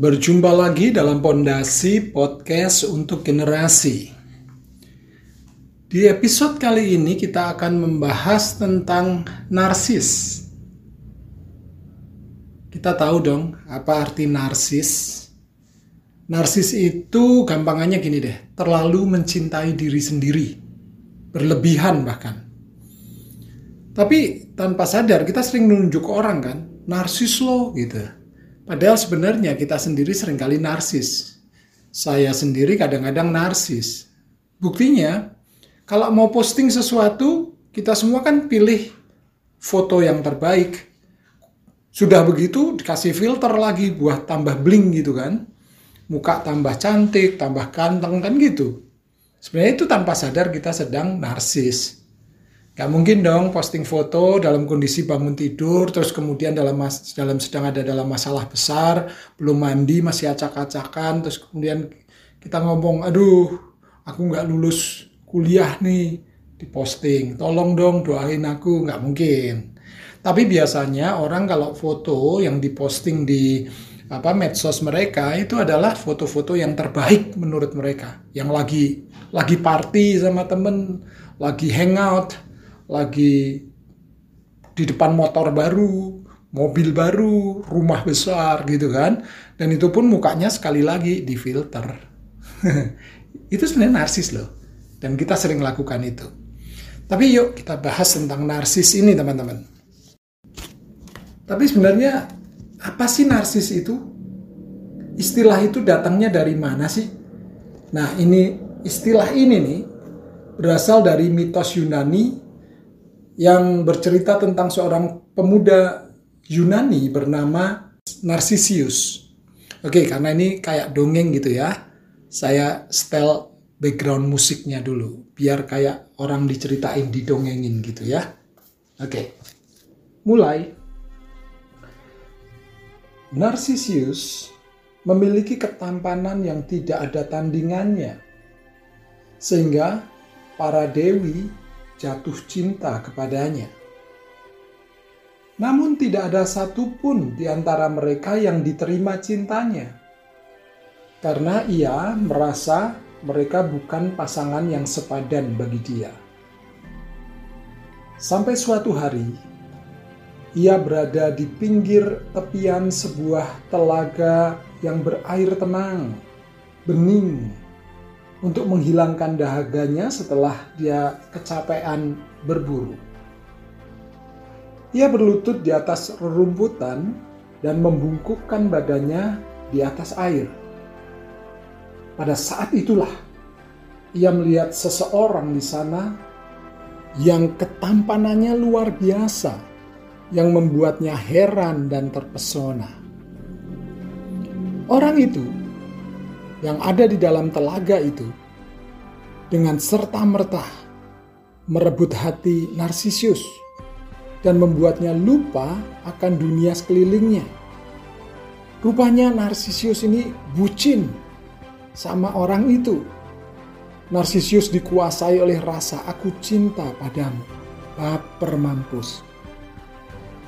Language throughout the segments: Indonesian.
Berjumpa lagi dalam Pondasi Podcast untuk Generasi. Di episode kali ini kita akan membahas tentang narsis. Kita tahu dong apa arti narsis. Narsis itu gampangannya gini deh, terlalu mencintai diri sendiri. Berlebihan bahkan. Tapi tanpa sadar kita sering menunjuk orang kan, narsis lo gitu. Padahal sebenarnya kita sendiri sering kali narsis. Saya sendiri kadang-kadang narsis. Buktinya, kalau mau posting sesuatu, kita semua kan pilih foto yang terbaik. Sudah begitu dikasih filter lagi buat tambah bling gitu kan. Muka tambah cantik, tambah ganteng kan gitu. Sebenarnya itu tanpa sadar kita sedang narsis. Gak mungkin dong posting foto dalam kondisi bangun tidur, terus kemudian dalam dalam sedang ada dalam masalah besar, belum mandi, masih acak-acakan, terus kemudian kita ngomong, aduh, aku nggak lulus kuliah nih, diposting, tolong dong doain aku, nggak mungkin. Tapi biasanya orang kalau foto yang diposting di apa medsos mereka itu adalah foto-foto yang terbaik menurut mereka, yang lagi lagi party sama temen, lagi hangout, lagi di depan motor baru, mobil baru, rumah besar gitu kan. Dan itu pun mukanya sekali lagi di filter. itu sebenarnya narsis loh. Dan kita sering lakukan itu. Tapi yuk kita bahas tentang narsis ini teman-teman. Tapi sebenarnya apa sih narsis itu? Istilah itu datangnya dari mana sih? Nah ini istilah ini nih berasal dari mitos Yunani yang bercerita tentang seorang pemuda Yunani bernama Narcissus. Oke, karena ini kayak dongeng gitu ya. Saya setel background musiknya dulu, biar kayak orang diceritain, didongengin gitu ya. Oke, mulai. Narcissus memiliki ketampanan yang tidak ada tandingannya, sehingga para dewi jatuh cinta kepadanya. Namun tidak ada satupun di antara mereka yang diterima cintanya. Karena ia merasa mereka bukan pasangan yang sepadan bagi dia. Sampai suatu hari, ia berada di pinggir tepian sebuah telaga yang berair tenang, bening, untuk menghilangkan dahaganya setelah dia kecapean berburu. Ia berlutut di atas rerumputan dan membungkukkan badannya di atas air. Pada saat itulah ia melihat seseorang di sana yang ketampanannya luar biasa, yang membuatnya heran dan terpesona. Orang itu yang ada di dalam telaga itu dengan serta-merta merebut hati Narsisius dan membuatnya lupa akan dunia sekelilingnya. Rupanya Narsisius ini bucin sama orang itu. Narsisius dikuasai oleh rasa aku cinta padamu. Baper mampus.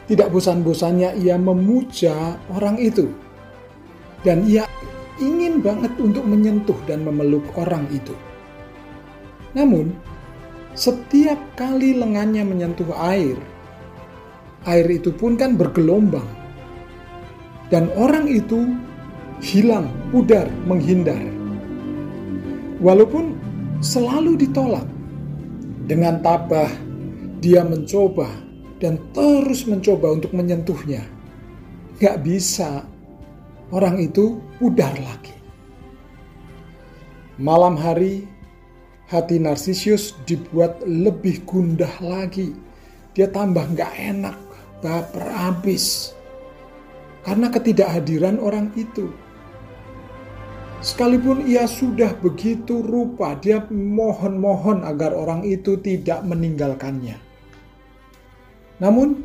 Tidak bosan-bosannya ia memuja orang itu. Dan ia ingin banget untuk menyentuh dan memeluk orang itu. Namun, setiap kali lengannya menyentuh air, air itu pun kan bergelombang. Dan orang itu hilang, pudar, menghindar. Walaupun selalu ditolak, dengan tabah dia mencoba dan terus mencoba untuk menyentuhnya. Gak bisa, orang itu pudar lagi. Malam hari, hati Narsisius dibuat lebih gundah lagi. Dia tambah nggak enak, baper habis. Karena ketidakhadiran orang itu. Sekalipun ia sudah begitu rupa, dia mohon-mohon agar orang itu tidak meninggalkannya. Namun,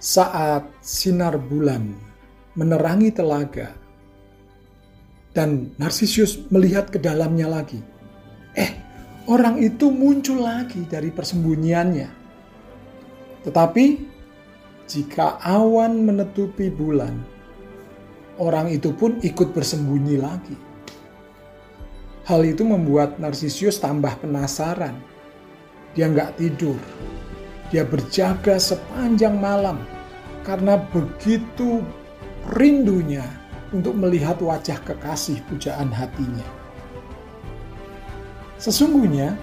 saat sinar bulan menerangi telaga. Dan Narsisius melihat ke dalamnya lagi. Eh, orang itu muncul lagi dari persembunyiannya. Tetapi jika awan menutupi bulan, orang itu pun ikut bersembunyi lagi. Hal itu membuat Narsisius tambah penasaran. Dia nggak tidur. Dia berjaga sepanjang malam karena begitu rindunya untuk melihat wajah kekasih pujaan hatinya. Sesungguhnya,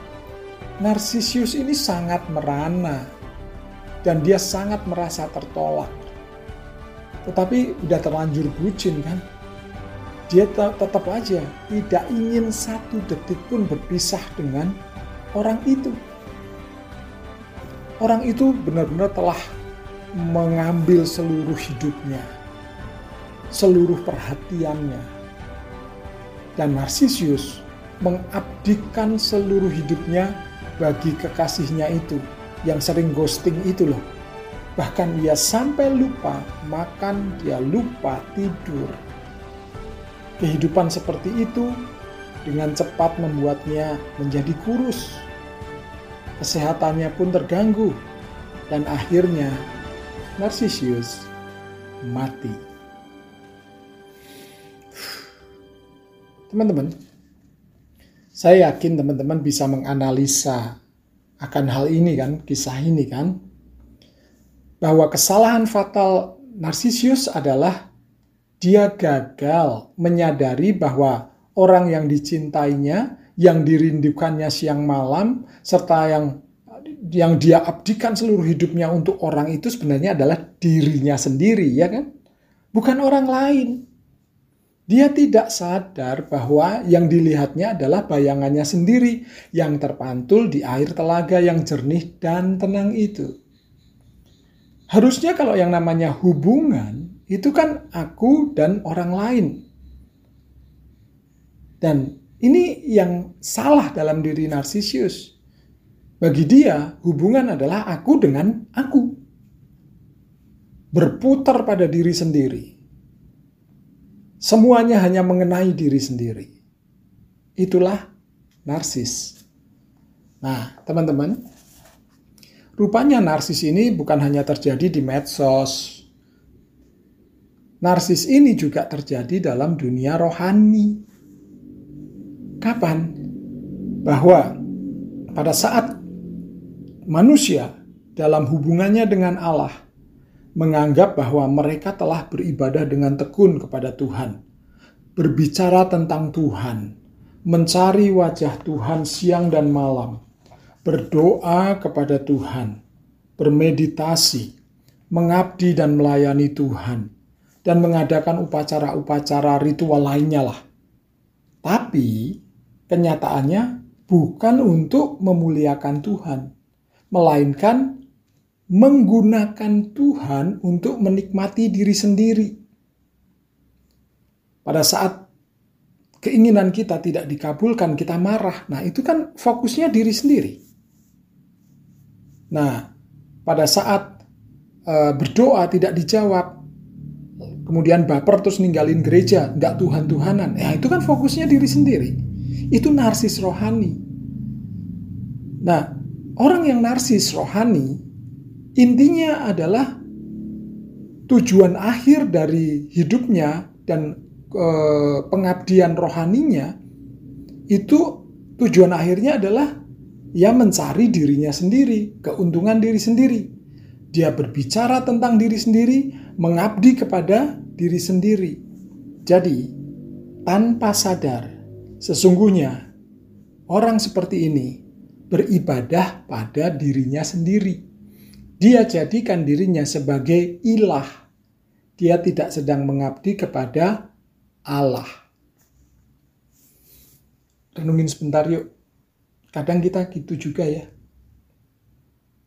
Narsisius ini sangat merana dan dia sangat merasa tertolak. Tetapi udah terlanjur bucin kan? Dia tetap aja tidak ingin satu detik pun berpisah dengan orang itu. Orang itu benar-benar telah mengambil seluruh hidupnya, seluruh perhatiannya. Dan Narsisius mengabdikan seluruh hidupnya bagi kekasihnya itu yang sering ghosting itu loh. Bahkan ia sampai lupa makan, dia lupa tidur. Kehidupan seperti itu dengan cepat membuatnya menjadi kurus. Kesehatannya pun terganggu dan akhirnya Narcisius mati. Teman-teman, saya yakin teman-teman bisa menganalisa akan hal ini kan, kisah ini kan. Bahwa kesalahan fatal Narcisius adalah dia gagal menyadari bahwa orang yang dicintainya, yang dirindukannya siang malam, serta yang yang dia abdikan seluruh hidupnya untuk orang itu sebenarnya adalah dirinya sendiri, ya kan? Bukan orang lain. Dia tidak sadar bahwa yang dilihatnya adalah bayangannya sendiri yang terpantul di air telaga yang jernih dan tenang itu. Harusnya kalau yang namanya hubungan itu kan aku dan orang lain. Dan ini yang salah dalam diri Narsisius. Bagi dia, hubungan adalah aku dengan aku. Berputar pada diri sendiri Semuanya hanya mengenai diri sendiri. Itulah narsis. Nah, teman-teman, rupanya narsis ini bukan hanya terjadi di medsos. Narsis ini juga terjadi dalam dunia rohani. Kapan? Bahwa pada saat manusia dalam hubungannya dengan Allah menganggap bahwa mereka telah beribadah dengan tekun kepada Tuhan, berbicara tentang Tuhan, mencari wajah Tuhan siang dan malam, berdoa kepada Tuhan, bermeditasi, mengabdi dan melayani Tuhan, dan mengadakan upacara-upacara ritual lainnya lah. Tapi kenyataannya bukan untuk memuliakan Tuhan, melainkan menggunakan Tuhan untuk menikmati diri sendiri. Pada saat keinginan kita tidak dikabulkan, kita marah. Nah, itu kan fokusnya diri sendiri. Nah, pada saat uh, berdoa tidak dijawab, kemudian baper terus ninggalin gereja, nggak Tuhan-Tuhanan. Ya, itu kan fokusnya diri sendiri. Itu narsis rohani. Nah, orang yang narsis rohani Intinya adalah tujuan akhir dari hidupnya dan e, pengabdian rohaninya itu tujuan akhirnya adalah ia mencari dirinya sendiri, keuntungan diri sendiri. Dia berbicara tentang diri sendiri, mengabdi kepada diri sendiri. Jadi, tanpa sadar, sesungguhnya orang seperti ini beribadah pada dirinya sendiri dia jadikan dirinya sebagai ilah. Dia tidak sedang mengabdi kepada Allah. Renungin sebentar yuk. Kadang kita gitu juga ya.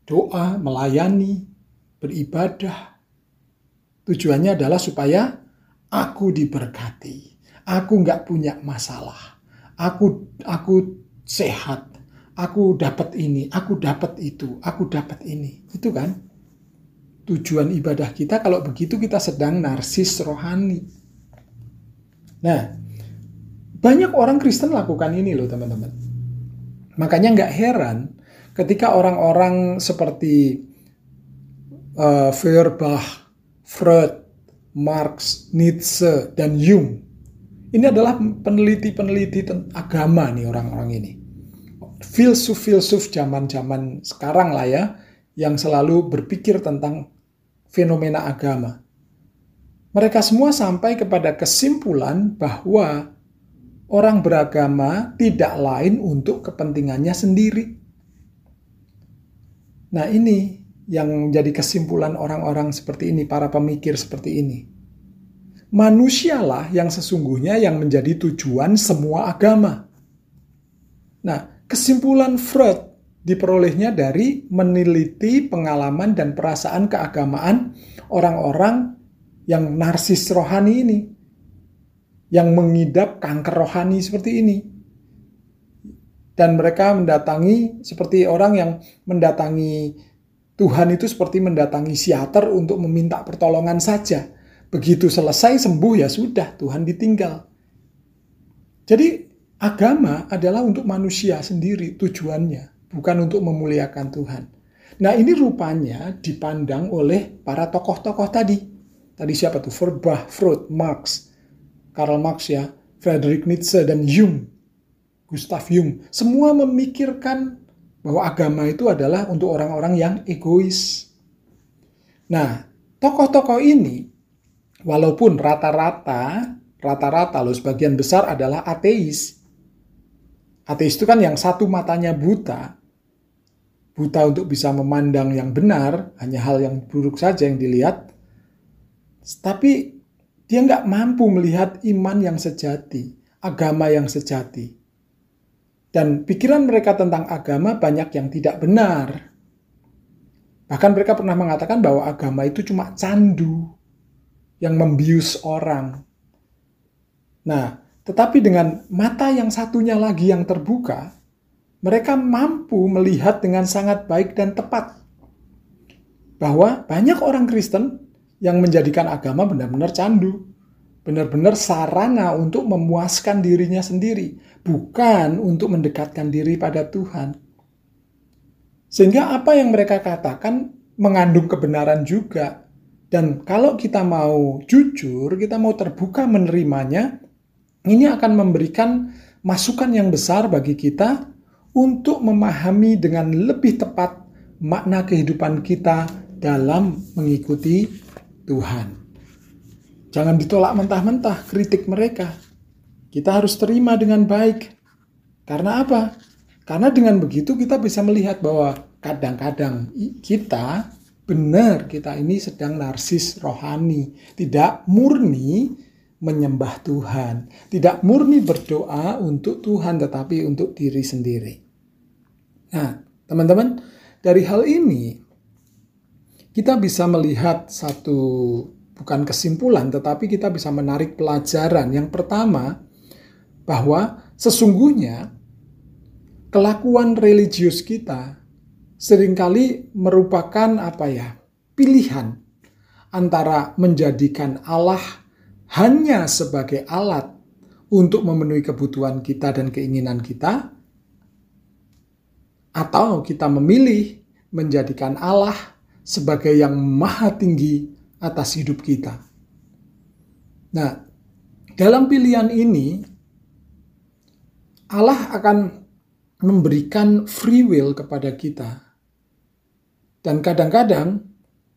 Doa, melayani, beribadah. Tujuannya adalah supaya aku diberkati. Aku nggak punya masalah. Aku aku sehat aku dapat ini, aku dapat itu, aku dapat ini. Itu kan tujuan ibadah kita kalau begitu kita sedang narsis rohani. Nah, banyak orang Kristen lakukan ini loh teman-teman. Makanya nggak heran ketika orang-orang seperti uh, Feuerbach, Freud, Marx, Nietzsche, dan Jung. Ini adalah peneliti-peneliti agama nih orang-orang ini. Filsuf-filsuf zaman-zaman sekarang lah ya, yang selalu berpikir tentang fenomena agama. Mereka semua sampai kepada kesimpulan bahwa orang beragama tidak lain untuk kepentingannya sendiri. Nah, ini yang jadi kesimpulan orang-orang seperti ini, para pemikir seperti ini. Manusialah yang sesungguhnya yang menjadi tujuan semua agama. Nah, kesimpulan Freud diperolehnya dari meneliti pengalaman dan perasaan keagamaan orang-orang yang narsis rohani ini, yang mengidap kanker rohani seperti ini. Dan mereka mendatangi seperti orang yang mendatangi Tuhan itu seperti mendatangi siater untuk meminta pertolongan saja. Begitu selesai sembuh ya sudah, Tuhan ditinggal. Jadi agama adalah untuk manusia sendiri tujuannya, bukan untuk memuliakan Tuhan. Nah ini rupanya dipandang oleh para tokoh-tokoh tadi. Tadi siapa tuh? Feuerbach, Freud, Marx, Karl Marx ya, Friedrich Nietzsche, dan Jung. Gustav Jung. Semua memikirkan bahwa agama itu adalah untuk orang-orang yang egois. Nah, tokoh-tokoh ini walaupun rata-rata rata-rata loh sebagian besar adalah ateis. Ateis itu kan yang satu matanya buta. Buta untuk bisa memandang yang benar, hanya hal yang buruk saja yang dilihat. Tapi dia nggak mampu melihat iman yang sejati, agama yang sejati. Dan pikiran mereka tentang agama banyak yang tidak benar. Bahkan mereka pernah mengatakan bahwa agama itu cuma candu yang membius orang. Nah, tetapi dengan mata yang satunya lagi yang terbuka, mereka mampu melihat dengan sangat baik dan tepat bahwa banyak orang Kristen yang menjadikan agama benar-benar candu benar-benar sarana untuk memuaskan dirinya sendiri, bukan untuk mendekatkan diri pada Tuhan. Sehingga apa yang mereka katakan mengandung kebenaran juga. Dan kalau kita mau jujur, kita mau terbuka menerimanya, ini akan memberikan masukan yang besar bagi kita untuk memahami dengan lebih tepat makna kehidupan kita dalam mengikuti Tuhan. Jangan ditolak mentah-mentah kritik mereka. Kita harus terima dengan baik. Karena apa? Karena dengan begitu kita bisa melihat bahwa kadang-kadang kita benar kita ini sedang narsis rohani, tidak murni menyembah Tuhan, tidak murni berdoa untuk Tuhan tetapi untuk diri sendiri. Nah, teman-teman, dari hal ini kita bisa melihat satu bukan kesimpulan, tetapi kita bisa menarik pelajaran. Yang pertama, bahwa sesungguhnya kelakuan religius kita sering kali merupakan apa ya? pilihan antara menjadikan Allah hanya sebagai alat untuk memenuhi kebutuhan kita dan keinginan kita atau kita memilih menjadikan Allah sebagai yang maha tinggi atas hidup kita. Nah, dalam pilihan ini, Allah akan memberikan free will kepada kita. Dan kadang-kadang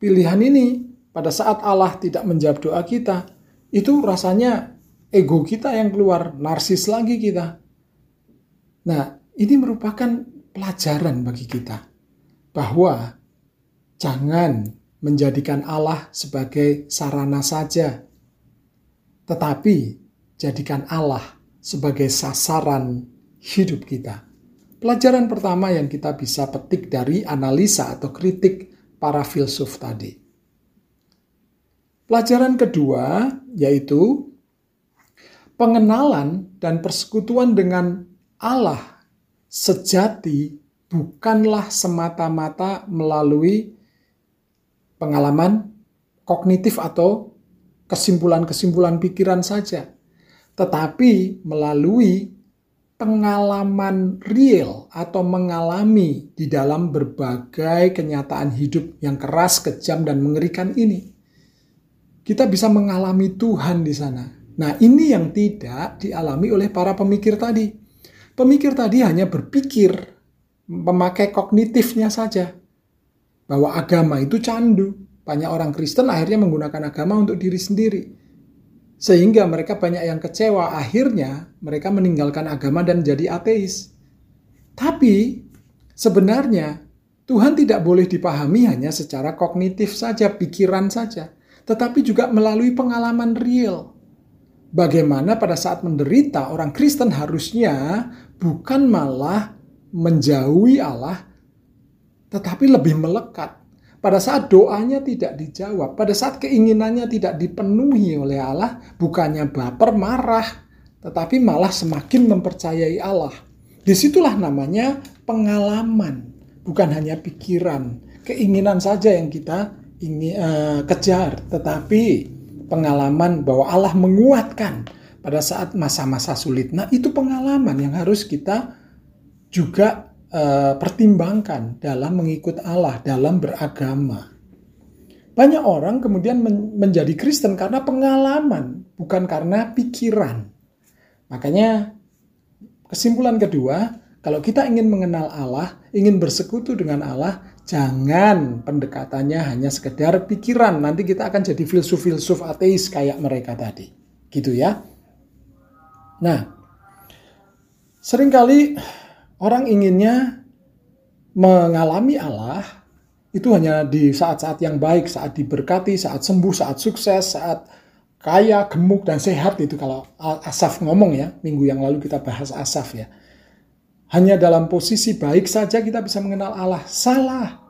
pilihan ini pada saat Allah tidak menjawab doa kita, itu rasanya ego kita yang keluar, narsis lagi kita. Nah, ini merupakan pelajaran bagi kita bahwa jangan menjadikan Allah sebagai sarana saja, tetapi jadikan Allah sebagai sasaran hidup kita. Pelajaran pertama yang kita bisa petik dari analisa atau kritik para filsuf tadi. Pelajaran kedua yaitu pengenalan dan persekutuan dengan Allah sejati bukanlah semata-mata melalui pengalaman kognitif atau kesimpulan-kesimpulan pikiran saja, tetapi melalui pengalaman real atau mengalami di dalam berbagai kenyataan hidup yang keras, kejam, dan mengerikan ini. Kita bisa mengalami Tuhan di sana. Nah, ini yang tidak dialami oleh para pemikir tadi. Pemikir tadi hanya berpikir, memakai kognitifnya saja, bahwa agama itu candu. Banyak orang Kristen akhirnya menggunakan agama untuk diri sendiri. Sehingga mereka banyak yang kecewa, akhirnya mereka meninggalkan agama dan jadi ateis. Tapi sebenarnya Tuhan tidak boleh dipahami hanya secara kognitif saja, pikiran saja, tetapi juga melalui pengalaman real. Bagaimana pada saat menderita orang Kristen harusnya bukan malah menjauhi Allah, tetapi lebih melekat pada saat doanya tidak dijawab, pada saat keinginannya tidak dipenuhi oleh Allah, bukannya baper, marah, tetapi malah semakin mempercayai Allah. Di situlah namanya pengalaman, bukan hanya pikiran, keinginan saja yang kita ingin uh, kejar, tetapi pengalaman bahwa Allah menguatkan pada saat masa-masa sulit. Nah, itu pengalaman yang harus kita juga uh, pertimbangkan dalam mengikut Allah, dalam beragama. Banyak orang kemudian men menjadi Kristen karena pengalaman, bukan karena pikiran. Makanya kesimpulan kedua, kalau kita ingin mengenal Allah, ingin bersekutu dengan Allah, jangan pendekatannya hanya sekedar pikiran. Nanti kita akan jadi filsuf-filsuf ateis kayak mereka tadi. Gitu ya. Nah, sering kali Orang inginnya mengalami Allah itu hanya di saat-saat yang baik, saat diberkati, saat sembuh, saat sukses, saat kaya, gemuk, dan sehat itu kalau Asaf ngomong ya, minggu yang lalu kita bahas Asaf ya. Hanya dalam posisi baik saja kita bisa mengenal Allah. Salah.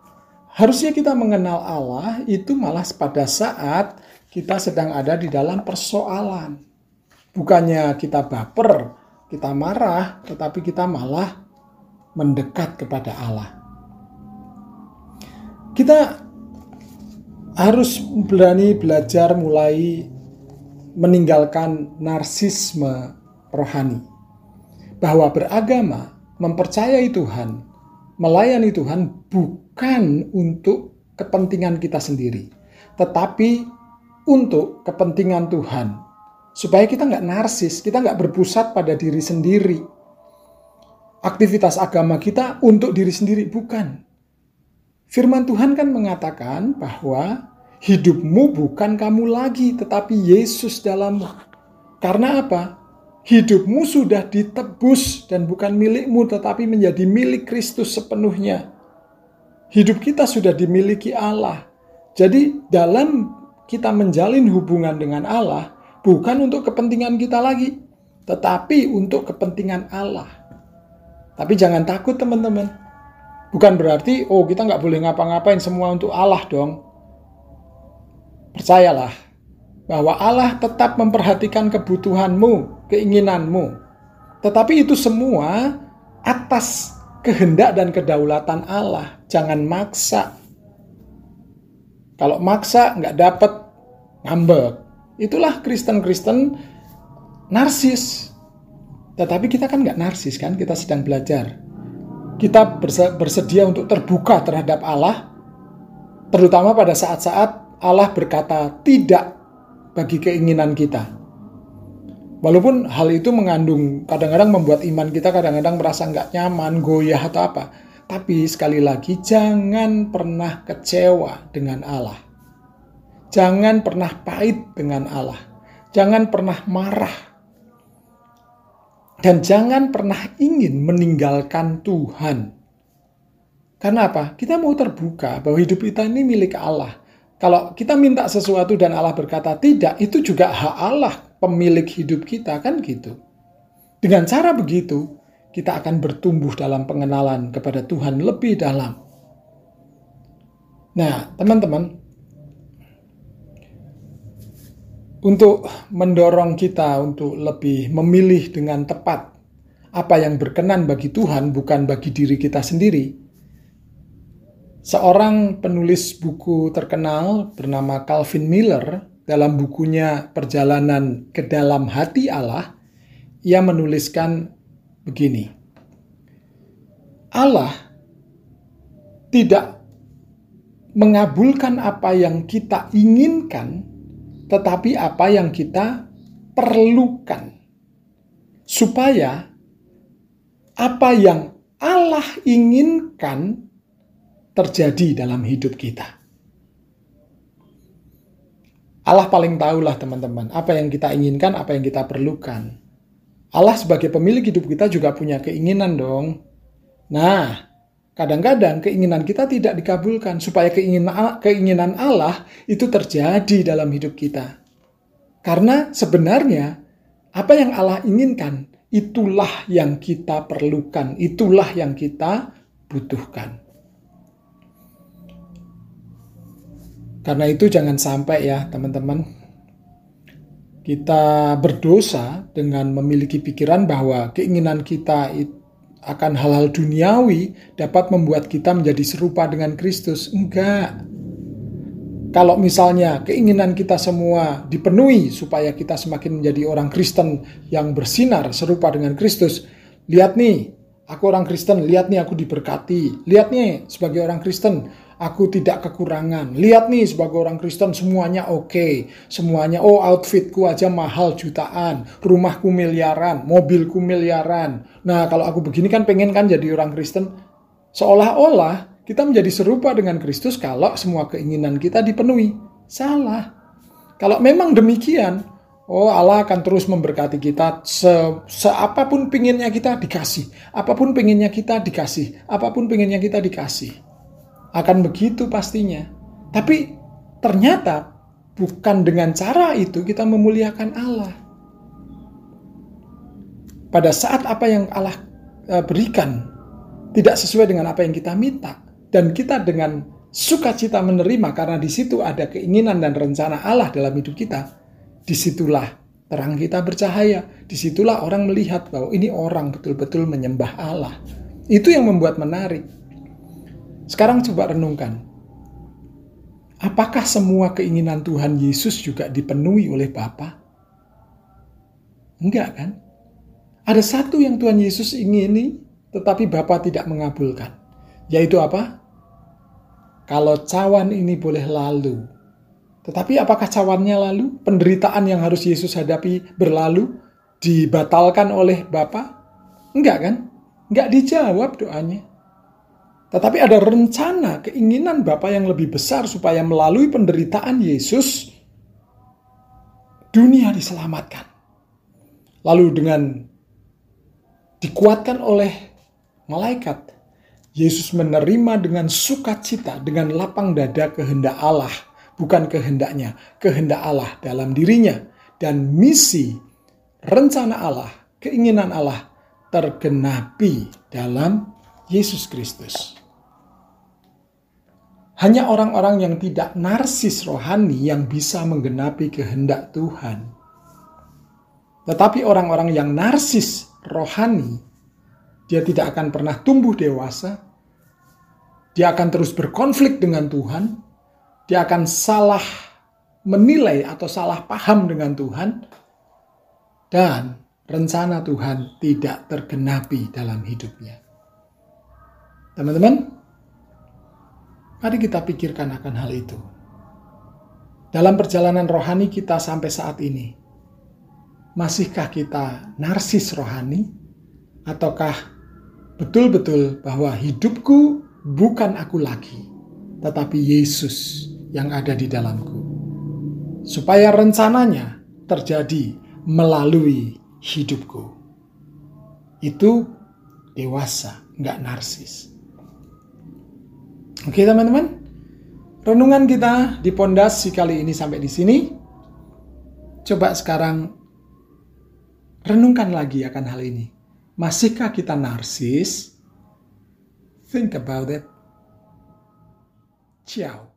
Harusnya kita mengenal Allah itu malah pada saat kita sedang ada di dalam persoalan. Bukannya kita baper, kita marah, tetapi kita malah mendekat kepada Allah. Kita harus berani belajar mulai meninggalkan narsisme rohani. Bahwa beragama, mempercayai Tuhan, melayani Tuhan bukan untuk kepentingan kita sendiri, tetapi untuk kepentingan Tuhan. Supaya kita nggak narsis, kita nggak berpusat pada diri sendiri, aktivitas agama kita untuk diri sendiri, bukan. Firman Tuhan kan mengatakan bahwa hidupmu bukan kamu lagi, tetapi Yesus dalammu. Karena apa? Hidupmu sudah ditebus dan bukan milikmu, tetapi menjadi milik Kristus sepenuhnya. Hidup kita sudah dimiliki Allah. Jadi dalam kita menjalin hubungan dengan Allah, bukan untuk kepentingan kita lagi, tetapi untuk kepentingan Allah. Tapi jangan takut teman-teman. Bukan berarti, oh kita nggak boleh ngapa-ngapain semua untuk Allah dong. Percayalah bahwa Allah tetap memperhatikan kebutuhanmu, keinginanmu. Tetapi itu semua atas kehendak dan kedaulatan Allah. Jangan maksa. Kalau maksa nggak dapat ngambek. Itulah Kristen-Kristen narsis. Tetapi kita kan nggak narsis kan, kita sedang belajar. Kita bersedia untuk terbuka terhadap Allah, terutama pada saat-saat Allah berkata tidak bagi keinginan kita. Walaupun hal itu mengandung, kadang-kadang membuat iman kita kadang-kadang merasa nggak nyaman, goyah atau apa. Tapi sekali lagi, jangan pernah kecewa dengan Allah. Jangan pernah pahit dengan Allah. Jangan pernah marah dan jangan pernah ingin meninggalkan Tuhan. Karena apa? Kita mau terbuka bahwa hidup kita ini milik Allah. Kalau kita minta sesuatu dan Allah berkata tidak, itu juga hak Allah pemilik hidup kita kan gitu. Dengan cara begitu, kita akan bertumbuh dalam pengenalan kepada Tuhan lebih dalam. Nah, teman-teman, untuk mendorong kita untuk lebih memilih dengan tepat apa yang berkenan bagi Tuhan, bukan bagi diri kita sendiri. Seorang penulis buku terkenal bernama Calvin Miller dalam bukunya Perjalanan ke Dalam Hati Allah, ia menuliskan begini. Allah tidak mengabulkan apa yang kita inginkan tetapi apa yang kita perlukan. Supaya apa yang Allah inginkan terjadi dalam hidup kita. Allah paling tahulah teman-teman apa yang kita inginkan, apa yang kita perlukan. Allah sebagai pemilik hidup kita juga punya keinginan dong. Nah, kadang-kadang keinginan kita tidak dikabulkan supaya keinginan keinginan Allah itu terjadi dalam hidup kita. Karena sebenarnya apa yang Allah inginkan itulah yang kita perlukan, itulah yang kita butuhkan. Karena itu jangan sampai ya teman-teman kita berdosa dengan memiliki pikiran bahwa keinginan kita akan hal-hal duniawi dapat membuat kita menjadi serupa dengan Kristus. Enggak. Kalau misalnya keinginan kita semua dipenuhi supaya kita semakin menjadi orang Kristen yang bersinar serupa dengan Kristus, lihat nih, aku orang Kristen, lihat nih aku diberkati. Lihat nih sebagai orang Kristen, aku tidak kekurangan. Lihat nih sebagai orang Kristen semuanya oke. Okay. Semuanya oh outfitku aja mahal jutaan, rumahku miliaran, mobilku miliaran. Nah, kalau aku begini kan pengen kan jadi orang Kristen. Seolah-olah kita menjadi serupa dengan Kristus kalau semua keinginan kita dipenuhi. Salah. Kalau memang demikian, Oh Allah akan terus memberkati kita se, se apa pun pinginnya kita dikasih, apa pun pinginnya kita dikasih, apa pun pinginnya kita dikasih akan begitu pastinya. Tapi ternyata bukan dengan cara itu kita memuliakan Allah. Pada saat apa yang Allah e, berikan tidak sesuai dengan apa yang kita minta dan kita dengan sukacita menerima karena di situ ada keinginan dan rencana Allah dalam hidup kita, di situlah terang kita bercahaya, di situlah orang melihat bahwa ini orang betul-betul menyembah Allah. Itu yang membuat menarik. Sekarang coba renungkan. Apakah semua keinginan Tuhan Yesus juga dipenuhi oleh Bapa? Enggak kan? Ada satu yang Tuhan Yesus ingini, tetapi Bapa tidak mengabulkan. Yaitu apa? Kalau cawan ini boleh lalu. Tetapi apakah cawannya lalu? Penderitaan yang harus Yesus hadapi berlalu? Dibatalkan oleh Bapa? Enggak kan? Enggak dijawab doanya. Tetapi ada rencana, keinginan Bapa yang lebih besar supaya melalui penderitaan Yesus, dunia diselamatkan. Lalu dengan dikuatkan oleh malaikat, Yesus menerima dengan sukacita, dengan lapang dada kehendak Allah, bukan kehendaknya, kehendak Allah dalam dirinya. Dan misi, rencana Allah, keinginan Allah tergenapi dalam Yesus Kristus. Hanya orang-orang yang tidak narsis rohani yang bisa menggenapi kehendak Tuhan. Tetapi orang-orang yang narsis rohani, dia tidak akan pernah tumbuh dewasa. Dia akan terus berkonflik dengan Tuhan. Dia akan salah menilai atau salah paham dengan Tuhan. Dan rencana Tuhan tidak tergenapi dalam hidupnya. Teman-teman, Mari kita pikirkan akan hal itu. Dalam perjalanan rohani kita sampai saat ini, masihkah kita narsis rohani? Ataukah betul-betul bahwa hidupku bukan aku lagi, tetapi Yesus yang ada di dalamku? Supaya rencananya terjadi melalui hidupku. Itu dewasa, nggak narsis. Oke teman-teman, renungan kita di pondasi kali ini sampai di sini. Coba sekarang renungkan lagi akan hal ini. Masihkah kita narsis? Think about it. Ciao.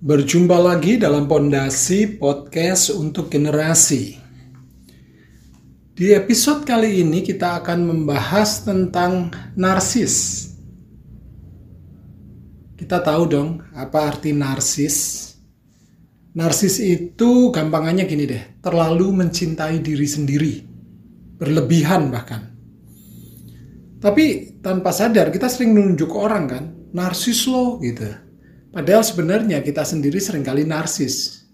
Berjumpa lagi dalam pondasi podcast untuk generasi. Di episode kali ini kita akan membahas tentang narsis. Kita tahu dong apa arti narsis. Narsis itu gampangannya gini deh, terlalu mencintai diri sendiri. Berlebihan bahkan. Tapi tanpa sadar kita sering menunjuk orang kan, narsis lo gitu. Padahal sebenarnya kita sendiri sering kali narsis.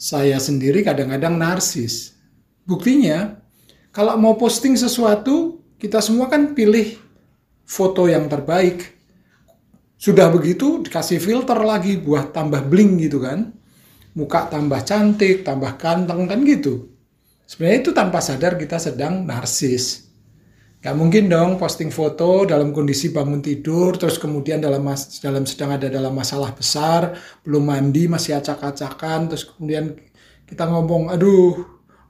Saya sendiri kadang-kadang narsis. Buktinya, kalau mau posting sesuatu, kita semua kan pilih foto yang terbaik. Sudah begitu dikasih filter lagi buat tambah bling gitu kan. Muka tambah cantik, tambah ganteng kan gitu. Sebenarnya itu tanpa sadar kita sedang narsis. Gak mungkin dong posting foto dalam kondisi bangun tidur, terus kemudian dalam dalam sedang ada dalam masalah besar, belum mandi, masih acak-acakan, terus kemudian kita ngomong, aduh,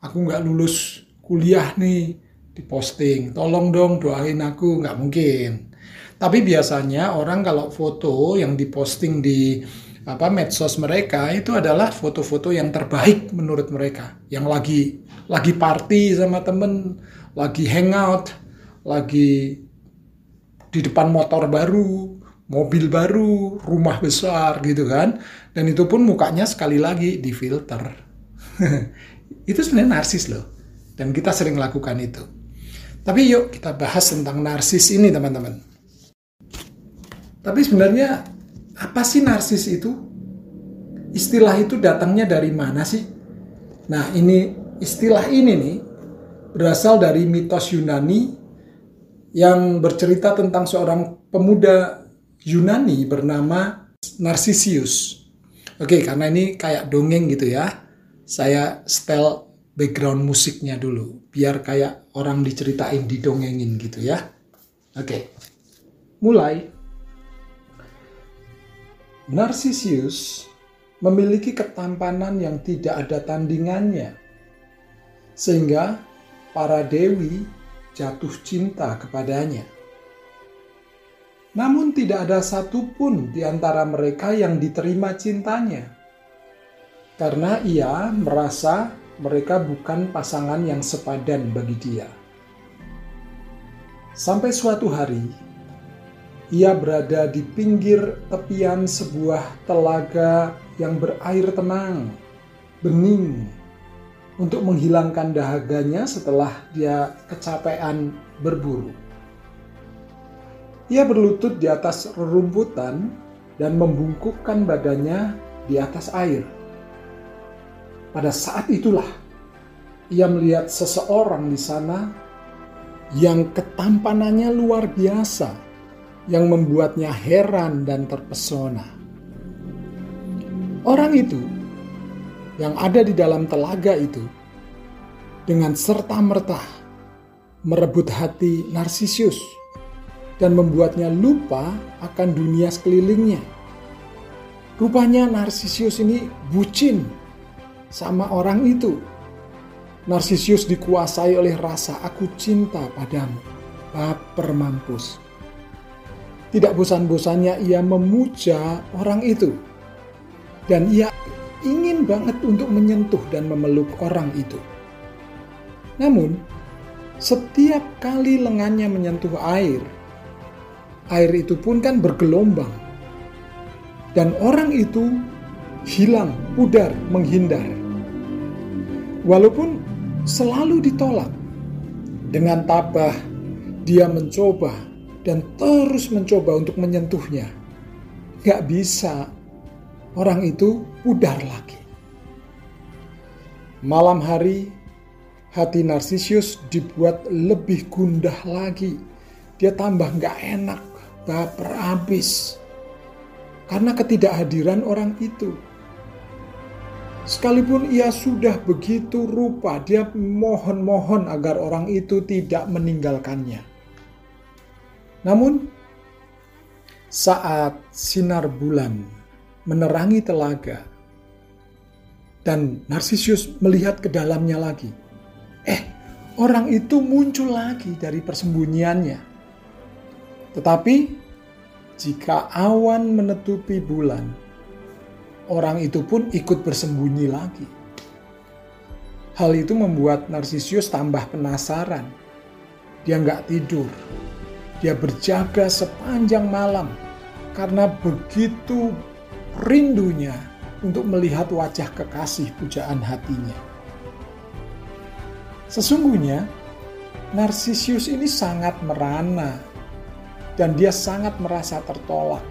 aku nggak lulus kuliah nih, diposting, tolong dong doain aku, nggak mungkin. Tapi biasanya orang kalau foto yang diposting di apa medsos mereka itu adalah foto-foto yang terbaik menurut mereka, yang lagi lagi party sama temen, lagi hangout, lagi di depan motor baru, mobil baru, rumah besar gitu kan. Dan itu pun mukanya sekali lagi difilter. itu sebenarnya narsis loh. Dan kita sering lakukan itu. Tapi yuk kita bahas tentang narsis ini teman-teman. Tapi sebenarnya apa sih narsis itu? Istilah itu datangnya dari mana sih? Nah ini istilah ini nih berasal dari mitos Yunani yang bercerita tentang seorang pemuda Yunani bernama Narcissus. Oke, karena ini kayak dongeng gitu ya. Saya setel background musiknya dulu, biar kayak orang diceritain, didongengin gitu ya. Oke, mulai. Narcissus memiliki ketampanan yang tidak ada tandingannya. Sehingga para dewi jatuh cinta kepadanya. Namun tidak ada satupun di antara mereka yang diterima cintanya. Karena ia merasa mereka bukan pasangan yang sepadan bagi dia. Sampai suatu hari, ia berada di pinggir tepian sebuah telaga yang berair tenang, bening, untuk menghilangkan dahaganya setelah dia kecapean berburu. Ia berlutut di atas rerumputan dan membungkukkan badannya di atas air. Pada saat itulah ia melihat seseorang di sana yang ketampanannya luar biasa, yang membuatnya heran dan terpesona. Orang itu yang ada di dalam telaga itu dengan serta-merta merebut hati Narsisus dan membuatnya lupa akan dunia sekelilingnya. Rupanya Narsisus ini bucin sama orang itu. Narsisus dikuasai oleh rasa aku cinta padamu. Baper mampus. Tidak bosan-bosannya ia memuja orang itu. Dan ia ingin banget untuk menyentuh dan memeluk orang itu. Namun, setiap kali lengannya menyentuh air, air itu pun kan bergelombang. Dan orang itu hilang, pudar, menghindar. Walaupun selalu ditolak, dengan tabah dia mencoba dan terus mencoba untuk menyentuhnya. Gak bisa, orang itu pudar lagi. Malam hari, hati Narsisus dibuat lebih gundah lagi. Dia tambah gak enak, baper habis. Karena ketidakhadiran orang itu. Sekalipun ia sudah begitu rupa, dia mohon-mohon agar orang itu tidak meninggalkannya. Namun, saat sinar bulan menerangi telaga. Dan Narsisus melihat ke dalamnya lagi. Eh, orang itu muncul lagi dari persembunyiannya. Tetapi jika awan menutupi bulan, orang itu pun ikut bersembunyi lagi. Hal itu membuat Narsisus tambah penasaran. Dia nggak tidur. Dia berjaga sepanjang malam karena begitu rindunya untuk melihat wajah kekasih pujaan hatinya. Sesungguhnya, Narsisus ini sangat merana dan dia sangat merasa tertolak.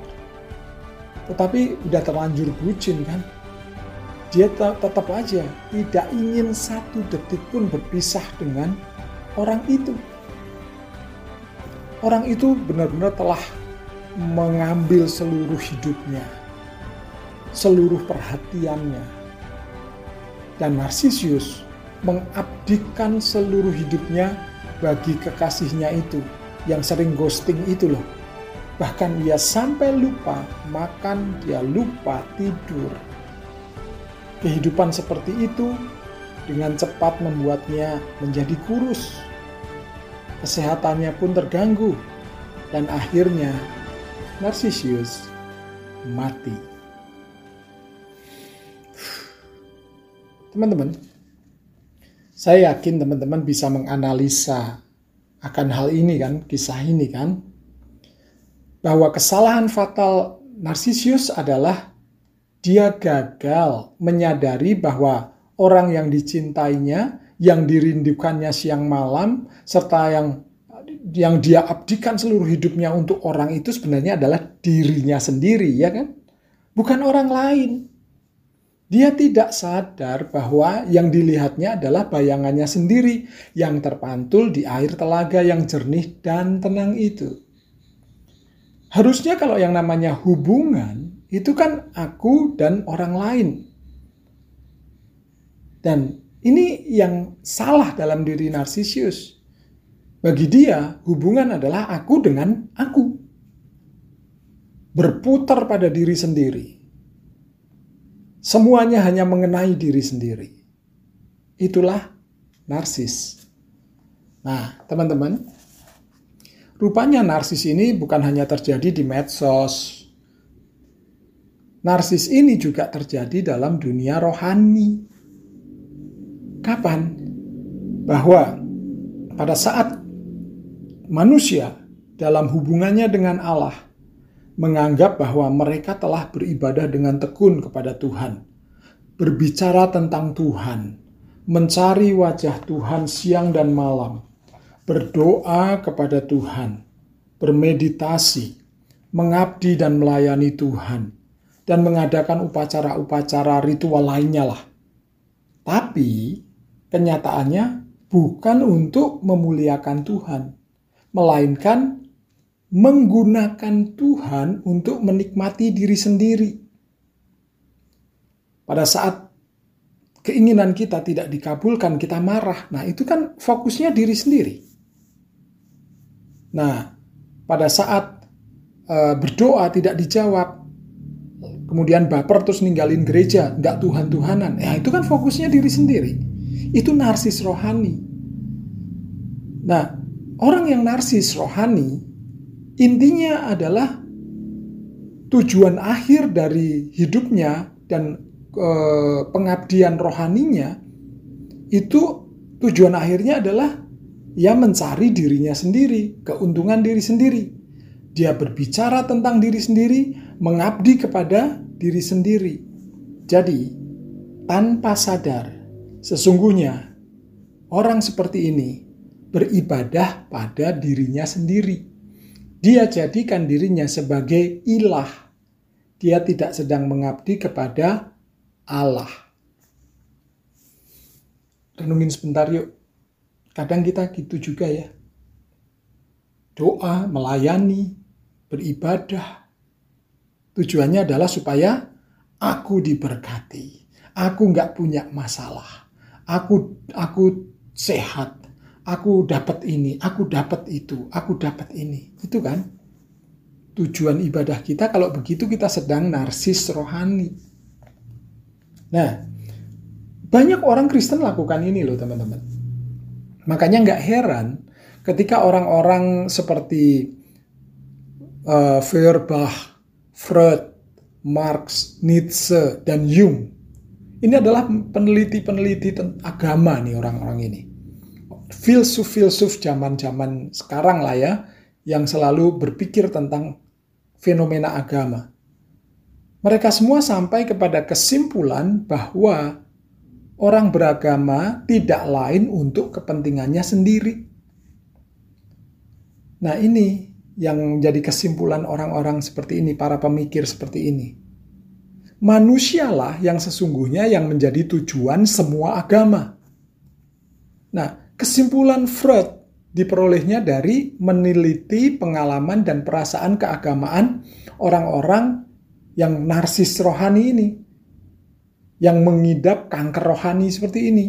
Tetapi udah terlanjur bucin kan. Dia tetap aja tidak ingin satu detik pun berpisah dengan orang itu. Orang itu benar-benar telah mengambil seluruh hidupnya, seluruh perhatiannya. Dan Narsisius mengabdikan seluruh hidupnya bagi kekasihnya itu yang sering ghosting itu loh. Bahkan ia sampai lupa makan, dia lupa tidur. Kehidupan seperti itu dengan cepat membuatnya menjadi kurus. Kesehatannya pun terganggu dan akhirnya Narcisius mati. Teman-teman, saya yakin teman-teman bisa menganalisa akan hal ini kan, kisah ini kan, bahwa kesalahan fatal Narcisius adalah dia gagal menyadari bahwa orang yang dicintainya, yang dirindukannya siang malam, serta yang yang dia abdikan seluruh hidupnya untuk orang itu sebenarnya adalah dirinya sendiri, ya kan? Bukan orang lain. Dia tidak sadar bahwa yang dilihatnya adalah bayangannya sendiri yang terpantul di air telaga yang jernih dan tenang itu. Harusnya kalau yang namanya hubungan itu kan aku dan orang lain. Dan ini yang salah dalam diri Narsisius. Bagi dia, hubungan adalah aku dengan aku. Berputar pada diri sendiri. Semuanya hanya mengenai diri sendiri. Itulah narsis. Nah, teman-teman, rupanya narsis ini bukan hanya terjadi di medsos, Narsis ini juga terjadi dalam dunia rohani. Kapan? Bahwa pada saat manusia dalam hubungannya dengan Allah menganggap bahwa mereka telah beribadah dengan tekun kepada Tuhan, berbicara tentang Tuhan, mencari wajah Tuhan siang dan malam, berdoa kepada Tuhan, bermeditasi, mengabdi dan melayani Tuhan dan mengadakan upacara-upacara ritual lainnya lah. Tapi kenyataannya bukan untuk memuliakan Tuhan, melainkan menggunakan Tuhan untuk menikmati diri sendiri. Pada saat keinginan kita tidak dikabulkan, kita marah. Nah, itu kan fokusnya diri sendiri. Nah, pada saat uh, berdoa tidak dijawab, kemudian baper terus ninggalin gereja, nggak Tuhan-Tuhanan. Ya itu kan fokusnya diri sendiri. Itu narsis rohani. Nah, orang yang narsis rohani intinya adalah tujuan akhir dari hidupnya dan e, pengabdian rohaninya itu tujuan akhirnya adalah ya mencari dirinya sendiri, keuntungan diri sendiri. Dia berbicara tentang diri sendiri, mengabdi kepada diri sendiri. Jadi, tanpa sadar, sesungguhnya orang seperti ini beribadah pada dirinya sendiri. Dia jadikan dirinya sebagai ilah. Dia tidak sedang mengabdi kepada Allah. Renungin sebentar yuk. Kadang kita gitu juga ya. Doa, melayani, beribadah, Tujuannya adalah supaya aku diberkati. Aku nggak punya masalah. Aku aku sehat. Aku dapat ini, aku dapat itu, aku dapat ini. Itu kan tujuan ibadah kita kalau begitu kita sedang narsis rohani. Nah, banyak orang Kristen lakukan ini loh teman-teman. Makanya nggak heran ketika orang-orang seperti uh, Feuerbach, Freud, Marx, Nietzsche, dan Jung. Ini adalah peneliti-peneliti agama nih orang-orang ini. Filsuf-filsuf zaman-zaman sekarang lah ya, yang selalu berpikir tentang fenomena agama. Mereka semua sampai kepada kesimpulan bahwa orang beragama tidak lain untuk kepentingannya sendiri. Nah ini yang menjadi kesimpulan orang-orang seperti ini, para pemikir seperti ini. manusialah yang sesungguhnya yang menjadi tujuan semua agama. Nah, kesimpulan Freud diperolehnya dari meneliti pengalaman dan perasaan keagamaan orang-orang yang narsis rohani ini, yang mengidap kanker rohani seperti ini.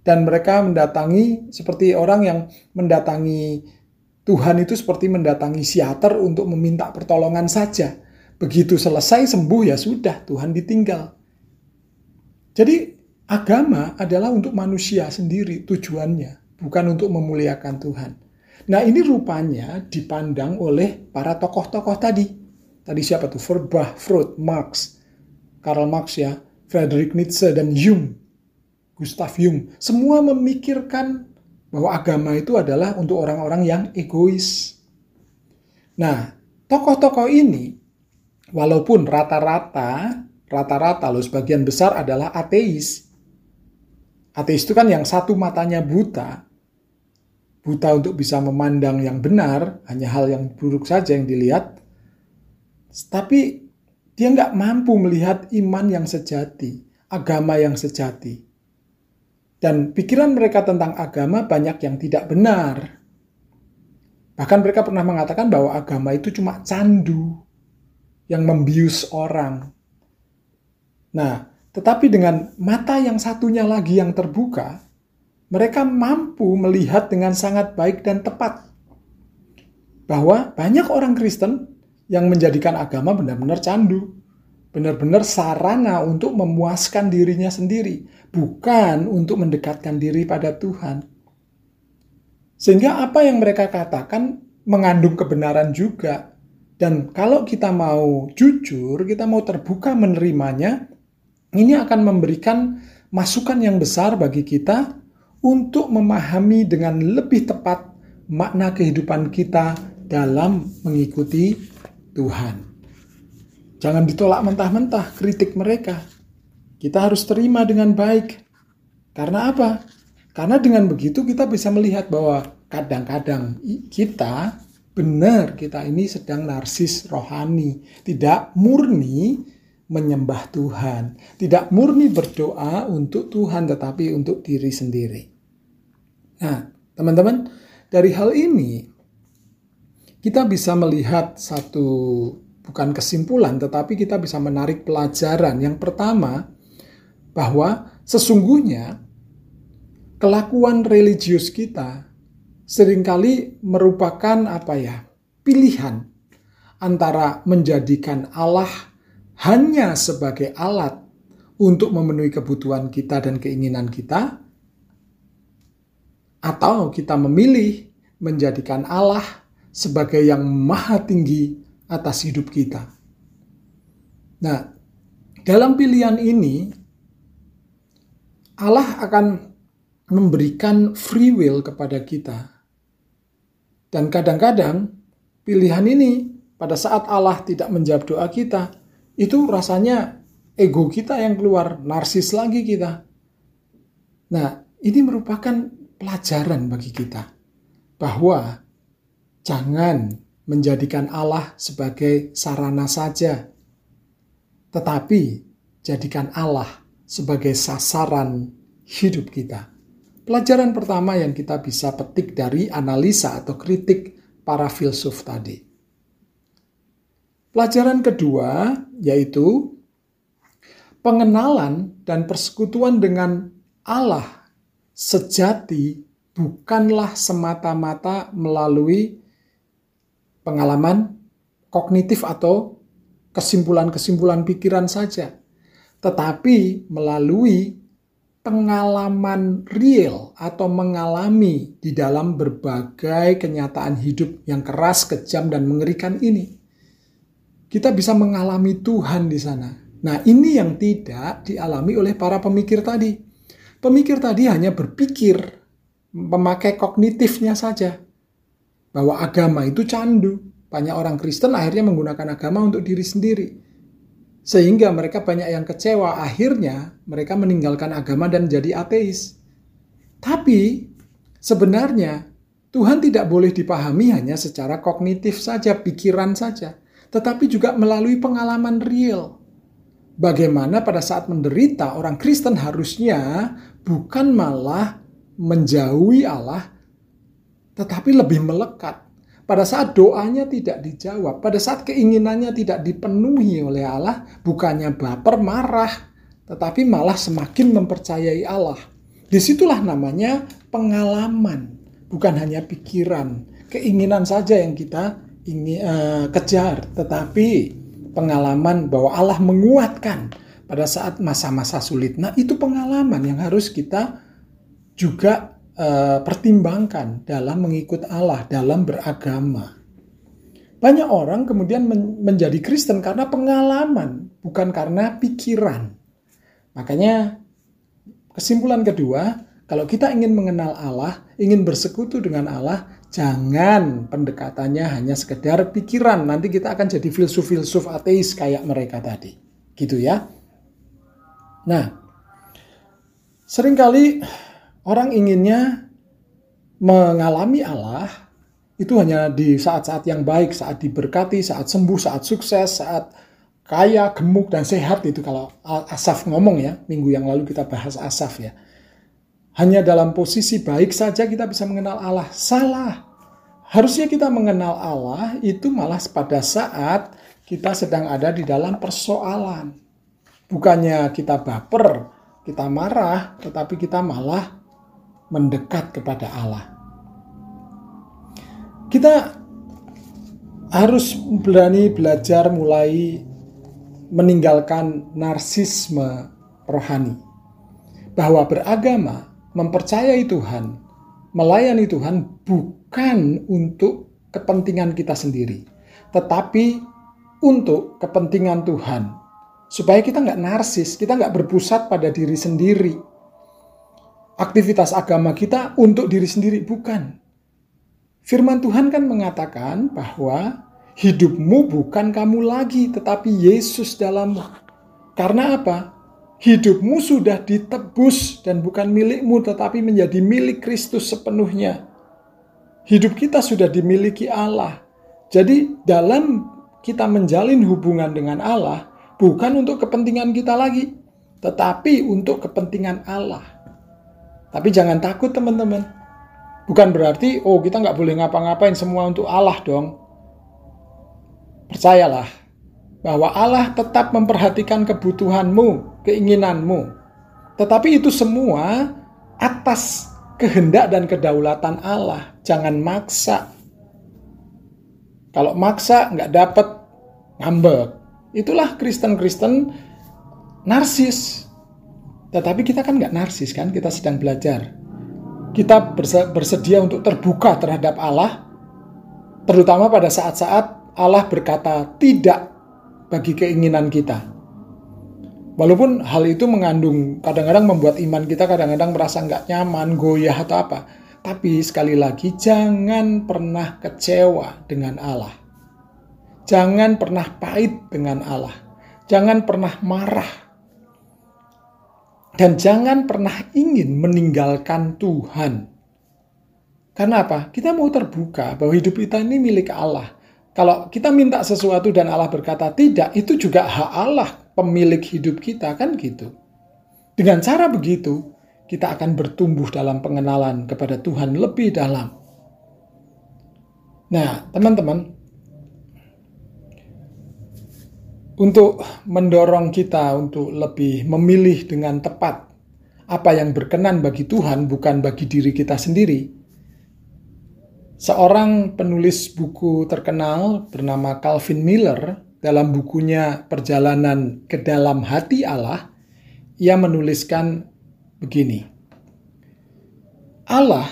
Dan mereka mendatangi seperti orang yang mendatangi Tuhan itu seperti mendatangi siater untuk meminta pertolongan saja Begitu selesai sembuh ya sudah, Tuhan ditinggal. Jadi agama adalah untuk manusia sendiri tujuannya, bukan untuk memuliakan Tuhan. Nah ini rupanya dipandang oleh para tokoh-tokoh tadi. Tadi siapa tuh? Verbah, Freud, Marx, Karl Marx ya, Friedrich Nietzsche, dan Jung. Gustav Jung. Semua memikirkan bahwa agama itu adalah untuk orang-orang yang egois. Nah, tokoh-tokoh ini Walaupun rata-rata, rata-rata loh sebagian besar adalah ateis. Ateis itu kan yang satu matanya buta. Buta untuk bisa memandang yang benar, hanya hal yang buruk saja yang dilihat. Tapi dia nggak mampu melihat iman yang sejati, agama yang sejati. Dan pikiran mereka tentang agama banyak yang tidak benar. Bahkan mereka pernah mengatakan bahwa agama itu cuma candu, yang membius orang. Nah, tetapi dengan mata yang satunya lagi yang terbuka, mereka mampu melihat dengan sangat baik dan tepat bahwa banyak orang Kristen yang menjadikan agama benar-benar candu, benar-benar sarana untuk memuaskan dirinya sendiri, bukan untuk mendekatkan diri pada Tuhan. Sehingga apa yang mereka katakan mengandung kebenaran juga, dan kalau kita mau jujur, kita mau terbuka menerimanya, ini akan memberikan masukan yang besar bagi kita untuk memahami dengan lebih tepat makna kehidupan kita dalam mengikuti Tuhan. Jangan ditolak mentah-mentah kritik mereka. Kita harus terima dengan baik. Karena apa? Karena dengan begitu kita bisa melihat bahwa kadang-kadang kita benar kita ini sedang narsis rohani, tidak murni menyembah Tuhan, tidak murni berdoa untuk Tuhan tetapi untuk diri sendiri. Nah, teman-teman, dari hal ini kita bisa melihat satu bukan kesimpulan tetapi kita bisa menarik pelajaran. Yang pertama, bahwa sesungguhnya kelakuan religius kita sering kali merupakan apa ya? pilihan antara menjadikan Allah hanya sebagai alat untuk memenuhi kebutuhan kita dan keinginan kita atau kita memilih menjadikan Allah sebagai yang maha tinggi atas hidup kita. Nah, dalam pilihan ini Allah akan memberikan free will kepada kita dan kadang-kadang pilihan ini pada saat Allah tidak menjawab doa kita, itu rasanya ego kita yang keluar, narsis lagi kita. Nah, ini merupakan pelajaran bagi kita bahwa jangan menjadikan Allah sebagai sarana saja, tetapi jadikan Allah sebagai sasaran hidup kita. Pelajaran pertama yang kita bisa petik dari analisa atau kritik para filsuf tadi. Pelajaran kedua yaitu pengenalan dan persekutuan dengan Allah sejati bukanlah semata-mata melalui pengalaman kognitif atau kesimpulan-kesimpulan pikiran saja, tetapi melalui pengalaman real atau mengalami di dalam berbagai kenyataan hidup yang keras, kejam, dan mengerikan ini. Kita bisa mengalami Tuhan di sana. Nah, ini yang tidak dialami oleh para pemikir tadi. Pemikir tadi hanya berpikir, memakai kognitifnya saja, bahwa agama itu candu. Banyak orang Kristen akhirnya menggunakan agama untuk diri sendiri sehingga mereka banyak yang kecewa. Akhirnya mereka meninggalkan agama dan jadi ateis. Tapi sebenarnya Tuhan tidak boleh dipahami hanya secara kognitif saja, pikiran saja. tetapi juga melalui pengalaman real. Bagaimana pada saat menderita orang Kristen harusnya bukan malah menjauhi Allah, tetapi lebih melekat. Pada saat doanya tidak dijawab, pada saat keinginannya tidak dipenuhi oleh Allah, bukannya baper, marah, tetapi malah semakin mempercayai Allah. Di situlah namanya pengalaman, bukan hanya pikiran, keinginan saja yang kita ingin uh, kejar, tetapi pengalaman bahwa Allah menguatkan pada saat masa-masa sulit. Nah, itu pengalaman yang harus kita juga uh, pertimbangkan dalam mengikut Allah, dalam beragama. Banyak orang kemudian men menjadi Kristen karena pengalaman, bukan karena pikiran. Makanya kesimpulan kedua, kalau kita ingin mengenal Allah, ingin bersekutu dengan Allah, jangan pendekatannya hanya sekedar pikiran. Nanti kita akan jadi filsuf-filsuf ateis kayak mereka tadi. Gitu ya. Nah, sering kali Orang inginnya mengalami Allah itu hanya di saat-saat yang baik, saat diberkati, saat sembuh, saat sukses, saat kaya, gemuk, dan sehat itu kalau Asaf ngomong ya, minggu yang lalu kita bahas Asaf ya. Hanya dalam posisi baik saja kita bisa mengenal Allah. Salah. Harusnya kita mengenal Allah itu malah pada saat kita sedang ada di dalam persoalan. Bukannya kita baper, kita marah, tetapi kita malah mendekat kepada Allah. Kita harus berani belajar mulai meninggalkan narsisme rohani. Bahwa beragama, mempercayai Tuhan, melayani Tuhan bukan untuk kepentingan kita sendiri, tetapi untuk kepentingan Tuhan. Supaya kita nggak narsis, kita nggak berpusat pada diri sendiri, aktivitas agama kita untuk diri sendiri, bukan. Firman Tuhan kan mengatakan bahwa hidupmu bukan kamu lagi, tetapi Yesus dalammu. Karena apa? Hidupmu sudah ditebus dan bukan milikmu, tetapi menjadi milik Kristus sepenuhnya. Hidup kita sudah dimiliki Allah. Jadi dalam kita menjalin hubungan dengan Allah, bukan untuk kepentingan kita lagi, tetapi untuk kepentingan Allah. Tapi jangan takut teman-teman. Bukan berarti, oh kita nggak boleh ngapa-ngapain semua untuk Allah dong. Percayalah bahwa Allah tetap memperhatikan kebutuhanmu, keinginanmu. Tetapi itu semua atas kehendak dan kedaulatan Allah. Jangan maksa. Kalau maksa nggak dapat ngambek. Itulah Kristen-Kristen narsis. Tetapi kita kan nggak narsis kan, kita sedang belajar. Kita bersedia untuk terbuka terhadap Allah, terutama pada saat-saat Allah berkata tidak bagi keinginan kita. Walaupun hal itu mengandung, kadang-kadang membuat iman kita kadang-kadang merasa nggak nyaman, goyah atau apa. Tapi sekali lagi, jangan pernah kecewa dengan Allah. Jangan pernah pahit dengan Allah. Jangan pernah marah dan jangan pernah ingin meninggalkan Tuhan. Karena apa? Kita mau terbuka bahwa hidup kita ini milik Allah. Kalau kita minta sesuatu dan Allah berkata tidak, itu juga hak Allah pemilik hidup kita kan gitu. Dengan cara begitu, kita akan bertumbuh dalam pengenalan kepada Tuhan lebih dalam. Nah, teman-teman, untuk mendorong kita untuk lebih memilih dengan tepat apa yang berkenan bagi Tuhan, bukan bagi diri kita sendiri. Seorang penulis buku terkenal bernama Calvin Miller dalam bukunya Perjalanan ke Dalam Hati Allah, ia menuliskan begini. Allah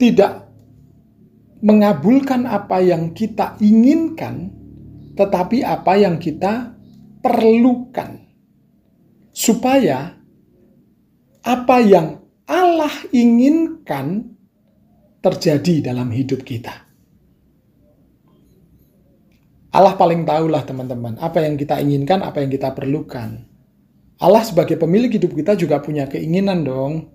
tidak mengabulkan apa yang kita inginkan tetapi apa yang kita perlukan supaya apa yang Allah inginkan terjadi dalam hidup kita. Allah paling tahulah teman-teman apa yang kita inginkan, apa yang kita perlukan. Allah sebagai pemilik hidup kita juga punya keinginan dong.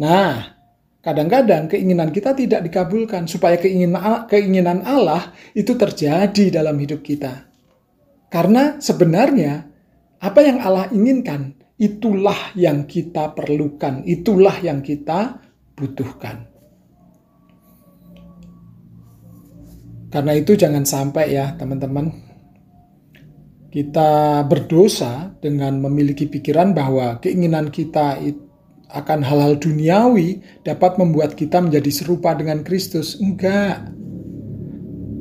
Nah, kadang-kadang keinginan kita tidak dikabulkan supaya keinginan Allah itu terjadi dalam hidup kita. Karena sebenarnya apa yang Allah inginkan itulah yang kita perlukan, itulah yang kita butuhkan. Karena itu jangan sampai ya teman-teman kita berdosa dengan memiliki pikiran bahwa keinginan kita akan hal-hal duniawi dapat membuat kita menjadi serupa dengan Kristus. Enggak.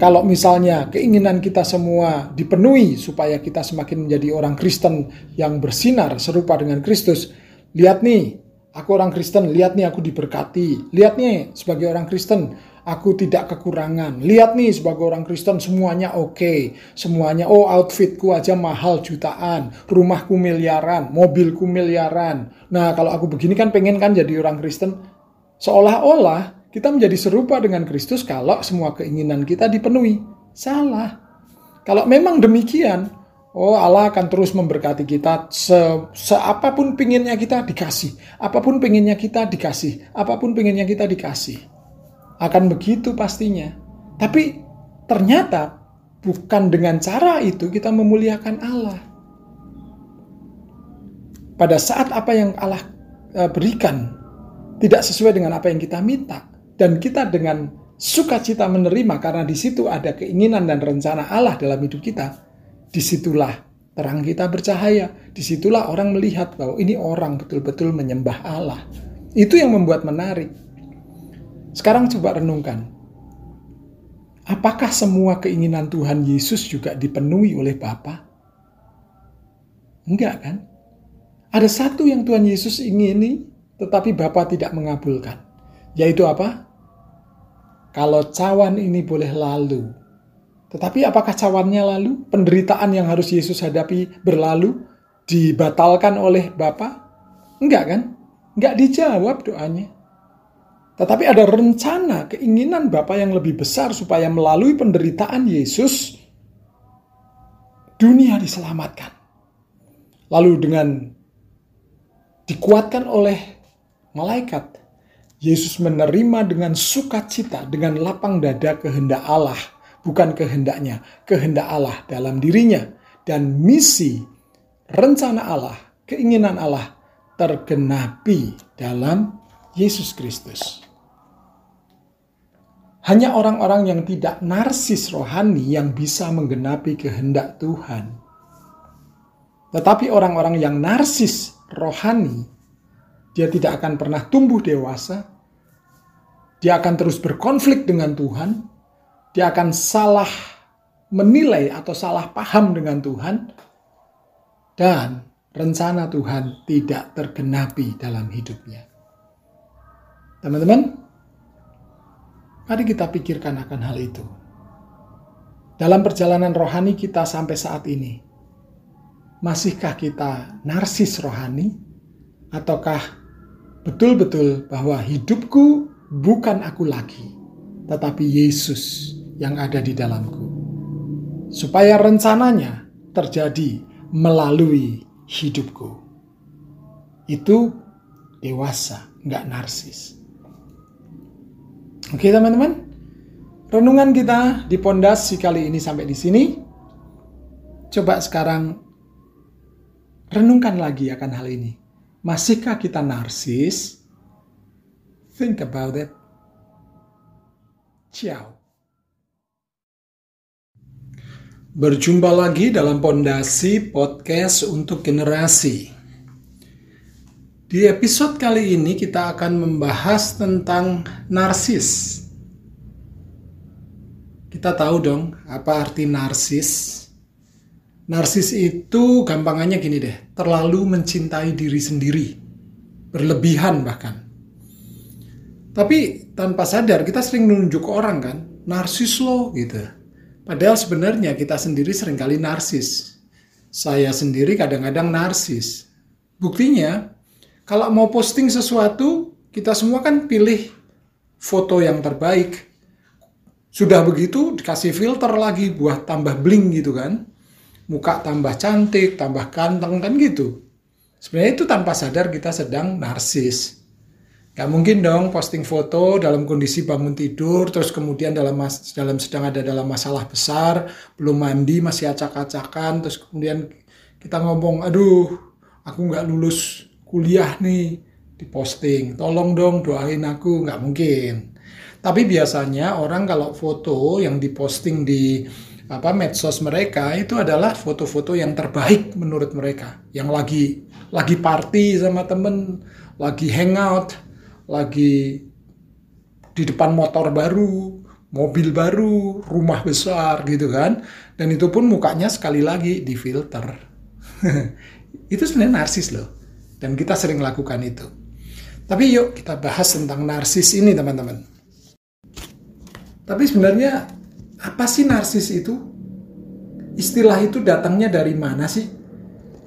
Kalau misalnya keinginan kita semua dipenuhi supaya kita semakin menjadi orang Kristen yang bersinar serupa dengan Kristus, lihat nih, aku orang Kristen, lihat nih aku diberkati, lihat nih sebagai orang Kristen aku tidak kekurangan. Lihat nih sebagai orang Kristen semuanya oke. Okay. Semuanya oh outfitku aja mahal jutaan, rumahku miliaran, mobilku miliaran. Nah, kalau aku begini kan pengen kan jadi orang Kristen. Seolah-olah kita menjadi serupa dengan Kristus kalau semua keinginan kita dipenuhi. Salah. Kalau memang demikian, Oh Allah akan terus memberkati kita se, seapapun pinginnya kita dikasih. Apa pun pinginnya kita dikasih. Apa pun pinginnya kita dikasih akan begitu pastinya. Tapi ternyata bukan dengan cara itu kita memuliakan Allah. Pada saat apa yang Allah eh, berikan tidak sesuai dengan apa yang kita minta dan kita dengan sukacita menerima karena di situ ada keinginan dan rencana Allah dalam hidup kita, di situlah terang kita bercahaya, di situlah orang melihat bahwa ini orang betul-betul menyembah Allah. Itu yang membuat menarik. Sekarang coba renungkan. Apakah semua keinginan Tuhan Yesus juga dipenuhi oleh Bapa? Enggak kan? Ada satu yang Tuhan Yesus ingini, tetapi Bapa tidak mengabulkan. Yaitu apa? Kalau cawan ini boleh lalu. Tetapi apakah cawannya lalu? Penderitaan yang harus Yesus hadapi berlalu? Dibatalkan oleh Bapa? Enggak kan? Enggak dijawab doanya. Tetapi ada rencana, keinginan Bapa yang lebih besar supaya melalui penderitaan Yesus dunia diselamatkan. Lalu dengan dikuatkan oleh malaikat, Yesus menerima dengan sukacita, dengan lapang dada kehendak Allah, bukan kehendaknya, kehendak Allah dalam dirinya. Dan misi, rencana Allah, keinginan Allah tergenapi dalam Yesus Kristus. Hanya orang-orang yang tidak narsis rohani yang bisa menggenapi kehendak Tuhan. Tetapi orang-orang yang narsis rohani, dia tidak akan pernah tumbuh dewasa. Dia akan terus berkonflik dengan Tuhan. Dia akan salah menilai atau salah paham dengan Tuhan. Dan rencana Tuhan tidak tergenapi dalam hidupnya. Teman-teman, Mari kita pikirkan akan hal itu. Dalam perjalanan rohani kita sampai saat ini, masihkah kita narsis rohani? Ataukah betul-betul bahwa hidupku bukan aku lagi, tetapi Yesus yang ada di dalamku? Supaya rencananya terjadi melalui hidupku. Itu dewasa, nggak narsis. Oke teman-teman, renungan kita di pondasi kali ini sampai di sini. Coba sekarang renungkan lagi akan hal ini. Masihkah kita narsis? Think about it. Ciao. Berjumpa lagi dalam pondasi podcast untuk generasi. Di episode kali ini kita akan membahas tentang narsis. Kita tahu dong apa arti narsis. Narsis itu gampangannya gini deh, terlalu mencintai diri sendiri, berlebihan bahkan. Tapi tanpa sadar kita sering menunjuk orang kan, narsis lo gitu. Padahal sebenarnya kita sendiri sering kali narsis. Saya sendiri kadang-kadang narsis. Buktinya, kalau mau posting sesuatu, kita semua kan pilih foto yang terbaik. Sudah begitu dikasih filter lagi buat tambah bling gitu kan. Muka tambah cantik, tambah ganteng kan gitu. Sebenarnya itu tanpa sadar kita sedang narsis. Gak mungkin dong posting foto dalam kondisi bangun tidur, terus kemudian dalam mas, dalam sedang ada dalam masalah besar, belum mandi, masih acak-acakan, terus kemudian kita ngomong, aduh, aku nggak lulus kuliah nih, diposting, tolong dong doain aku, nggak mungkin. Tapi biasanya orang kalau foto yang diposting di apa medsos mereka itu adalah foto-foto yang terbaik menurut mereka, yang lagi lagi party sama temen, lagi hangout, lagi di depan motor baru, mobil baru, rumah besar gitu kan. Dan itu pun mukanya sekali lagi di filter. itu sebenarnya narsis loh. Dan kita sering lakukan itu. Tapi yuk kita bahas tentang narsis ini teman-teman. Tapi sebenarnya apa sih narsis itu? Istilah itu datangnya dari mana sih?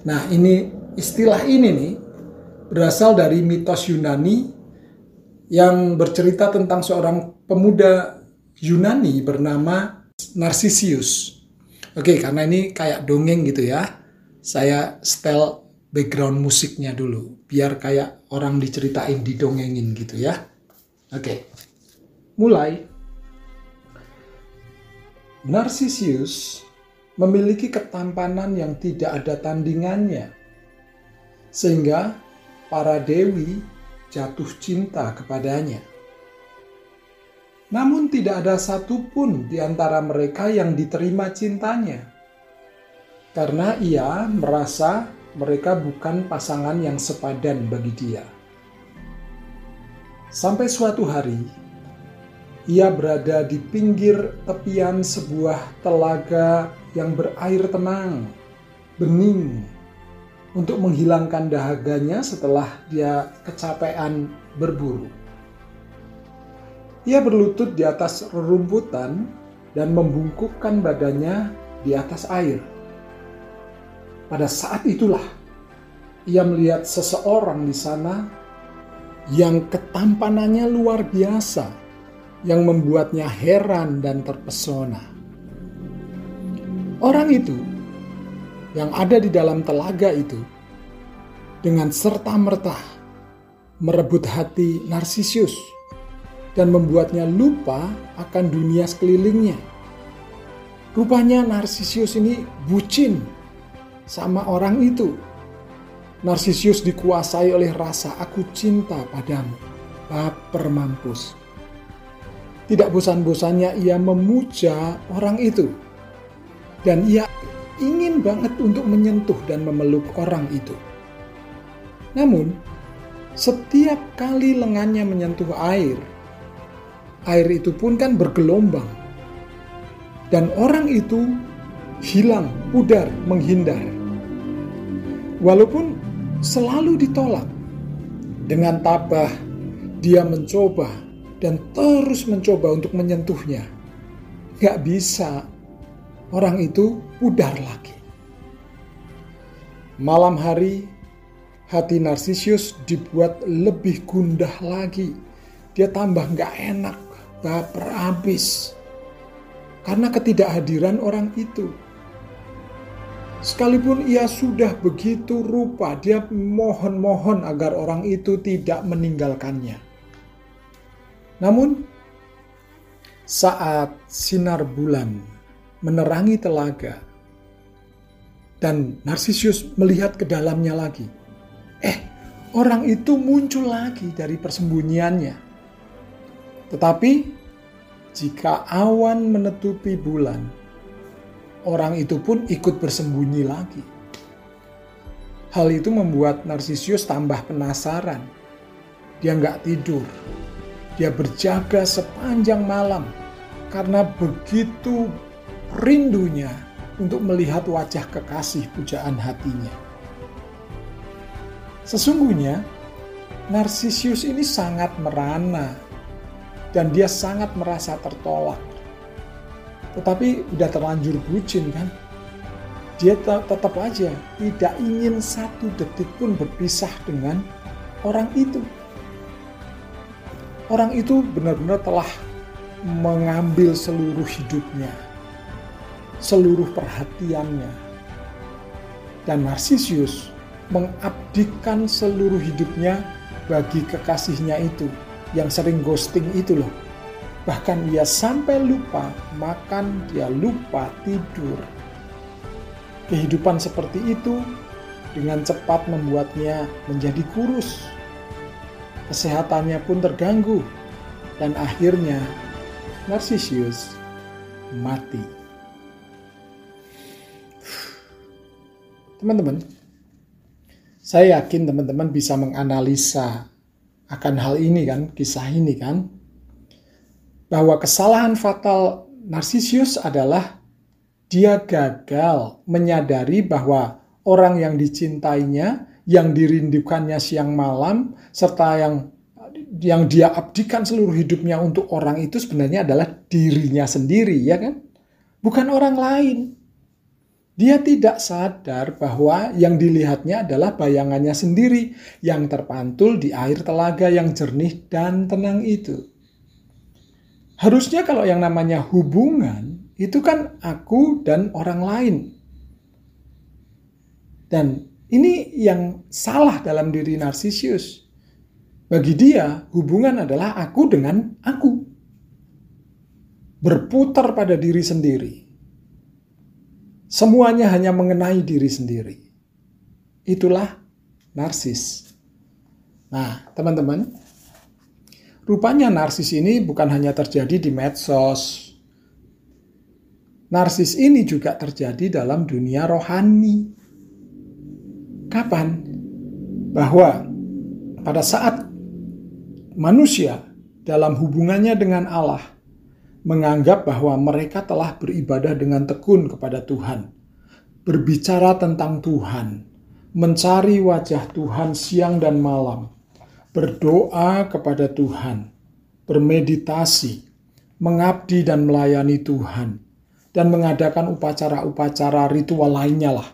Nah ini istilah ini nih berasal dari mitos Yunani yang bercerita tentang seorang pemuda Yunani bernama Narcisius. Oke, karena ini kayak dongeng gitu ya. Saya setel background musiknya dulu, biar kayak orang diceritain, didongengin gitu ya. Oke, mulai. Narcisius memiliki ketampanan yang tidak ada tandingannya, sehingga para dewi jatuh cinta kepadanya. Namun tidak ada satupun di antara mereka yang diterima cintanya. Karena ia merasa mereka bukan pasangan yang sepadan bagi dia. Sampai suatu hari, ia berada di pinggir tepian sebuah telaga yang berair tenang, bening, untuk menghilangkan dahaganya setelah dia kecapean berburu. Ia berlutut di atas rerumputan dan membungkukkan badannya di atas air. Pada saat itulah ia melihat seseorang di sana yang ketampanannya luar biasa, yang membuatnya heran dan terpesona. Orang itu yang ada di dalam telaga itu dengan serta-merta merebut hati Narsisius dan membuatnya lupa akan dunia sekelilingnya. Rupanya Narsisius ini bucin sama orang itu. Narsisius dikuasai oleh rasa aku cinta padamu, baper mampus. Tidak bosan-bosannya ia memuja orang itu. Dan ia ingin banget untuk menyentuh dan memeluk orang itu. Namun, setiap kali lengannya menyentuh air, air itu pun kan bergelombang. Dan orang itu hilang, pudar, menghindar. Walaupun selalu ditolak, dengan tabah dia mencoba dan terus mencoba untuk menyentuhnya. Gak bisa, orang itu pudar lagi. Malam hari, hati Narsisius dibuat lebih gundah lagi. Dia tambah nggak enak, baper habis. Karena ketidakhadiran orang itu. Sekalipun ia sudah begitu rupa, dia mohon-mohon agar orang itu tidak meninggalkannya. Namun, saat sinar bulan menerangi telaga. Dan Narsisius melihat ke dalamnya lagi. Eh, orang itu muncul lagi dari persembunyiannya. Tetapi jika awan menutupi bulan, orang itu pun ikut bersembunyi lagi. Hal itu membuat Narsisius tambah penasaran. Dia nggak tidur. Dia berjaga sepanjang malam karena begitu rindunya untuk melihat wajah kekasih pujaan hatinya. Sesungguhnya, Narsisius ini sangat merana dan dia sangat merasa tertolak. Tetapi udah terlanjur bucin kan? Dia tetap aja tidak ingin satu detik pun berpisah dengan orang itu. Orang itu benar-benar telah mengambil seluruh hidupnya seluruh perhatiannya. Dan Narsisius mengabdikan seluruh hidupnya bagi kekasihnya itu yang sering ghosting itu loh. Bahkan ia sampai lupa makan, dia lupa tidur. Kehidupan seperti itu dengan cepat membuatnya menjadi kurus. Kesehatannya pun terganggu dan akhirnya Narcisius mati. Teman-teman, saya yakin teman-teman bisa menganalisa akan hal ini kan, kisah ini kan, bahwa kesalahan fatal Narcisius adalah dia gagal menyadari bahwa orang yang dicintainya, yang dirindukannya siang malam, serta yang yang dia abdikan seluruh hidupnya untuk orang itu sebenarnya adalah dirinya sendiri, ya kan? Bukan orang lain. Dia tidak sadar bahwa yang dilihatnya adalah bayangannya sendiri yang terpantul di air telaga yang jernih dan tenang itu. Harusnya kalau yang namanya hubungan itu kan aku dan orang lain. Dan ini yang salah dalam diri Narsisius. Bagi dia, hubungan adalah aku dengan aku. Berputar pada diri sendiri Semuanya hanya mengenai diri sendiri. Itulah narsis. Nah, teman-teman, rupanya narsis ini bukan hanya terjadi di medsos. Narsis ini juga terjadi dalam dunia rohani. Kapan? Bahwa pada saat manusia dalam hubungannya dengan Allah menganggap bahwa mereka telah beribadah dengan tekun kepada Tuhan, berbicara tentang Tuhan, mencari wajah Tuhan siang dan malam, berdoa kepada Tuhan, bermeditasi, mengabdi dan melayani Tuhan, dan mengadakan upacara-upacara ritual lainnya lah.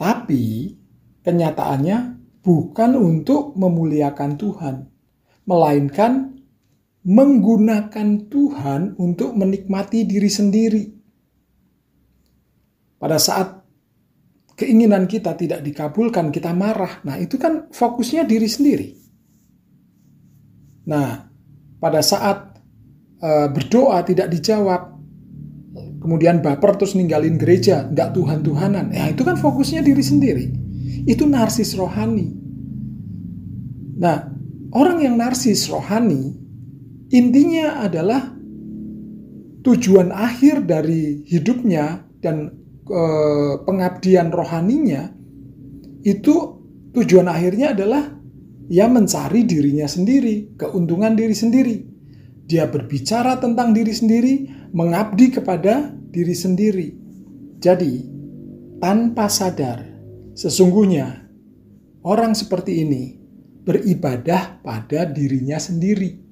Tapi kenyataannya bukan untuk memuliakan Tuhan, melainkan menggunakan Tuhan untuk menikmati diri sendiri. Pada saat keinginan kita tidak dikabulkan, kita marah. Nah, itu kan fokusnya diri sendiri. Nah, pada saat uh, berdoa tidak dijawab, kemudian baper terus ninggalin gereja, nggak Tuhan-Tuhanan. Ya, itu kan fokusnya diri sendiri. Itu narsis rohani. Nah, orang yang narsis rohani Intinya adalah tujuan akhir dari hidupnya dan e, pengabdian rohaninya itu tujuan akhirnya adalah ia mencari dirinya sendiri, keuntungan diri sendiri. Dia berbicara tentang diri sendiri, mengabdi kepada diri sendiri. Jadi, tanpa sadar, sesungguhnya orang seperti ini beribadah pada dirinya sendiri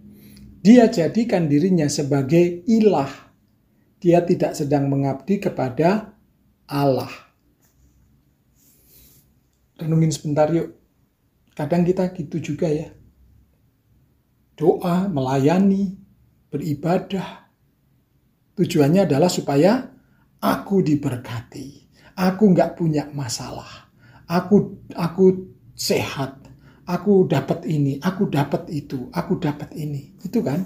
dia jadikan dirinya sebagai ilah. Dia tidak sedang mengabdi kepada Allah. Renungin sebentar yuk. Kadang kita gitu juga ya. Doa, melayani, beribadah. Tujuannya adalah supaya aku diberkati. Aku nggak punya masalah. Aku aku sehat aku dapat ini, aku dapat itu, aku dapat ini. Itu kan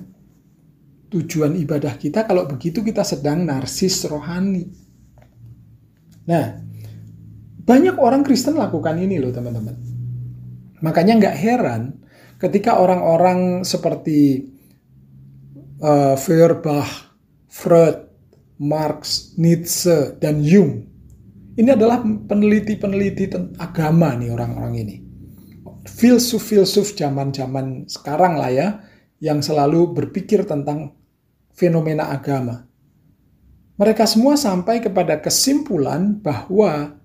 tujuan ibadah kita kalau begitu kita sedang narsis rohani. Nah, banyak orang Kristen lakukan ini loh teman-teman. Makanya nggak heran ketika orang-orang seperti uh, Feuerbach, Freud, Marx, Nietzsche, dan Jung. Ini adalah peneliti-peneliti agama nih orang-orang ini filsuf-filsuf zaman-zaman sekarang lah ya, yang selalu berpikir tentang fenomena agama. Mereka semua sampai kepada kesimpulan bahwa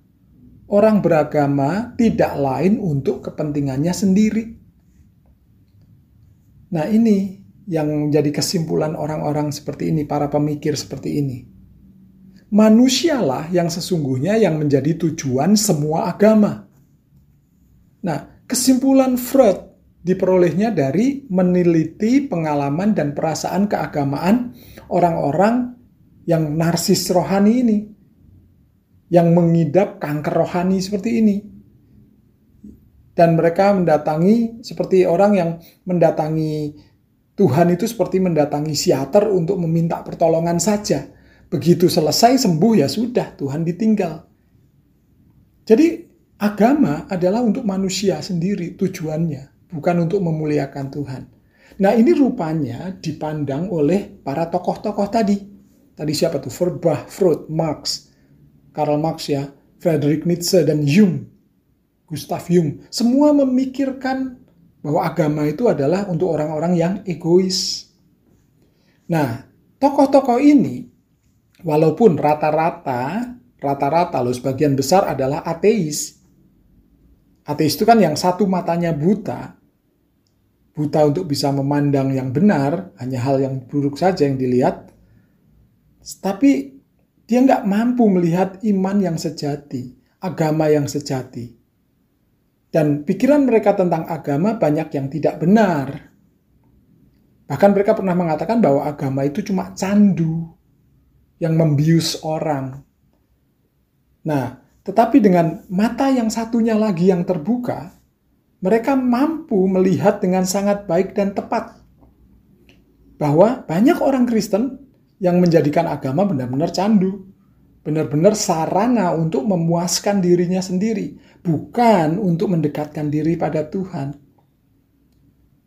orang beragama tidak lain untuk kepentingannya sendiri. Nah, ini yang menjadi kesimpulan orang-orang seperti ini, para pemikir seperti ini. Manusialah yang sesungguhnya yang menjadi tujuan semua agama. Nah, Kesimpulan Freud diperolehnya dari meneliti pengalaman dan perasaan keagamaan orang-orang yang narsis rohani ini, yang mengidap kanker rohani seperti ini. dan mereka mendatangi seperti orang yang mendatangi Tuhan itu seperti mendatangi siater untuk meminta pertolongan saja. Begitu selesai sembuh ya sudah, Tuhan ditinggal. Jadi agama adalah untuk manusia sendiri tujuannya, bukan untuk memuliakan Tuhan. Nah ini rupanya dipandang oleh para tokoh-tokoh tadi. Tadi siapa tuh? Feuerbach, Freud, Marx, Karl Marx ya, Friedrich Nietzsche, dan Jung. Gustav Jung. Semua memikirkan bahwa agama itu adalah untuk orang-orang yang egois. Nah, tokoh-tokoh ini, walaupun rata-rata, rata-rata loh sebagian besar adalah ateis. Ateis itu kan yang satu matanya buta, buta untuk bisa memandang yang benar, hanya hal yang buruk saja yang dilihat. Tapi dia nggak mampu melihat iman yang sejati, agama yang sejati. Dan pikiran mereka tentang agama banyak yang tidak benar. Bahkan mereka pernah mengatakan bahwa agama itu cuma candu yang membius orang. Nah, tetapi dengan mata yang satunya lagi yang terbuka, mereka mampu melihat dengan sangat baik dan tepat bahwa banyak orang Kristen yang menjadikan agama benar-benar candu benar-benar sarana untuk memuaskan dirinya sendiri, bukan untuk mendekatkan diri pada Tuhan.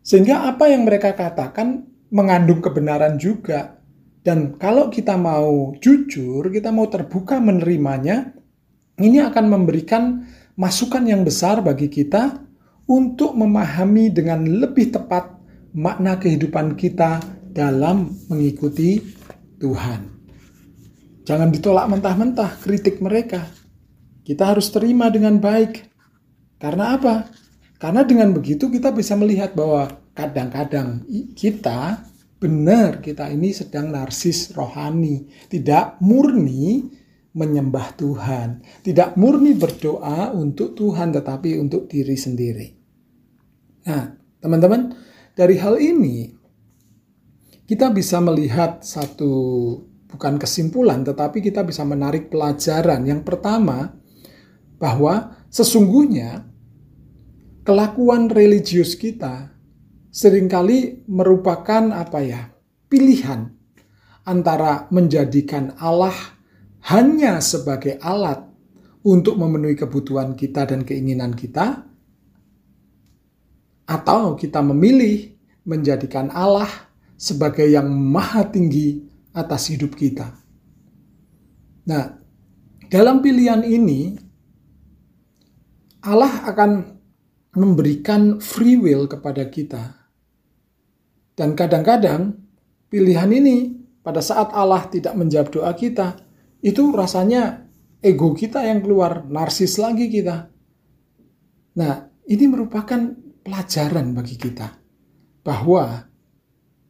Sehingga apa yang mereka katakan mengandung kebenaran juga. Dan kalau kita mau jujur, kita mau terbuka menerimanya, ini akan memberikan masukan yang besar bagi kita untuk memahami dengan lebih tepat makna kehidupan kita dalam mengikuti Tuhan. Jangan ditolak mentah-mentah kritik mereka. Kita harus terima dengan baik. Karena apa? Karena dengan begitu kita bisa melihat bahwa kadang-kadang kita benar kita ini sedang narsis rohani, tidak murni menyembah Tuhan, tidak murni berdoa untuk Tuhan tetapi untuk diri sendiri. Nah, teman-teman, dari hal ini kita bisa melihat satu bukan kesimpulan, tetapi kita bisa menarik pelajaran. Yang pertama, bahwa sesungguhnya kelakuan religius kita sering kali merupakan apa ya? pilihan antara menjadikan Allah hanya sebagai alat untuk memenuhi kebutuhan kita dan keinginan kita atau kita memilih menjadikan Allah sebagai yang maha tinggi atas hidup kita. Nah, dalam pilihan ini, Allah akan memberikan free will kepada kita. Dan kadang-kadang pilihan ini pada saat Allah tidak menjawab doa kita, itu rasanya ego kita yang keluar, narsis lagi kita. Nah, ini merupakan pelajaran bagi kita bahwa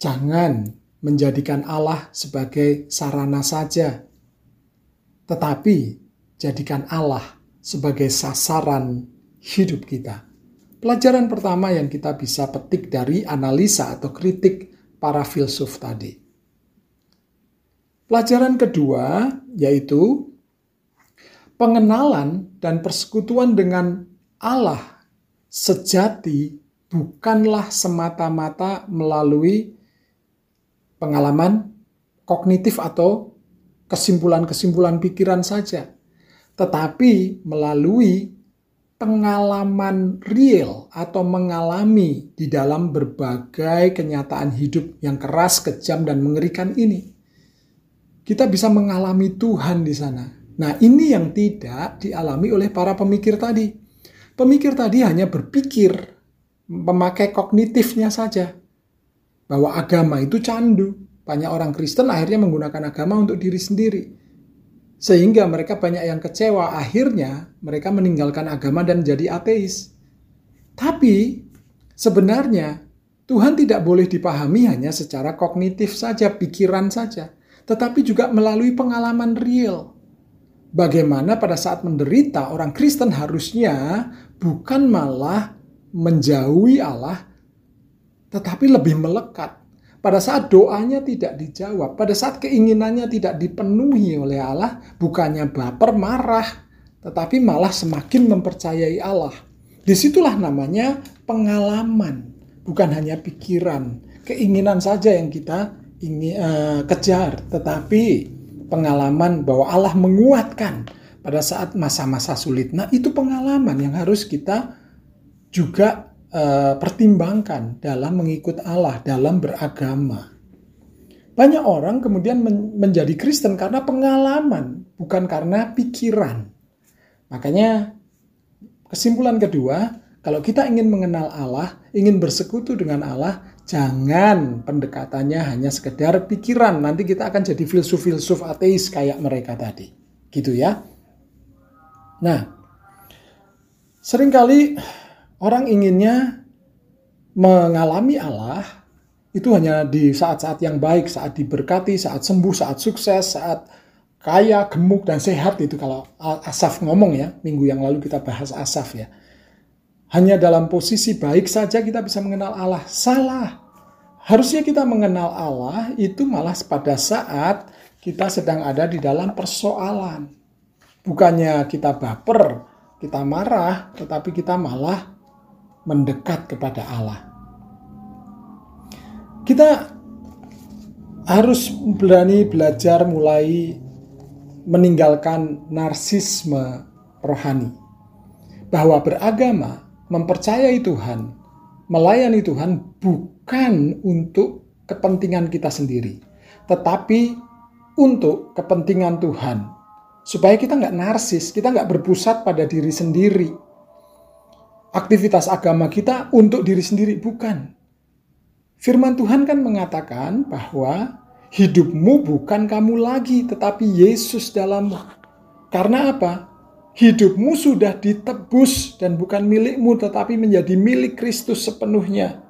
jangan menjadikan Allah sebagai sarana saja, tetapi jadikan Allah sebagai sasaran hidup kita. Pelajaran pertama yang kita bisa petik dari analisa atau kritik para filsuf tadi. Pelajaran kedua yaitu pengenalan dan persekutuan dengan Allah sejati bukanlah semata-mata melalui pengalaman kognitif atau kesimpulan-kesimpulan pikiran saja, tetapi melalui pengalaman real atau mengalami di dalam berbagai kenyataan hidup yang keras, kejam, dan mengerikan ini. Kita bisa mengalami Tuhan di sana. Nah, ini yang tidak dialami oleh para pemikir tadi. Pemikir tadi hanya berpikir, memakai kognitifnya saja bahwa agama itu candu. Banyak orang Kristen akhirnya menggunakan agama untuk diri sendiri. Sehingga mereka banyak yang kecewa, akhirnya mereka meninggalkan agama dan jadi ateis. Tapi sebenarnya Tuhan tidak boleh dipahami hanya secara kognitif saja, pikiran saja, tetapi juga melalui pengalaman real. Bagaimana pada saat menderita orang Kristen harusnya bukan malah menjauhi Allah, tetapi lebih melekat. Pada saat doanya tidak dijawab, pada saat keinginannya tidak dipenuhi oleh Allah, bukannya baper, marah, tetapi malah semakin mempercayai Allah. Di situlah namanya pengalaman, bukan hanya pikiran, keinginan saja yang kita ingin uh, kejar, tetapi pengalaman bahwa Allah menguatkan pada saat masa-masa sulit. Nah, itu pengalaman yang harus kita juga uh, pertimbangkan dalam mengikut Allah, dalam beragama. Banyak orang kemudian men menjadi Kristen karena pengalaman, bukan karena pikiran. Makanya kesimpulan kedua, kalau kita ingin mengenal Allah, ingin bersekutu dengan Allah, Jangan pendekatannya hanya sekedar pikiran. Nanti kita akan jadi filsuf-filsuf ateis kayak mereka tadi. Gitu ya. Nah, sering kali orang inginnya mengalami Allah itu hanya di saat-saat yang baik, saat diberkati, saat sembuh, saat sukses, saat kaya, gemuk, dan sehat itu kalau Asaf ngomong ya, minggu yang lalu kita bahas Asaf ya. Hanya dalam posisi baik saja kita bisa mengenal Allah. Salah. Harusnya kita mengenal Allah itu malah pada saat kita sedang ada di dalam persoalan. Bukannya kita baper, kita marah, tetapi kita malah mendekat kepada Allah. Kita harus berani belajar mulai meninggalkan narsisme rohani. Bahwa beragama, mempercayai Tuhan, melayani Tuhan bukan untuk kepentingan kita sendiri, tetapi untuk kepentingan Tuhan. Supaya kita nggak narsis, kita nggak berpusat pada diri sendiri. Aktivitas agama kita untuk diri sendiri, bukan. Firman Tuhan kan mengatakan bahwa hidupmu bukan kamu lagi, tetapi Yesus dalammu. Karena apa? hidupmu sudah ditebus dan bukan milikmu tetapi menjadi milik Kristus sepenuhnya.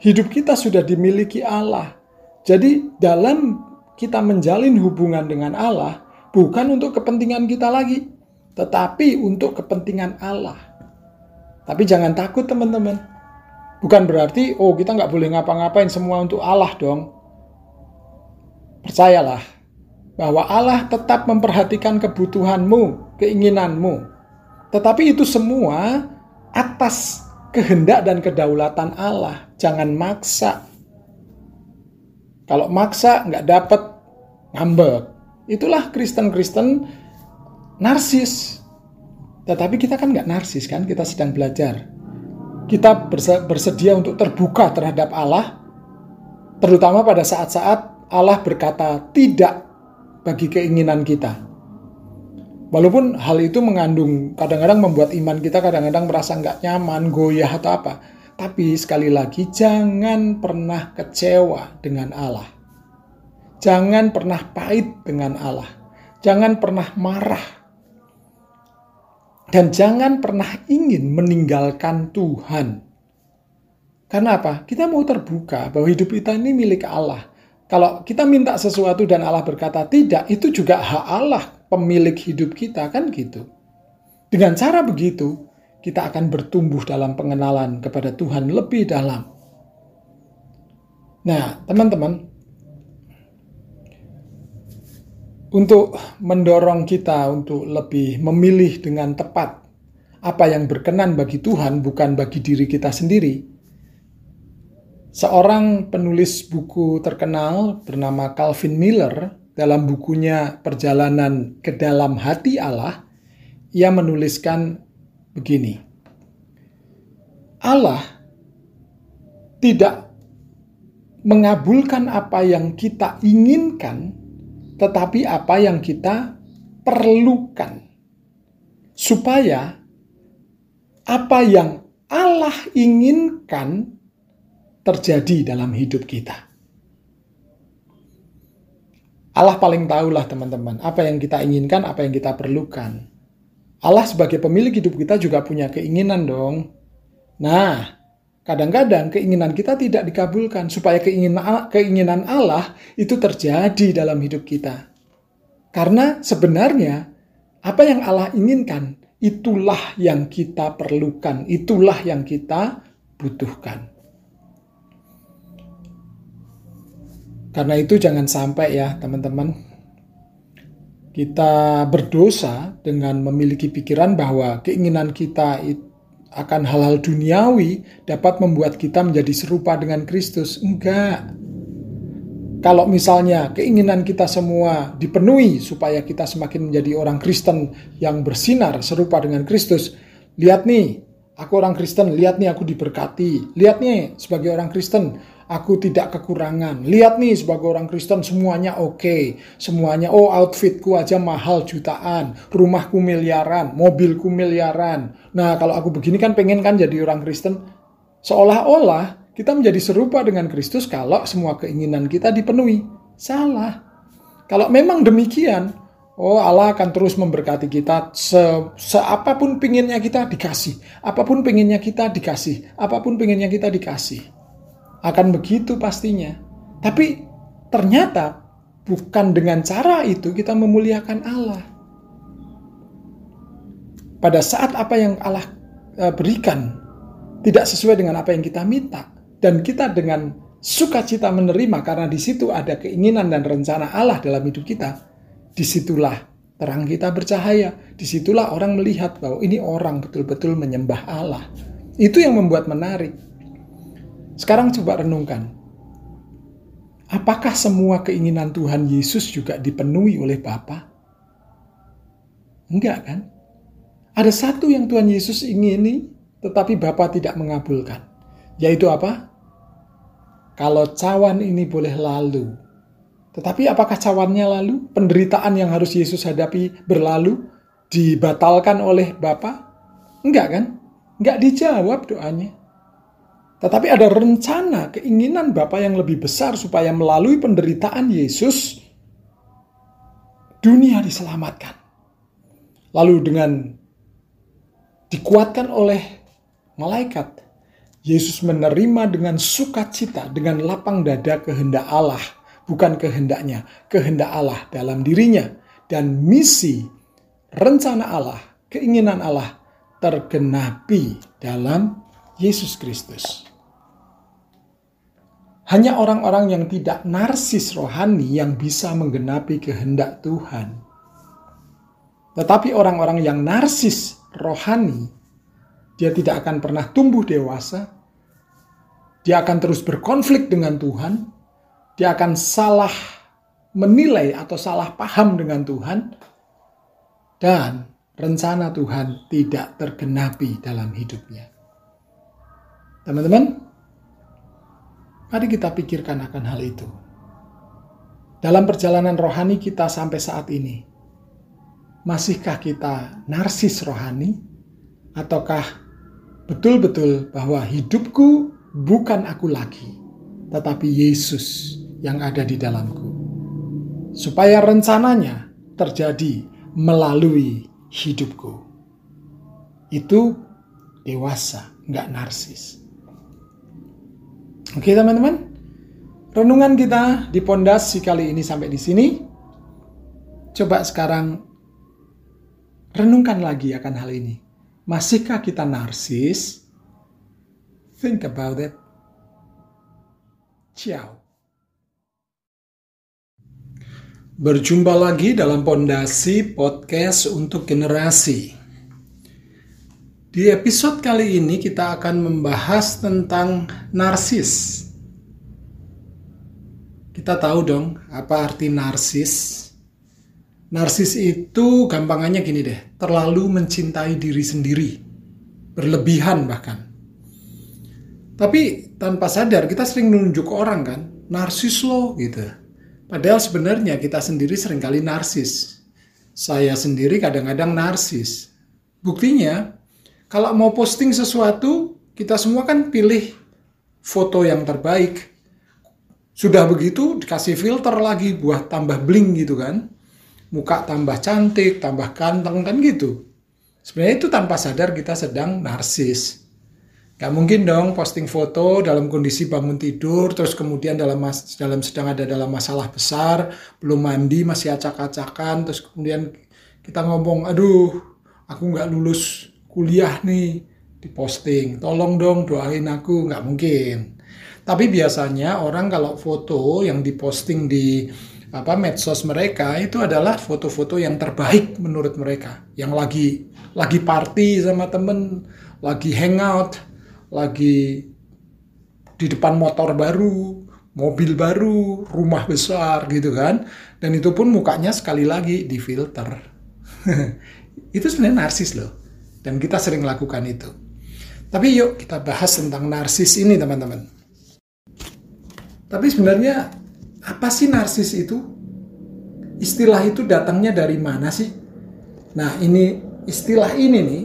Hidup kita sudah dimiliki Allah. Jadi dalam kita menjalin hubungan dengan Allah bukan untuk kepentingan kita lagi, tetapi untuk kepentingan Allah. Tapi jangan takut teman-teman. Bukan berarti, oh kita nggak boleh ngapa-ngapain semua untuk Allah dong. Percayalah, bahwa Allah tetap memperhatikan kebutuhanmu, keinginanmu. Tetapi itu semua atas kehendak dan kedaulatan Allah. Jangan maksa. Kalau maksa nggak dapat ngambek. Itulah Kristen-Kristen narsis. Tetapi kita kan nggak narsis kan, kita sedang belajar. Kita bersedia untuk terbuka terhadap Allah, terutama pada saat-saat Allah berkata tidak bagi keinginan kita. Walaupun hal itu mengandung kadang-kadang membuat iman kita kadang-kadang merasa nggak nyaman, goyah atau apa. Tapi sekali lagi jangan pernah kecewa dengan Allah. Jangan pernah pahit dengan Allah. Jangan pernah marah. Dan jangan pernah ingin meninggalkan Tuhan. Karena apa? Kita mau terbuka bahwa hidup kita ini milik Allah. Kalau kita minta sesuatu dan Allah berkata tidak, itu juga hak Allah pemilik hidup kita kan gitu. Dengan cara begitu, kita akan bertumbuh dalam pengenalan kepada Tuhan lebih dalam. Nah, teman-teman, untuk mendorong kita untuk lebih memilih dengan tepat apa yang berkenan bagi Tuhan, bukan bagi diri kita sendiri, Seorang penulis buku terkenal bernama Calvin Miller dalam bukunya Perjalanan ke Dalam Hati Allah, ia menuliskan begini. Allah tidak mengabulkan apa yang kita inginkan, tetapi apa yang kita perlukan. Supaya apa yang Allah inginkan terjadi dalam hidup kita. Allah paling tahulah teman-teman apa yang kita inginkan, apa yang kita perlukan. Allah sebagai pemilik hidup kita juga punya keinginan dong. Nah, kadang-kadang keinginan kita tidak dikabulkan supaya keinginan Allah itu terjadi dalam hidup kita. Karena sebenarnya apa yang Allah inginkan itulah yang kita perlukan, itulah yang kita butuhkan. Karena itu jangan sampai ya teman-teman kita berdosa dengan memiliki pikiran bahwa keinginan kita akan hal-hal duniawi dapat membuat kita menjadi serupa dengan Kristus. Enggak. Kalau misalnya keinginan kita semua dipenuhi supaya kita semakin menjadi orang Kristen yang bersinar serupa dengan Kristus, lihat nih, aku orang Kristen, lihat nih aku diberkati. Lihat nih sebagai orang Kristen, aku tidak kekurangan. Lihat nih sebagai orang Kristen semuanya oke. Okay. Semuanya oh outfitku aja mahal jutaan, rumahku miliaran, mobilku miliaran. Nah, kalau aku begini kan pengen kan jadi orang Kristen seolah-olah kita menjadi serupa dengan Kristus kalau semua keinginan kita dipenuhi. Salah. Kalau memang demikian, oh Allah akan terus memberkati kita se, seapapun pinginnya kita dikasih. Apa pun pinginnya kita dikasih. Apa pun pinginnya kita dikasih akan begitu pastinya. Tapi ternyata bukan dengan cara itu kita memuliakan Allah. Pada saat apa yang Allah e, berikan tidak sesuai dengan apa yang kita minta dan kita dengan sukacita menerima karena di situ ada keinginan dan rencana Allah dalam hidup kita. Di situlah terang kita bercahaya. Di situlah orang melihat bahwa ini orang betul-betul menyembah Allah. Itu yang membuat menarik. Sekarang coba renungkan. Apakah semua keinginan Tuhan Yesus juga dipenuhi oleh Bapa? Enggak kan? Ada satu yang Tuhan Yesus ingini, tetapi Bapa tidak mengabulkan. Yaitu apa? Kalau cawan ini boleh lalu. Tetapi apakah cawannya lalu? Penderitaan yang harus Yesus hadapi berlalu? Dibatalkan oleh Bapa? Enggak kan? Enggak dijawab doanya. Tetapi ada rencana, keinginan Bapa yang lebih besar supaya melalui penderitaan Yesus, dunia diselamatkan. Lalu dengan dikuatkan oleh malaikat, Yesus menerima dengan sukacita, dengan lapang dada kehendak Allah, bukan kehendaknya, kehendak Allah dalam dirinya. Dan misi, rencana Allah, keinginan Allah tergenapi dalam Yesus Kristus. Hanya orang-orang yang tidak narsis rohani yang bisa menggenapi kehendak Tuhan. Tetapi orang-orang yang narsis rohani, dia tidak akan pernah tumbuh dewasa. Dia akan terus berkonflik dengan Tuhan. Dia akan salah menilai atau salah paham dengan Tuhan. Dan rencana Tuhan tidak tergenapi dalam hidupnya. Teman-teman, Mari kita pikirkan akan hal itu. Dalam perjalanan rohani kita sampai saat ini, masihkah kita narsis rohani? Ataukah betul-betul bahwa hidupku bukan aku lagi, tetapi Yesus yang ada di dalamku? Supaya rencananya terjadi melalui hidupku. Itu dewasa, nggak narsis. Oke teman-teman, renungan kita di pondasi kali ini sampai di sini. Coba sekarang renungkan lagi akan hal ini. Masihkah kita narsis? Think about it. Ciao. Berjumpa lagi dalam pondasi podcast untuk generasi. Di episode kali ini kita akan membahas tentang narsis. Kita tahu dong apa arti narsis. Narsis itu gampangannya gini deh, terlalu mencintai diri sendiri. Berlebihan bahkan. Tapi tanpa sadar kita sering menunjuk orang kan, narsis lo gitu. Padahal sebenarnya kita sendiri sering kali narsis. Saya sendiri kadang-kadang narsis. Buktinya, kalau mau posting sesuatu, kita semua kan pilih foto yang terbaik. Sudah begitu dikasih filter lagi buat tambah bling gitu kan. Muka tambah cantik, tambah ganteng kan gitu. Sebenarnya itu tanpa sadar kita sedang narsis. Gak mungkin dong posting foto dalam kondisi bangun tidur, terus kemudian dalam dalam sedang ada dalam masalah besar, belum mandi, masih acak-acakan, terus kemudian kita ngomong, aduh, aku nggak lulus kuliah nih diposting tolong dong doain aku nggak mungkin tapi biasanya orang kalau foto yang diposting di apa medsos mereka itu adalah foto-foto yang terbaik menurut mereka yang lagi lagi party sama temen lagi hangout, lagi di depan motor baru, mobil baru, rumah besar gitu kan. Dan itu pun mukanya sekali lagi di filter. itu sebenarnya narsis loh. Dan kita sering lakukan itu. Tapi yuk kita bahas tentang narsis ini teman-teman. Tapi sebenarnya apa sih narsis itu? Istilah itu datangnya dari mana sih? Nah ini istilah ini nih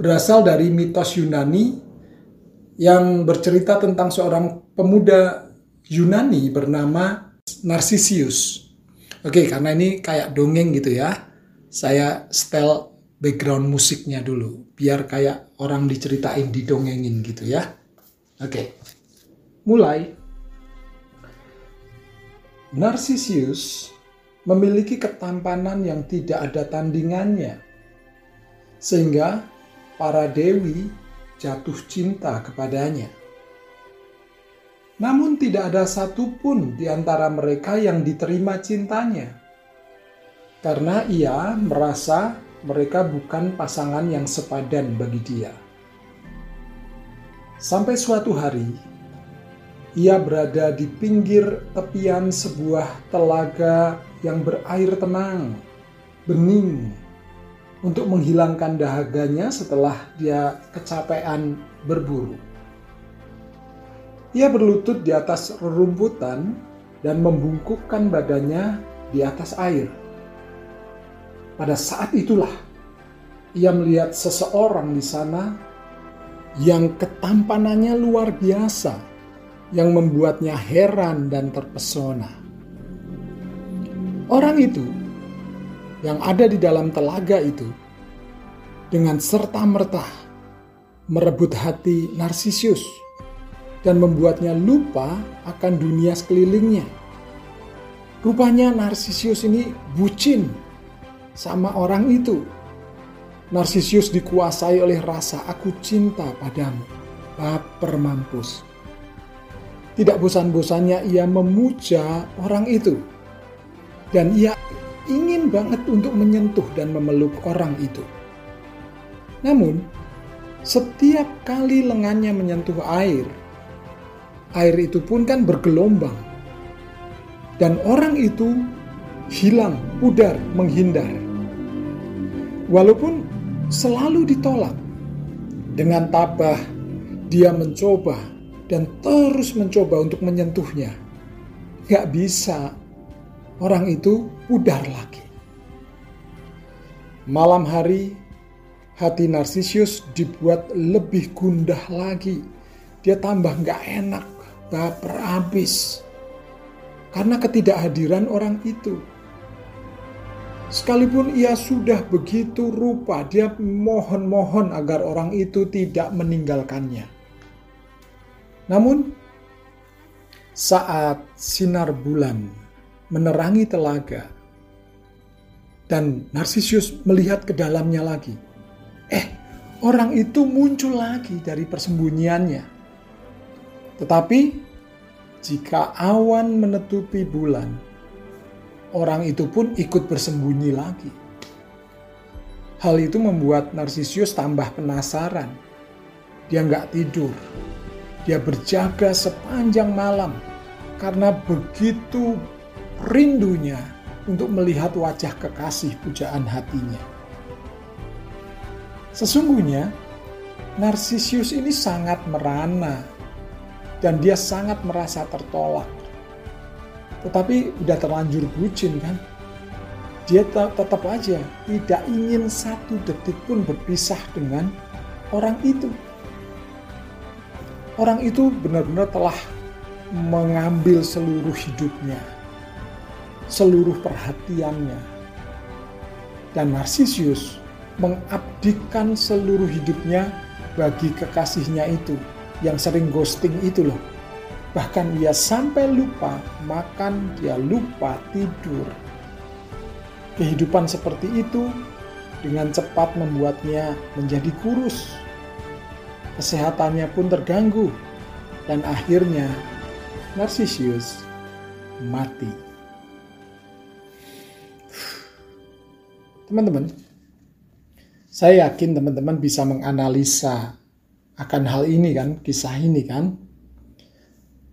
berasal dari mitos Yunani yang bercerita tentang seorang pemuda Yunani bernama Narcissus. Oke, karena ini kayak dongeng gitu ya. Saya setel background musiknya dulu, biar kayak orang diceritain, didongengin gitu ya. Oke, mulai. Narcissus memiliki ketampanan yang tidak ada tandingannya, sehingga para dewi jatuh cinta kepadanya. Namun, tidak ada satupun di antara mereka yang diterima cintanya, karena ia merasa mereka bukan pasangan yang sepadan bagi dia. Sampai suatu hari, ia berada di pinggir tepian sebuah telaga yang berair tenang, bening, untuk menghilangkan dahaganya setelah dia kecapean berburu. Ia berlutut di atas rerumputan dan membungkukkan badannya di atas air. Pada saat itulah ia melihat seseorang di sana yang ketampanannya luar biasa yang membuatnya heran dan terpesona. Orang itu yang ada di dalam telaga itu dengan serta-merta merebut hati Narsisus dan membuatnya lupa akan dunia sekelilingnya. Rupanya Narsisus ini bucin sama orang itu. Narsisus dikuasai oleh rasa aku cinta padamu. Baper mampus. Tidak bosan-bosannya ia memuja orang itu. Dan ia ingin banget untuk menyentuh dan memeluk orang itu. Namun, setiap kali lengannya menyentuh air, air itu pun kan bergelombang. Dan orang itu hilang, pudar, menghindar. Walaupun selalu ditolak, dengan tabah dia mencoba dan terus mencoba untuk menyentuhnya. Gak bisa, orang itu pudar lagi. Malam hari, hati Narsisus dibuat lebih gundah lagi. Dia tambah gak enak, baper habis. Karena ketidakhadiran orang itu. Sekalipun ia sudah begitu rupa, dia mohon-mohon agar orang itu tidak meninggalkannya. Namun, saat sinar bulan menerangi telaga dan Narsisus melihat ke dalamnya lagi, eh, orang itu muncul lagi dari persembunyiannya. Tetapi, jika awan menutupi bulan, orang itu pun ikut bersembunyi lagi. Hal itu membuat Narsisus tambah penasaran. Dia nggak tidur, dia berjaga sepanjang malam karena begitu rindunya untuk melihat wajah kekasih pujaan hatinya. Sesungguhnya, Narsisus ini sangat merana dan dia sangat merasa tertolak. Tetapi udah terlanjur bucin kan? Dia tetap aja tidak ingin satu detik pun berpisah dengan orang itu orang itu benar-benar telah mengambil seluruh hidupnya, seluruh perhatiannya. Dan Narsisus mengabdikan seluruh hidupnya bagi kekasihnya itu yang sering ghosting itu loh. Bahkan dia sampai lupa makan, dia lupa tidur. Kehidupan seperti itu dengan cepat membuatnya menjadi kurus, kesehatannya pun terganggu, dan akhirnya Narcissus mati. Teman-teman, Saya yakin teman-teman bisa menganalisa akan hal ini kan, kisah ini kan.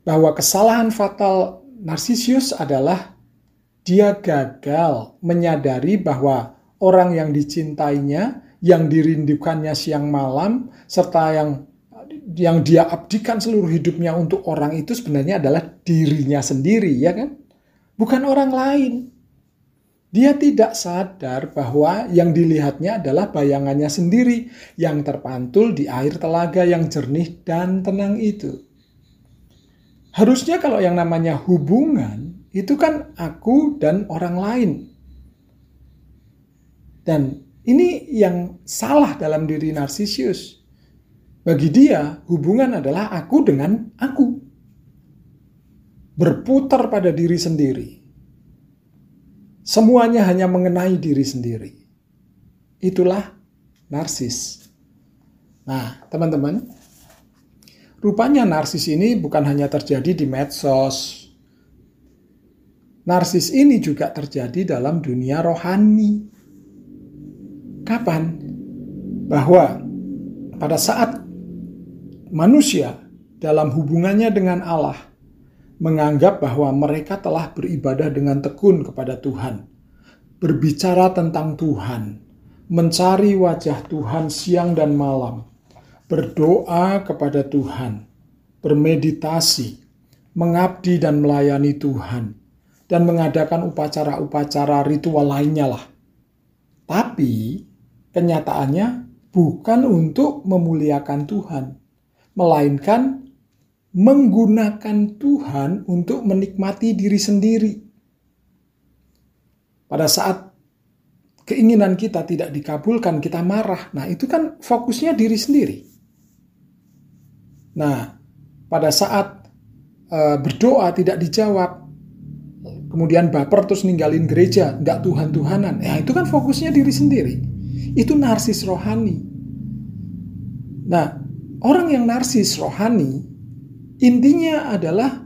Bahwa kesalahan fatal Narsisius adalah dia gagal menyadari bahwa orang yang dicintainya, yang dirindukannya siang malam, serta yang yang dia abdikan seluruh hidupnya untuk orang itu sebenarnya adalah dirinya sendiri, ya kan? Bukan orang lain. Dia tidak sadar bahwa yang dilihatnya adalah bayangannya sendiri yang terpantul di air telaga yang jernih dan tenang itu. Harusnya kalau yang namanya hubungan itu kan aku dan orang lain. Dan ini yang salah dalam diri Narsisius. Bagi dia, hubungan adalah aku dengan aku. Berputar pada diri sendiri Semuanya hanya mengenai diri sendiri. Itulah narsis. Nah, teman-teman, rupanya narsis ini bukan hanya terjadi di medsos. Narsis ini juga terjadi dalam dunia rohani. Kapan? Bahwa pada saat manusia dalam hubungannya dengan Allah menganggap bahwa mereka telah beribadah dengan tekun kepada Tuhan, berbicara tentang Tuhan, mencari wajah Tuhan siang dan malam, berdoa kepada Tuhan, bermeditasi, mengabdi dan melayani Tuhan, dan mengadakan upacara-upacara ritual lainnya lah. Tapi kenyataannya bukan untuk memuliakan Tuhan, melainkan menggunakan Tuhan untuk menikmati diri sendiri. Pada saat keinginan kita tidak dikabulkan, kita marah. Nah, itu kan fokusnya diri sendiri. Nah, pada saat e, berdoa tidak dijawab, kemudian baper terus ninggalin gereja, nggak Tuhan-Tuhanan. Ya, itu kan fokusnya diri sendiri. Itu narsis rohani. Nah, orang yang narsis rohani Intinya adalah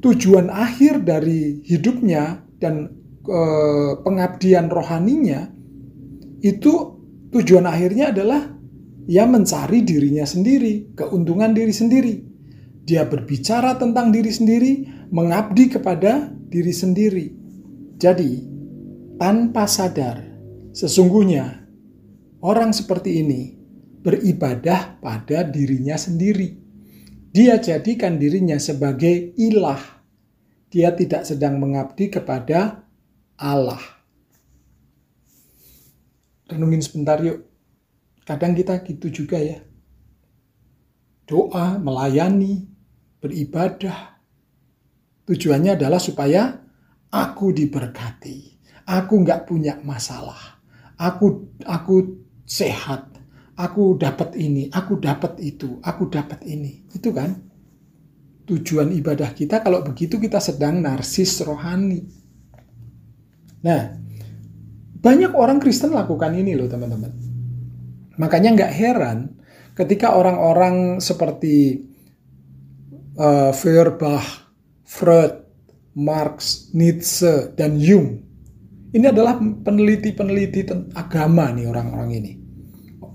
tujuan akhir dari hidupnya dan e, pengabdian rohaninya itu tujuan akhirnya adalah ia mencari dirinya sendiri, keuntungan diri sendiri. Dia berbicara tentang diri sendiri, mengabdi kepada diri sendiri. Jadi, tanpa sadar, sesungguhnya orang seperti ini beribadah pada dirinya sendiri. Dia jadikan dirinya sebagai ilah. Dia tidak sedang mengabdi kepada Allah. Renungin sebentar yuk. Kadang kita gitu juga ya. Doa, melayani, beribadah. Tujuannya adalah supaya aku diberkati. Aku nggak punya masalah. Aku aku sehat aku dapat ini, aku dapat itu, aku dapat ini. Itu kan tujuan ibadah kita kalau begitu kita sedang narsis rohani. Nah, banyak orang Kristen lakukan ini loh teman-teman. Makanya nggak heran ketika orang-orang seperti uh, Feuerbach, Freud, Marx, Nietzsche, dan Jung. Ini adalah peneliti-peneliti agama nih orang-orang ini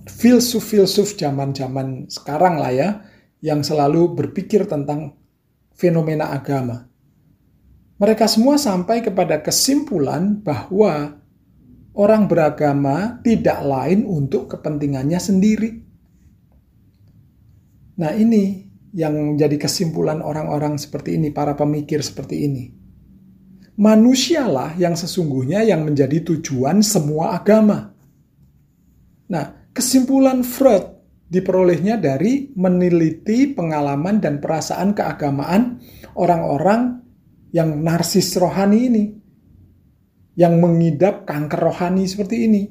filsuf-filsuf zaman-zaman sekarang lah ya, yang selalu berpikir tentang fenomena agama. Mereka semua sampai kepada kesimpulan bahwa orang beragama tidak lain untuk kepentingannya sendiri. Nah, ini yang menjadi kesimpulan orang-orang seperti ini, para pemikir seperti ini. Manusialah yang sesungguhnya yang menjadi tujuan semua agama. Nah, Kesimpulan Freud diperolehnya dari meneliti pengalaman dan perasaan keagamaan orang-orang yang narsis rohani ini, yang mengidap kanker rohani seperti ini.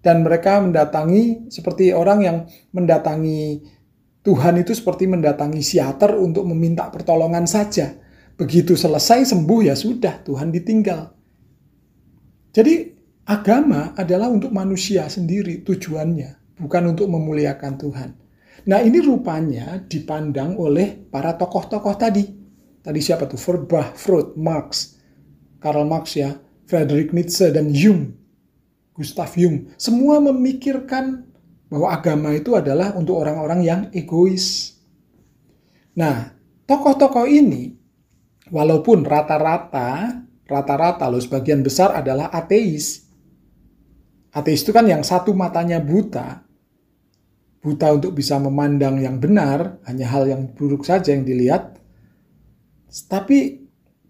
Dan mereka mendatangi seperti orang yang mendatangi Tuhan itu seperti mendatangi siater untuk meminta pertolongan saja. Begitu selesai sembuh ya sudah, Tuhan ditinggal. Jadi Agama adalah untuk manusia sendiri tujuannya, bukan untuk memuliakan Tuhan. Nah ini rupanya dipandang oleh para tokoh-tokoh tadi. Tadi siapa tuh? Feuerbach, Freud, Marx, Karl Marx ya, Friedrich Nietzsche, dan Jung. Gustav Jung, semua memikirkan bahwa agama itu adalah untuk orang-orang yang egois. Nah, tokoh-tokoh ini, walaupun rata-rata, rata-rata loh sebagian besar adalah ateis. Ateis itu kan yang satu matanya buta, buta untuk bisa memandang yang benar, hanya hal yang buruk saja yang dilihat. Tapi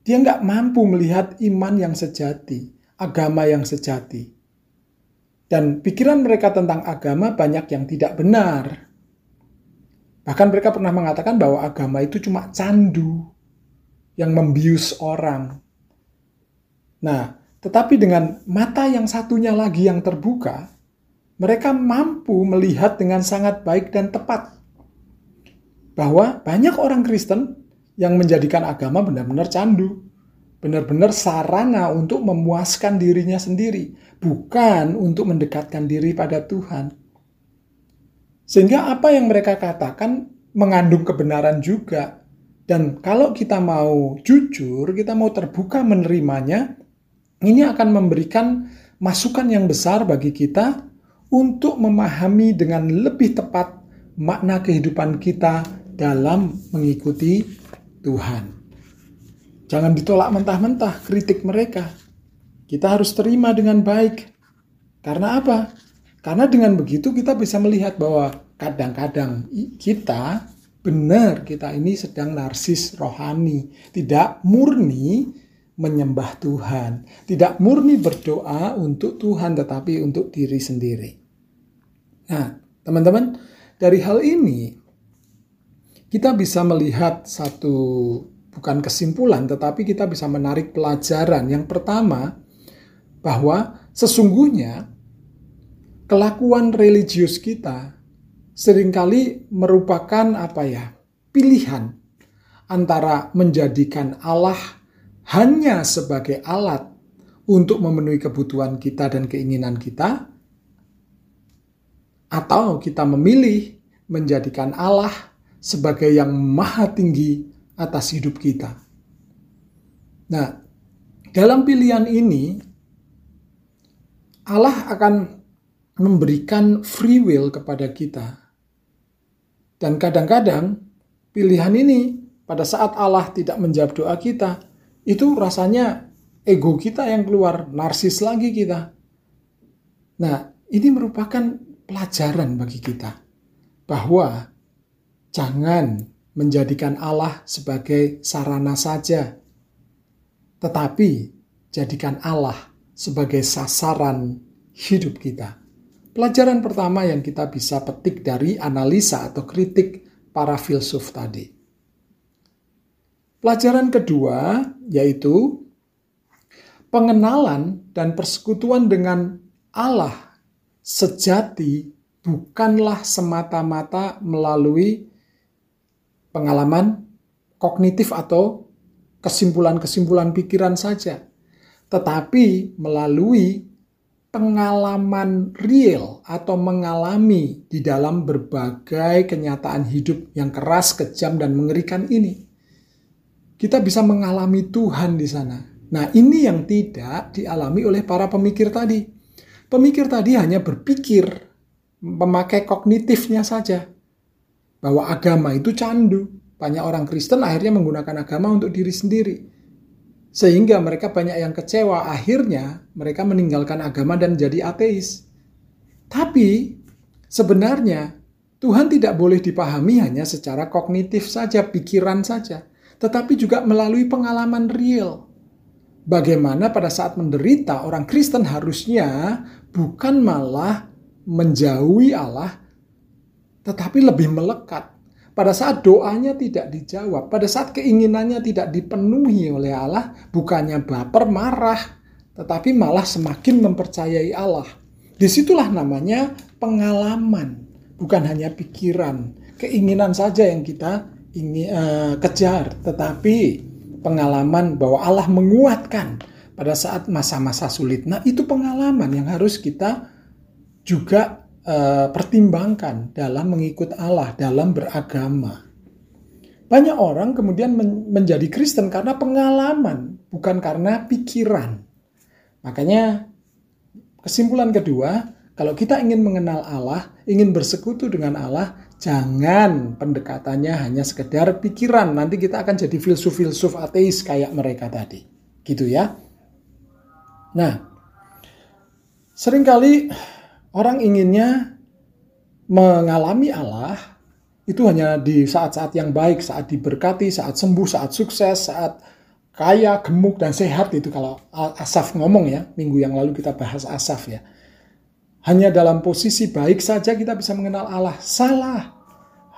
dia nggak mampu melihat iman yang sejati, agama yang sejati. Dan pikiran mereka tentang agama banyak yang tidak benar. Bahkan mereka pernah mengatakan bahwa agama itu cuma candu yang membius orang. Nah, tetapi dengan mata yang satunya lagi yang terbuka, mereka mampu melihat dengan sangat baik dan tepat bahwa banyak orang Kristen yang menjadikan agama benar-benar candu benar-benar sarana untuk memuaskan dirinya sendiri, bukan untuk mendekatkan diri pada Tuhan. Sehingga apa yang mereka katakan mengandung kebenaran juga. Dan kalau kita mau jujur, kita mau terbuka menerimanya, ini akan memberikan masukan yang besar bagi kita untuk memahami dengan lebih tepat makna kehidupan kita dalam mengikuti Tuhan. Jangan ditolak mentah-mentah kritik mereka. Kita harus terima dengan baik. Karena apa? Karena dengan begitu kita bisa melihat bahwa kadang-kadang kita benar kita ini sedang narsis rohani, tidak murni menyembah Tuhan, tidak murni berdoa untuk Tuhan tetapi untuk diri sendiri. Nah, teman-teman, dari hal ini kita bisa melihat satu bukan kesimpulan, tetapi kita bisa menarik pelajaran. Yang pertama, bahwa sesungguhnya kelakuan religius kita sering kali merupakan apa ya? pilihan antara menjadikan Allah hanya sebagai alat untuk memenuhi kebutuhan kita dan keinginan kita atau kita memilih menjadikan Allah sebagai yang maha tinggi atas hidup kita. Nah, dalam pilihan ini, Allah akan memberikan free will kepada kita. Dan kadang-kadang pilihan ini pada saat Allah tidak menjawab doa kita, itu rasanya ego kita yang keluar, narsis lagi kita. Nah, ini merupakan pelajaran bagi kita bahwa jangan menjadikan Allah sebagai sarana saja, tetapi jadikan Allah sebagai sasaran hidup kita. Pelajaran pertama yang kita bisa petik dari analisa atau kritik para filsuf tadi. Pelajaran kedua yaitu pengenalan dan persekutuan dengan Allah sejati bukanlah semata-mata melalui pengalaman kognitif atau kesimpulan-kesimpulan pikiran saja, tetapi melalui pengalaman real atau mengalami di dalam berbagai kenyataan hidup yang keras, kejam, dan mengerikan ini. Kita bisa mengalami Tuhan di sana. Nah, ini yang tidak dialami oleh para pemikir tadi. Pemikir tadi hanya berpikir, memakai kognitifnya saja bahwa agama itu candu. Banyak orang Kristen akhirnya menggunakan agama untuk diri sendiri. Sehingga mereka banyak yang kecewa, akhirnya mereka meninggalkan agama dan jadi ateis. Tapi sebenarnya Tuhan tidak boleh dipahami hanya secara kognitif saja, pikiran saja, tetapi juga melalui pengalaman real. Bagaimana pada saat menderita orang Kristen harusnya bukan malah menjauhi Allah, tetapi lebih melekat. Pada saat doanya tidak dijawab, pada saat keinginannya tidak dipenuhi oleh Allah, bukannya baper marah, tetapi malah semakin mempercayai Allah. Di situlah namanya pengalaman, bukan hanya pikiran, keinginan saja yang kita ingin uh, kejar, tetapi pengalaman bahwa Allah menguatkan pada saat masa-masa sulit. Nah, itu pengalaman yang harus kita juga uh, pertimbangkan dalam mengikut Allah, dalam beragama. Banyak orang kemudian men menjadi Kristen karena pengalaman, bukan karena pikiran. Makanya kesimpulan kedua, kalau kita ingin mengenal Allah, ingin bersekutu dengan Allah, jangan pendekatannya hanya sekedar pikiran. Nanti kita akan jadi filsuf-filsuf ateis kayak mereka tadi. Gitu ya. Nah, sering kali orang inginnya mengalami Allah itu hanya di saat-saat yang baik, saat diberkati, saat sembuh, saat sukses, saat kaya, gemuk, dan sehat itu kalau Asaf ngomong ya, minggu yang lalu kita bahas Asaf ya. Hanya dalam posisi baik saja kita bisa mengenal Allah. Salah.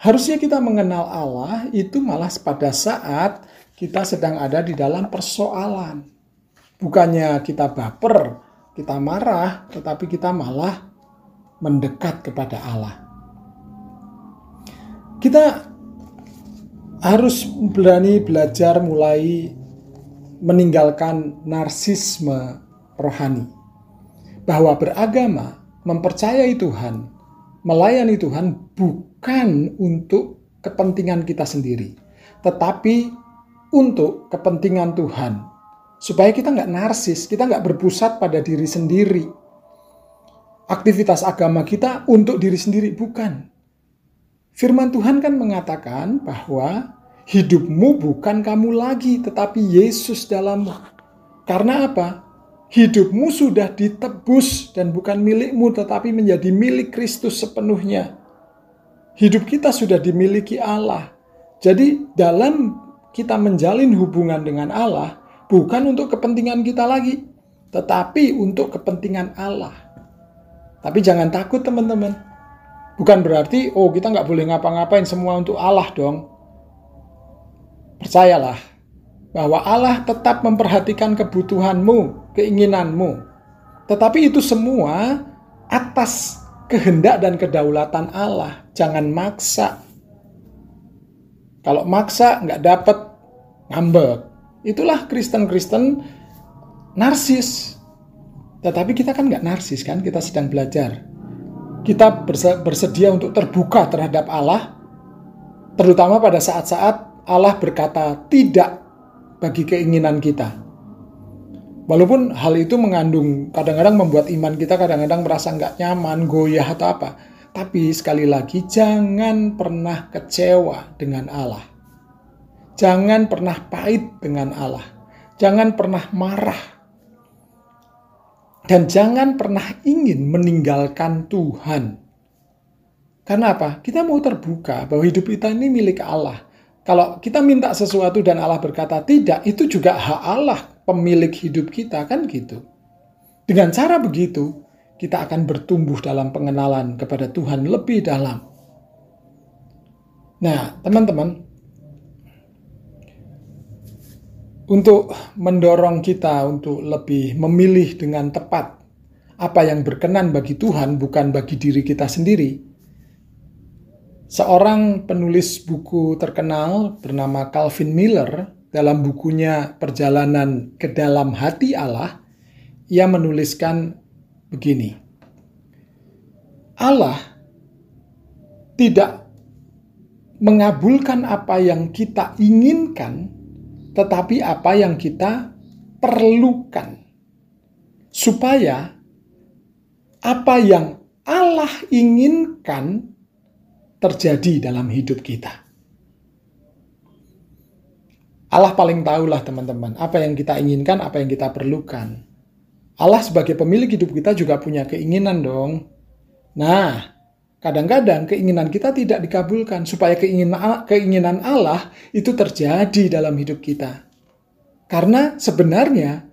Harusnya kita mengenal Allah itu malah pada saat kita sedang ada di dalam persoalan. Bukannya kita baper, kita marah, tetapi kita malah mendekat kepada Allah. Kita harus berani belajar mulai meninggalkan narsisme rohani. Bahwa beragama, mempercayai Tuhan, melayani Tuhan bukan untuk kepentingan kita sendiri, tetapi untuk kepentingan Tuhan. Supaya kita nggak narsis, kita nggak berpusat pada diri sendiri. Aktivitas agama kita untuk diri sendiri, bukan. Firman Tuhan kan mengatakan bahwa hidupmu bukan kamu lagi, tetapi Yesus dalammu. Karena apa? Hidupmu sudah ditebus dan bukan milikmu, tetapi menjadi milik Kristus sepenuhnya. Hidup kita sudah dimiliki Allah. Jadi, dalam kita menjalin hubungan dengan Allah, bukan untuk kepentingan kita lagi, tetapi untuk kepentingan Allah. Tapi jangan takut, teman-teman Bukan berarti, oh kita nggak boleh ngapa-ngapain semua untuk Allah dong. Percayalah bahwa Allah tetap memperhatikan kebutuhanmu, keinginanmu. Tetapi itu semua atas kehendak dan kedaulatan Allah. Jangan maksa. Kalau maksa nggak dapat ngambek. Itulah Kristen-Kristen narsis. Tetapi kita kan nggak narsis kan, kita sedang belajar kita bersedia untuk terbuka terhadap Allah, terutama pada saat-saat Allah berkata tidak bagi keinginan kita. Walaupun hal itu mengandung, kadang-kadang membuat iman kita kadang-kadang merasa nggak nyaman, goyah atau apa. Tapi sekali lagi, jangan pernah kecewa dengan Allah. Jangan pernah pahit dengan Allah. Jangan pernah marah dan jangan pernah ingin meninggalkan Tuhan. Karena apa? Kita mau terbuka bahwa hidup kita ini milik Allah. Kalau kita minta sesuatu dan Allah berkata tidak, itu juga hak Allah pemilik hidup kita kan gitu. Dengan cara begitu, kita akan bertumbuh dalam pengenalan kepada Tuhan lebih dalam. Nah, teman-teman, untuk mendorong kita untuk lebih memilih dengan tepat apa yang berkenan bagi Tuhan, bukan bagi diri kita sendiri. Seorang penulis buku terkenal bernama Calvin Miller dalam bukunya Perjalanan ke Dalam Hati Allah, ia menuliskan begini. Allah tidak mengabulkan apa yang kita inginkan tetapi apa yang kita perlukan. Supaya apa yang Allah inginkan terjadi dalam hidup kita. Allah paling tahulah teman-teman apa yang kita inginkan, apa yang kita perlukan. Allah sebagai pemilik hidup kita juga punya keinginan dong. Nah, Kadang-kadang keinginan kita tidak dikabulkan supaya keinginan Allah itu terjadi dalam hidup kita. Karena sebenarnya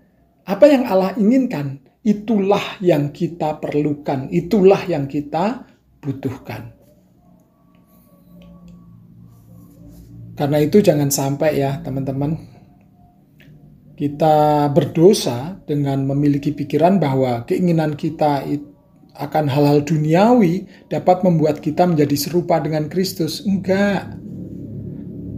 apa yang Allah inginkan itulah yang kita perlukan, itulah yang kita butuhkan. Karena itu jangan sampai ya teman-teman kita berdosa dengan memiliki pikiran bahwa keinginan kita itu akan hal-hal duniawi dapat membuat kita menjadi serupa dengan Kristus. Enggak.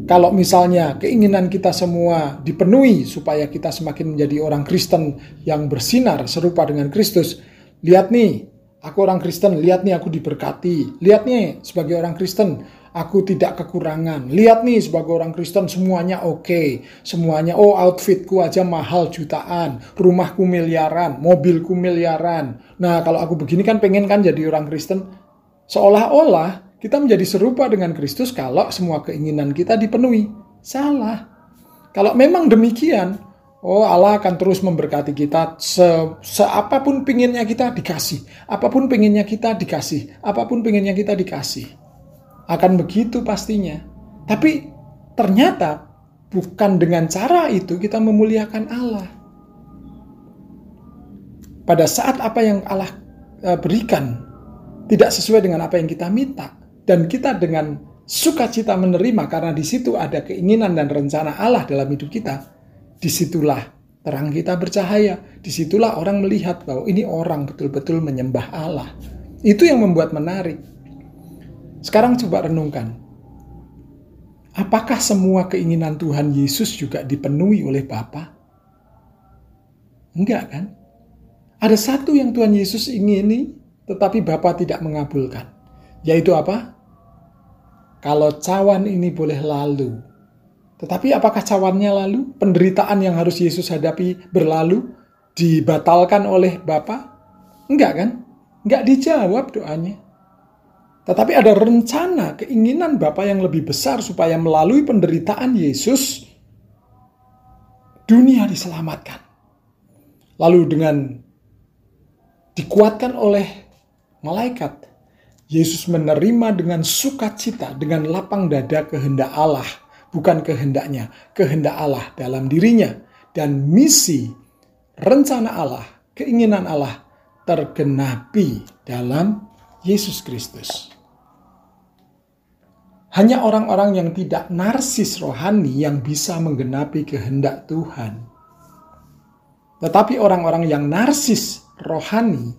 Kalau misalnya keinginan kita semua dipenuhi supaya kita semakin menjadi orang Kristen yang bersinar serupa dengan Kristus. Lihat nih, aku orang Kristen, lihat nih aku diberkati. Lihat nih, sebagai orang Kristen, Aku tidak kekurangan. Lihat nih sebagai orang Kristen semuanya oke. Okay. Semuanya, oh outfitku aja mahal jutaan. Rumahku miliaran, mobilku miliaran. Nah kalau aku begini kan pengen kan jadi orang Kristen. Seolah-olah kita menjadi serupa dengan Kristus kalau semua keinginan kita dipenuhi. Salah. Kalau memang demikian, Oh Allah akan terus memberkati kita se, se apa pun pinginnya kita dikasih. Apa pun pinginnya kita dikasih. Apa pun pinginnya kita dikasih. Akan begitu pastinya. Tapi ternyata bukan dengan cara itu kita memuliakan Allah. Pada saat apa yang Allah eh, berikan tidak sesuai dengan apa yang kita minta dan kita dengan sukacita menerima karena di situ ada keinginan dan rencana Allah dalam hidup kita di situlah terang kita bercahaya. Di situlah orang melihat bahwa ini orang betul-betul menyembah Allah. Itu yang membuat menarik. Sekarang coba renungkan. Apakah semua keinginan Tuhan Yesus juga dipenuhi oleh Bapa? Enggak kan? Ada satu yang Tuhan Yesus ingini, tetapi Bapa tidak mengabulkan. Yaitu apa? Kalau cawan ini boleh lalu, tetapi apakah cawannya lalu? Penderitaan yang harus Yesus hadapi berlalu? Dibatalkan oleh Bapa? Enggak kan? Enggak dijawab doanya. Tetapi ada rencana, keinginan Bapa yang lebih besar supaya melalui penderitaan Yesus, dunia diselamatkan. Lalu dengan dikuatkan oleh malaikat, Yesus menerima dengan sukacita, dengan lapang dada kehendak Allah bukan kehendaknya, kehendak Allah dalam dirinya. Dan misi, rencana Allah, keinginan Allah tergenapi dalam Yesus Kristus. Hanya orang-orang yang tidak narsis rohani yang bisa menggenapi kehendak Tuhan. Tetapi orang-orang yang narsis rohani,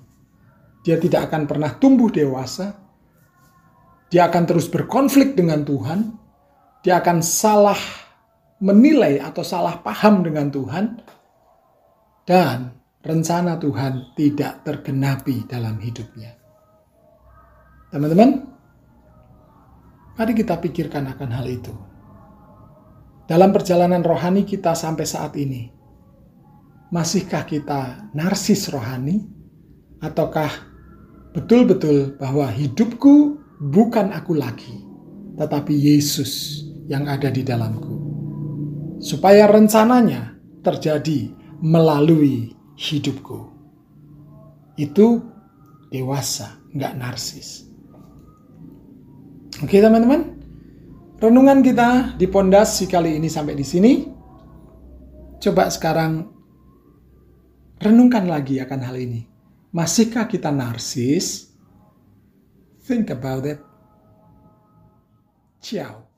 dia tidak akan pernah tumbuh dewasa. Dia akan terus berkonflik dengan Tuhan, dia akan salah menilai atau salah paham dengan Tuhan dan rencana Tuhan tidak tergenapi dalam hidupnya. Teman-teman, mari kita pikirkan akan hal itu. Dalam perjalanan rohani kita sampai saat ini, masihkah kita narsis rohani ataukah betul-betul bahwa hidupku bukan aku lagi, tetapi Yesus yang ada di dalamku. Supaya rencananya terjadi melalui hidupku. Itu dewasa, nggak narsis. Oke teman-teman, renungan kita di pondasi kali ini sampai di sini. Coba sekarang renungkan lagi akan hal ini. Masihkah kita narsis? Think about it. Ciao.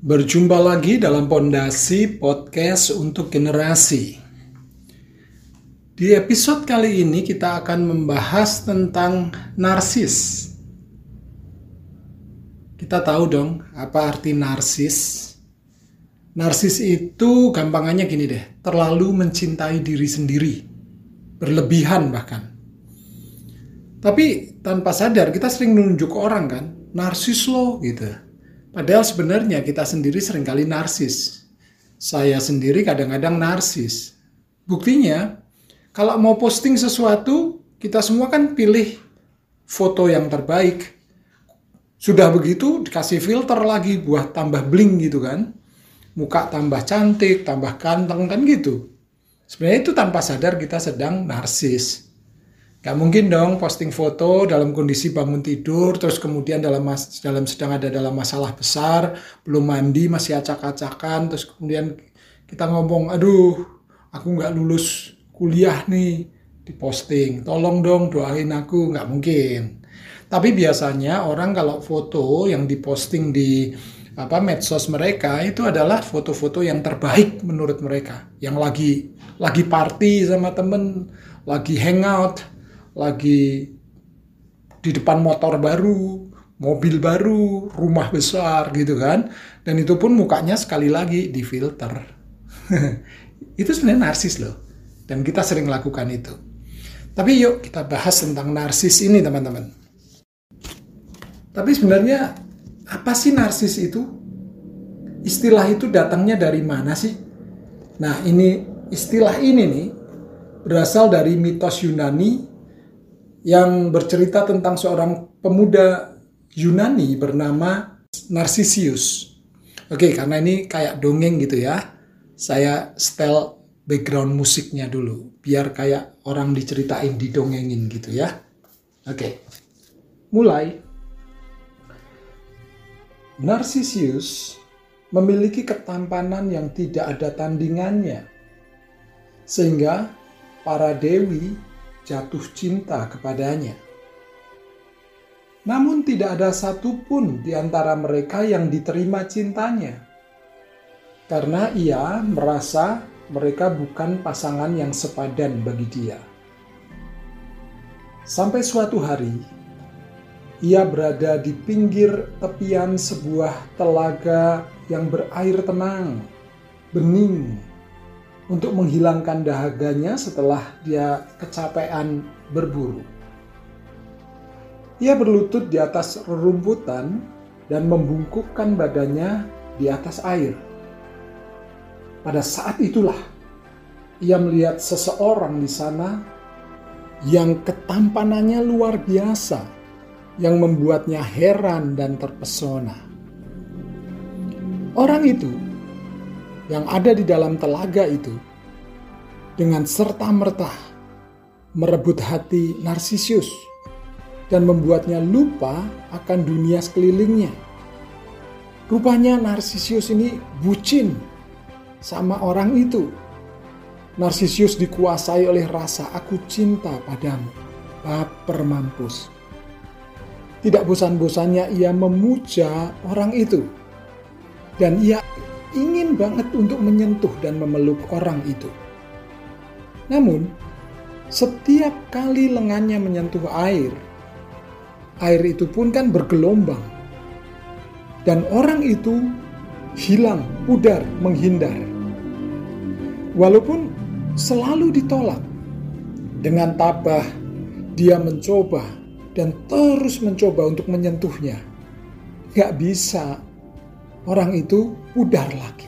Berjumpa lagi dalam Pondasi Podcast untuk Generasi. Di episode kali ini kita akan membahas tentang narsis. Kita tahu dong apa arti narsis. Narsis itu gampangannya gini deh, terlalu mencintai diri sendiri. Berlebihan bahkan. Tapi tanpa sadar kita sering nunjuk orang kan, narsis lo gitu Padahal sebenarnya kita sendiri sering kali narsis. Saya sendiri kadang-kadang narsis. Buktinya, kalau mau posting sesuatu, kita semua kan pilih foto yang terbaik. Sudah begitu dikasih filter lagi buat tambah bling gitu kan. Muka tambah cantik, tambah ganteng kan gitu. Sebenarnya itu tanpa sadar kita sedang narsis. Gak mungkin dong posting foto dalam kondisi bangun tidur, terus kemudian dalam dalam sedang ada dalam masalah besar, belum mandi, masih acak-acakan, terus kemudian kita ngomong, aduh, aku nggak lulus kuliah nih, diposting, tolong dong doain aku, nggak mungkin. Tapi biasanya orang kalau foto yang diposting di apa medsos mereka itu adalah foto-foto yang terbaik menurut mereka, yang lagi lagi party sama temen, lagi hangout, lagi di depan motor baru, mobil baru, rumah besar gitu kan. Dan itu pun mukanya sekali lagi di filter. itu sebenarnya narsis loh. Dan kita sering lakukan itu. Tapi yuk kita bahas tentang narsis ini teman-teman. Tapi sebenarnya apa sih narsis itu? Istilah itu datangnya dari mana sih? Nah, ini istilah ini nih berasal dari mitos Yunani yang bercerita tentang seorang pemuda Yunani bernama Narcissus. Oke, karena ini kayak dongeng gitu ya. Saya setel background musiknya dulu biar kayak orang diceritain didongengin gitu ya. Oke. Mulai. Narcissus memiliki ketampanan yang tidak ada tandingannya. Sehingga para dewi jatuh cinta kepadanya. Namun tidak ada satupun di antara mereka yang diterima cintanya. Karena ia merasa mereka bukan pasangan yang sepadan bagi dia. Sampai suatu hari, ia berada di pinggir tepian sebuah telaga yang berair tenang, bening, untuk menghilangkan dahaganya setelah dia kecapean berburu. Ia berlutut di atas rerumputan dan membungkukkan badannya di atas air. Pada saat itulah ia melihat seseorang di sana yang ketampanannya luar biasa, yang membuatnya heran dan terpesona. Orang itu yang ada di dalam telaga itu dengan serta-merta merebut hati Narsisius dan membuatnya lupa akan dunia sekelilingnya. Rupanya Narsisius ini bucin sama orang itu. Narsisius dikuasai oleh rasa aku cinta padamu. Baper mampus. Tidak bosan-bosannya ia memuja orang itu. Dan ia ingin banget untuk menyentuh dan memeluk orang itu. Namun, setiap kali lengannya menyentuh air, air itu pun kan bergelombang. Dan orang itu hilang, pudar, menghindar. Walaupun selalu ditolak, dengan tabah dia mencoba dan terus mencoba untuk menyentuhnya. Gak bisa, orang itu pudar lagi.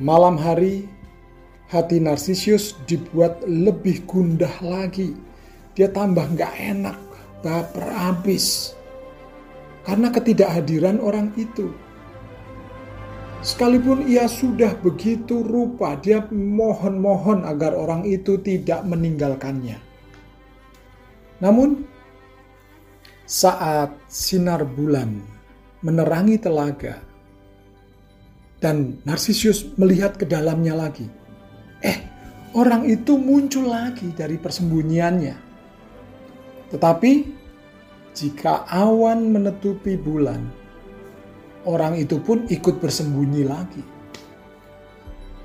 Malam hari, hati Narsisius dibuat lebih gundah lagi. Dia tambah gak enak baper habis karena ketidakhadiran orang itu. Sekalipun ia sudah begitu rupa, dia mohon-mohon agar orang itu tidak meninggalkannya. Namun, saat sinar bulan menerangi telaga, dan Narsisus melihat ke dalamnya lagi, eh, orang itu muncul lagi dari persembunyiannya. Tetapi jika awan menutupi bulan, orang itu pun ikut bersembunyi lagi.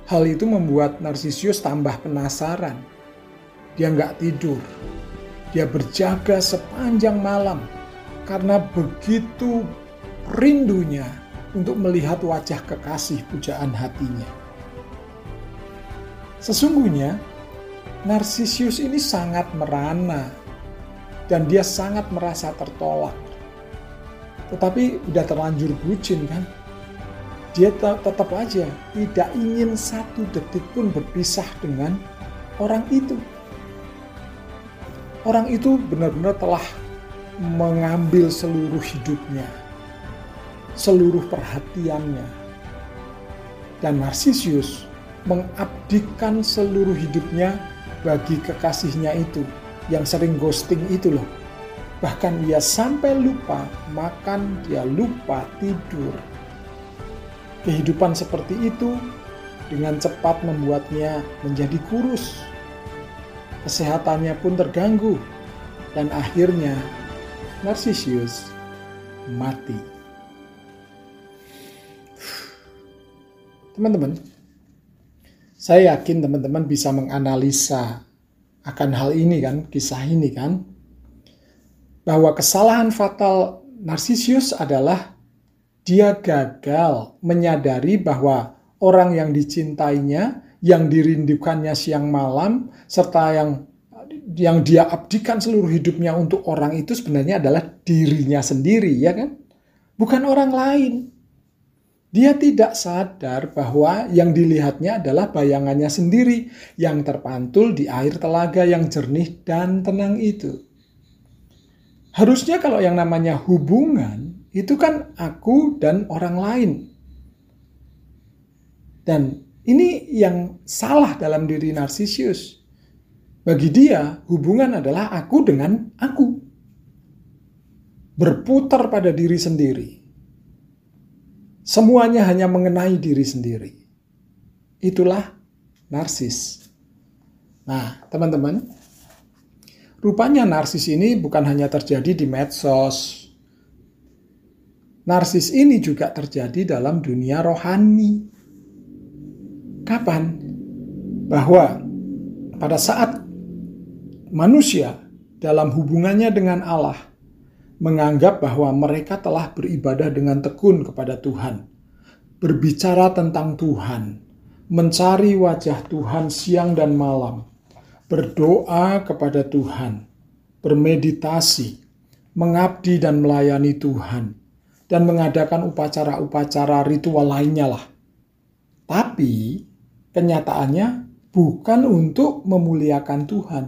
Hal itu membuat Narsisius tambah penasaran. Dia nggak tidur. Dia berjaga sepanjang malam karena begitu rindunya untuk melihat wajah kekasih pujaan hatinya. Sesungguhnya, Narsisius ini sangat merana dan dia sangat merasa tertolak. Tetapi udah terlanjur bucin kan. Dia tetap aja tidak ingin satu detik pun berpisah dengan orang itu. Orang itu benar-benar telah mengambil seluruh hidupnya, seluruh perhatiannya. Dan Narsisus mengabdikan seluruh hidupnya bagi kekasihnya itu yang sering ghosting itu loh. Bahkan dia sampai lupa makan, dia lupa tidur. Kehidupan seperti itu dengan cepat membuatnya menjadi kurus. Kesehatannya pun terganggu dan akhirnya Narcissus mati. Teman-teman, saya yakin teman-teman bisa menganalisa akan hal ini kan, kisah ini kan, bahwa kesalahan fatal Narsisus adalah dia gagal menyadari bahwa orang yang dicintainya, yang dirindukannya siang malam, serta yang yang dia abdikan seluruh hidupnya untuk orang itu sebenarnya adalah dirinya sendiri, ya kan? Bukan orang lain. Dia tidak sadar bahwa yang dilihatnya adalah bayangannya sendiri yang terpantul di air telaga yang jernih dan tenang itu. Harusnya kalau yang namanya hubungan itu kan aku dan orang lain. Dan ini yang salah dalam diri narsisius. Bagi dia, hubungan adalah aku dengan aku. Berputar pada diri sendiri Semuanya hanya mengenai diri sendiri. Itulah narsis. Nah, teman-teman, rupanya narsis ini bukan hanya terjadi di medsos. Narsis ini juga terjadi dalam dunia rohani. Kapan? Bahwa pada saat manusia dalam hubungannya dengan Allah menganggap bahwa mereka telah beribadah dengan tekun kepada Tuhan, berbicara tentang Tuhan, mencari wajah Tuhan siang dan malam, berdoa kepada Tuhan, bermeditasi, mengabdi dan melayani Tuhan, dan mengadakan upacara-upacara ritual lainnya lah. Tapi kenyataannya bukan untuk memuliakan Tuhan,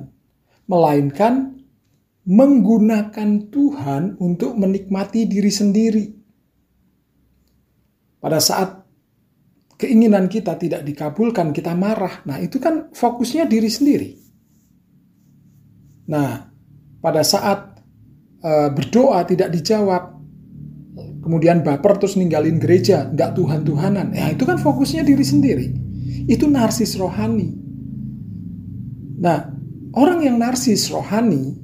melainkan menggunakan Tuhan untuk menikmati diri sendiri. Pada saat keinginan kita tidak dikabulkan, kita marah. Nah, itu kan fokusnya diri sendiri. Nah, pada saat uh, berdoa tidak dijawab, kemudian baper terus ninggalin gereja, nggak Tuhan-Tuhanan. Ya, itu kan fokusnya diri sendiri. Itu narsis rohani. Nah, orang yang narsis rohani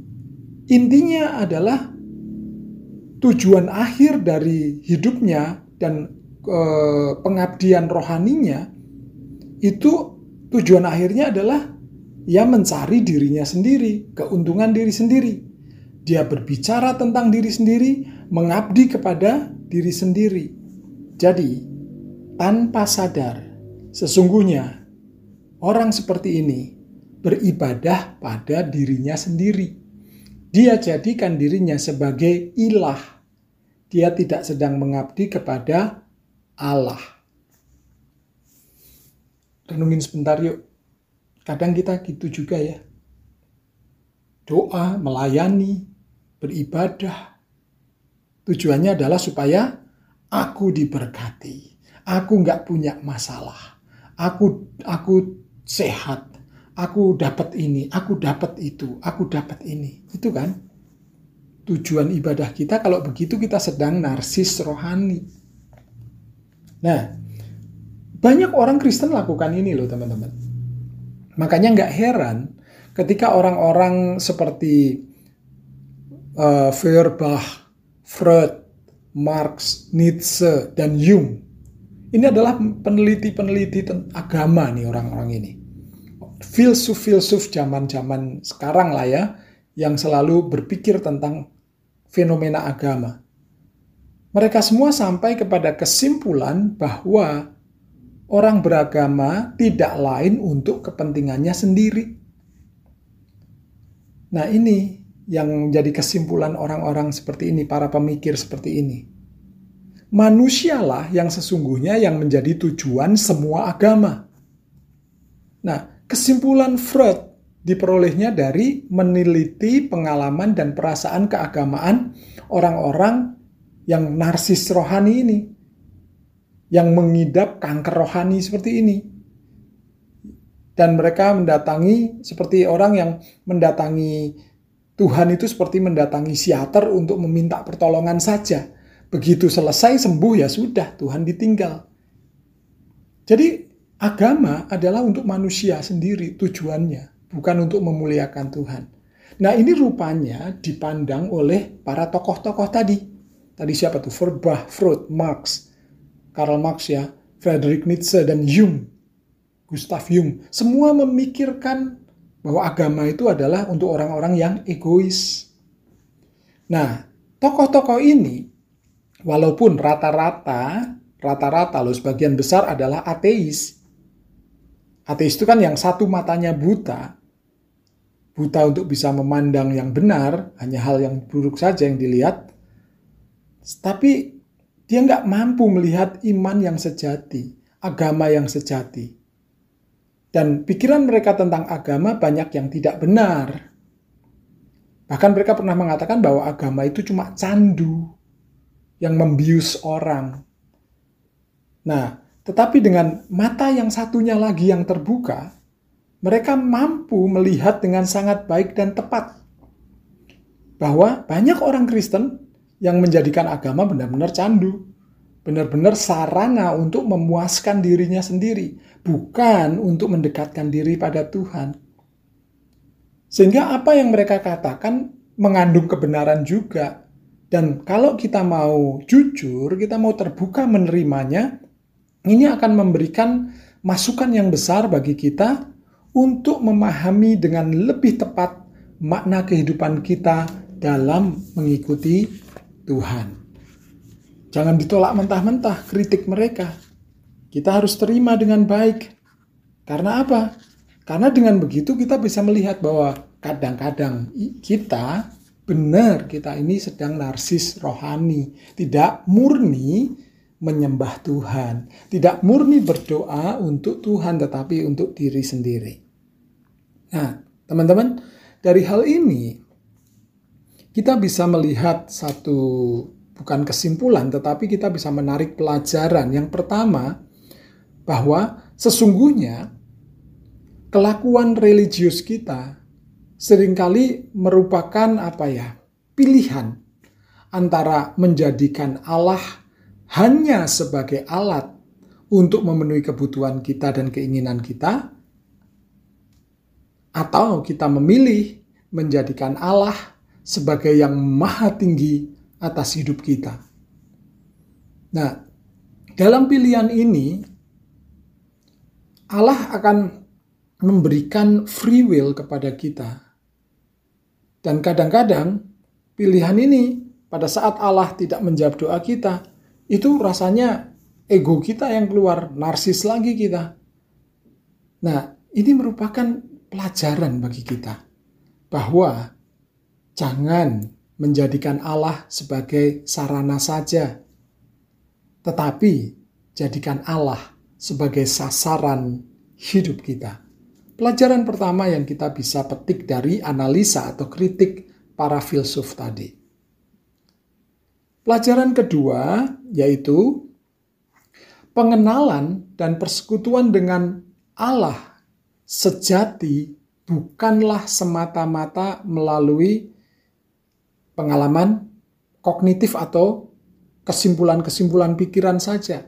Intinya adalah tujuan akhir dari hidupnya dan e, pengabdian rohaninya itu tujuan akhirnya adalah ia mencari dirinya sendiri, keuntungan diri sendiri. Dia berbicara tentang diri sendiri, mengabdi kepada diri sendiri. Jadi, tanpa sadar, sesungguhnya orang seperti ini beribadah pada dirinya sendiri. Dia jadikan dirinya sebagai ilah. Dia tidak sedang mengabdi kepada Allah. Renungin sebentar yuk. Kadang kita gitu juga ya. Doa, melayani, beribadah. Tujuannya adalah supaya aku diberkati. Aku nggak punya masalah. Aku aku sehat aku dapat ini, aku dapat itu, aku dapat ini. Itu kan tujuan ibadah kita kalau begitu kita sedang narsis rohani. Nah, banyak orang Kristen lakukan ini loh teman-teman. Makanya nggak heran ketika orang-orang seperti uh, Feuerbach, Freud, Marx, Nietzsche, dan Jung. Ini adalah peneliti-peneliti agama nih orang-orang ini filsuf-filsuf zaman-zaman sekarang lah ya, yang selalu berpikir tentang fenomena agama. Mereka semua sampai kepada kesimpulan bahwa orang beragama tidak lain untuk kepentingannya sendiri. Nah, ini yang menjadi kesimpulan orang-orang seperti ini, para pemikir seperti ini. Manusialah yang sesungguhnya yang menjadi tujuan semua agama. Nah, Kesimpulan Freud diperolehnya dari meneliti pengalaman dan perasaan keagamaan orang-orang yang narsis rohani ini, yang mengidap kanker rohani seperti ini. Dan mereka mendatangi seperti orang yang mendatangi Tuhan itu seperti mendatangi siater untuk meminta pertolongan saja. Begitu selesai sembuh ya sudah, Tuhan ditinggal. Jadi Agama adalah untuk manusia sendiri tujuannya, bukan untuk memuliakan Tuhan. Nah ini rupanya dipandang oleh para tokoh-tokoh tadi. Tadi siapa tuh? Feuerbach, Freud, Marx, Karl Marx ya, Friedrich Nietzsche, dan Jung. Gustav Jung. Semua memikirkan bahwa agama itu adalah untuk orang-orang yang egois. Nah, tokoh-tokoh ini, walaupun rata-rata, rata-rata loh sebagian besar adalah ateis, Ateis itu kan yang satu matanya buta, buta untuk bisa memandang yang benar, hanya hal yang buruk saja yang dilihat. Tapi dia nggak mampu melihat iman yang sejati, agama yang sejati. Dan pikiran mereka tentang agama banyak yang tidak benar. Bahkan mereka pernah mengatakan bahwa agama itu cuma candu yang membius orang. Nah, tetapi dengan mata yang satunya lagi yang terbuka, mereka mampu melihat dengan sangat baik dan tepat bahwa banyak orang Kristen yang menjadikan agama benar-benar candu, benar-benar sarana untuk memuaskan dirinya sendiri, bukan untuk mendekatkan diri pada Tuhan. Sehingga apa yang mereka katakan mengandung kebenaran juga. Dan kalau kita mau jujur, kita mau terbuka menerimanya, ini akan memberikan masukan yang besar bagi kita untuk memahami dengan lebih tepat makna kehidupan kita dalam mengikuti Tuhan. Jangan ditolak mentah-mentah kritik mereka. Kita harus terima dengan baik. Karena apa? Karena dengan begitu kita bisa melihat bahwa kadang-kadang kita benar kita ini sedang narsis rohani, tidak murni menyembah Tuhan, tidak murni berdoa untuk Tuhan tetapi untuk diri sendiri. Nah, teman-teman, dari hal ini kita bisa melihat satu bukan kesimpulan tetapi kita bisa menarik pelajaran. Yang pertama, bahwa sesungguhnya kelakuan religius kita sering kali merupakan apa ya? pilihan antara menjadikan Allah hanya sebagai alat untuk memenuhi kebutuhan kita dan keinginan kita atau kita memilih menjadikan Allah sebagai yang maha tinggi atas hidup kita. Nah, dalam pilihan ini Allah akan memberikan free will kepada kita. Dan kadang-kadang pilihan ini pada saat Allah tidak menjawab doa kita, itu rasanya ego kita yang keluar, narsis lagi kita. Nah, ini merupakan pelajaran bagi kita bahwa jangan menjadikan Allah sebagai sarana saja, tetapi jadikan Allah sebagai sasaran hidup kita. Pelajaran pertama yang kita bisa petik dari analisa atau kritik para filsuf tadi. Pelajaran kedua yaitu pengenalan dan persekutuan dengan Allah sejati bukanlah semata-mata melalui pengalaman kognitif atau kesimpulan-kesimpulan pikiran saja,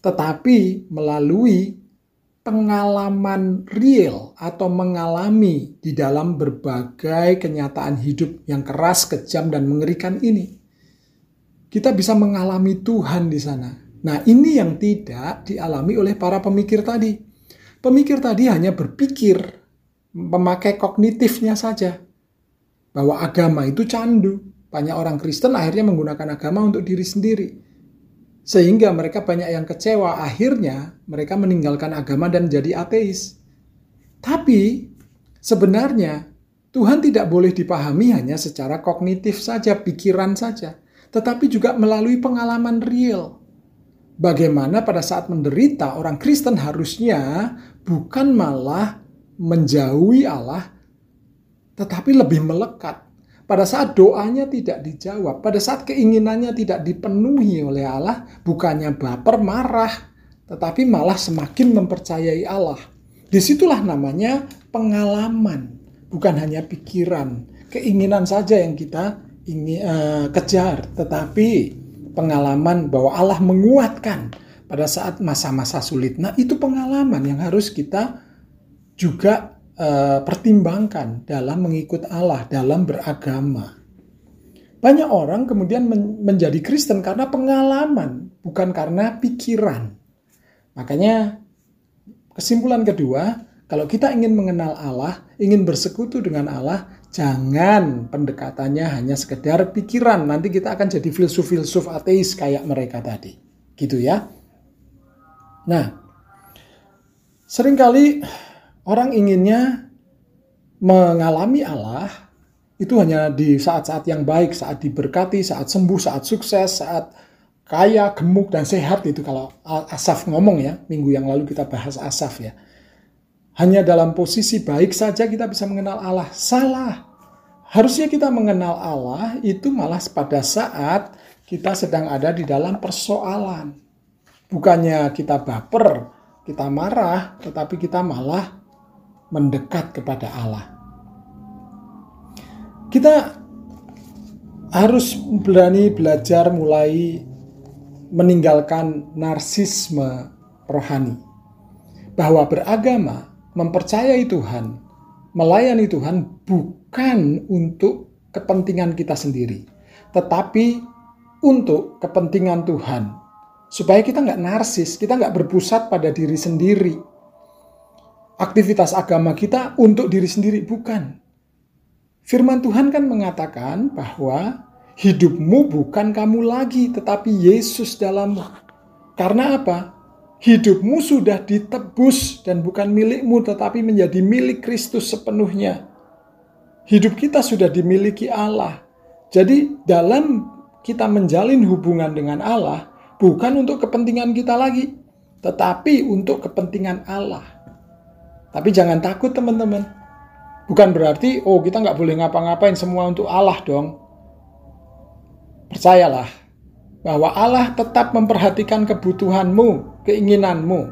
tetapi melalui pengalaman real atau mengalami di dalam berbagai kenyataan hidup yang keras, kejam, dan mengerikan ini. Kita bisa mengalami Tuhan di sana. Nah, ini yang tidak dialami oleh para pemikir tadi. Pemikir tadi hanya berpikir, memakai kognitifnya saja, bahwa agama itu candu. Banyak orang Kristen akhirnya menggunakan agama untuk diri sendiri sehingga mereka banyak yang kecewa. Akhirnya mereka meninggalkan agama dan jadi ateis. Tapi sebenarnya Tuhan tidak boleh dipahami hanya secara kognitif saja, pikiran saja. Tetapi juga melalui pengalaman real. Bagaimana pada saat menderita orang Kristen harusnya bukan malah menjauhi Allah, tetapi lebih melekat pada saat doanya tidak dijawab, pada saat keinginannya tidak dipenuhi oleh Allah, bukannya baper, marah, tetapi malah semakin mempercayai Allah. Di situlah namanya pengalaman, bukan hanya pikiran, keinginan saja yang kita ingin uh, kejar, tetapi pengalaman bahwa Allah menguatkan pada saat masa-masa sulit. Nah, itu pengalaman yang harus kita juga uh, pertimbangkan dalam mengikut Allah, dalam beragama. Banyak orang kemudian men menjadi Kristen karena pengalaman, bukan karena pikiran. Makanya kesimpulan kedua, kalau kita ingin mengenal Allah, ingin bersekutu dengan Allah, jangan pendekatannya hanya sekedar pikiran. Nanti kita akan jadi filsuf-filsuf ateis kayak mereka tadi. Gitu ya. Nah, sering kali Orang inginnya mengalami Allah itu hanya di saat-saat yang baik, saat diberkati, saat sembuh, saat sukses, saat kaya, gemuk, dan sehat itu kalau Asaf ngomong ya, minggu yang lalu kita bahas Asaf ya. Hanya dalam posisi baik saja kita bisa mengenal Allah. Salah. Harusnya kita mengenal Allah itu malah pada saat kita sedang ada di dalam persoalan. Bukannya kita baper, kita marah, tetapi kita malah mendekat kepada Allah. Kita harus berani belajar mulai meninggalkan narsisme rohani. Bahwa beragama, mempercayai Tuhan, melayani Tuhan bukan untuk kepentingan kita sendiri, tetapi untuk kepentingan Tuhan. Supaya kita nggak narsis, kita nggak berpusat pada diri sendiri, aktivitas agama kita untuk diri sendiri, bukan. Firman Tuhan kan mengatakan bahwa hidupmu bukan kamu lagi, tetapi Yesus dalammu. Karena apa? Hidupmu sudah ditebus dan bukan milikmu, tetapi menjadi milik Kristus sepenuhnya. Hidup kita sudah dimiliki Allah. Jadi dalam kita menjalin hubungan dengan Allah, bukan untuk kepentingan kita lagi, tetapi untuk kepentingan Allah. Tapi jangan takut teman-teman. Bukan berarti, oh kita nggak boleh ngapa-ngapain semua untuk Allah dong. Percayalah bahwa Allah tetap memperhatikan kebutuhanmu, keinginanmu.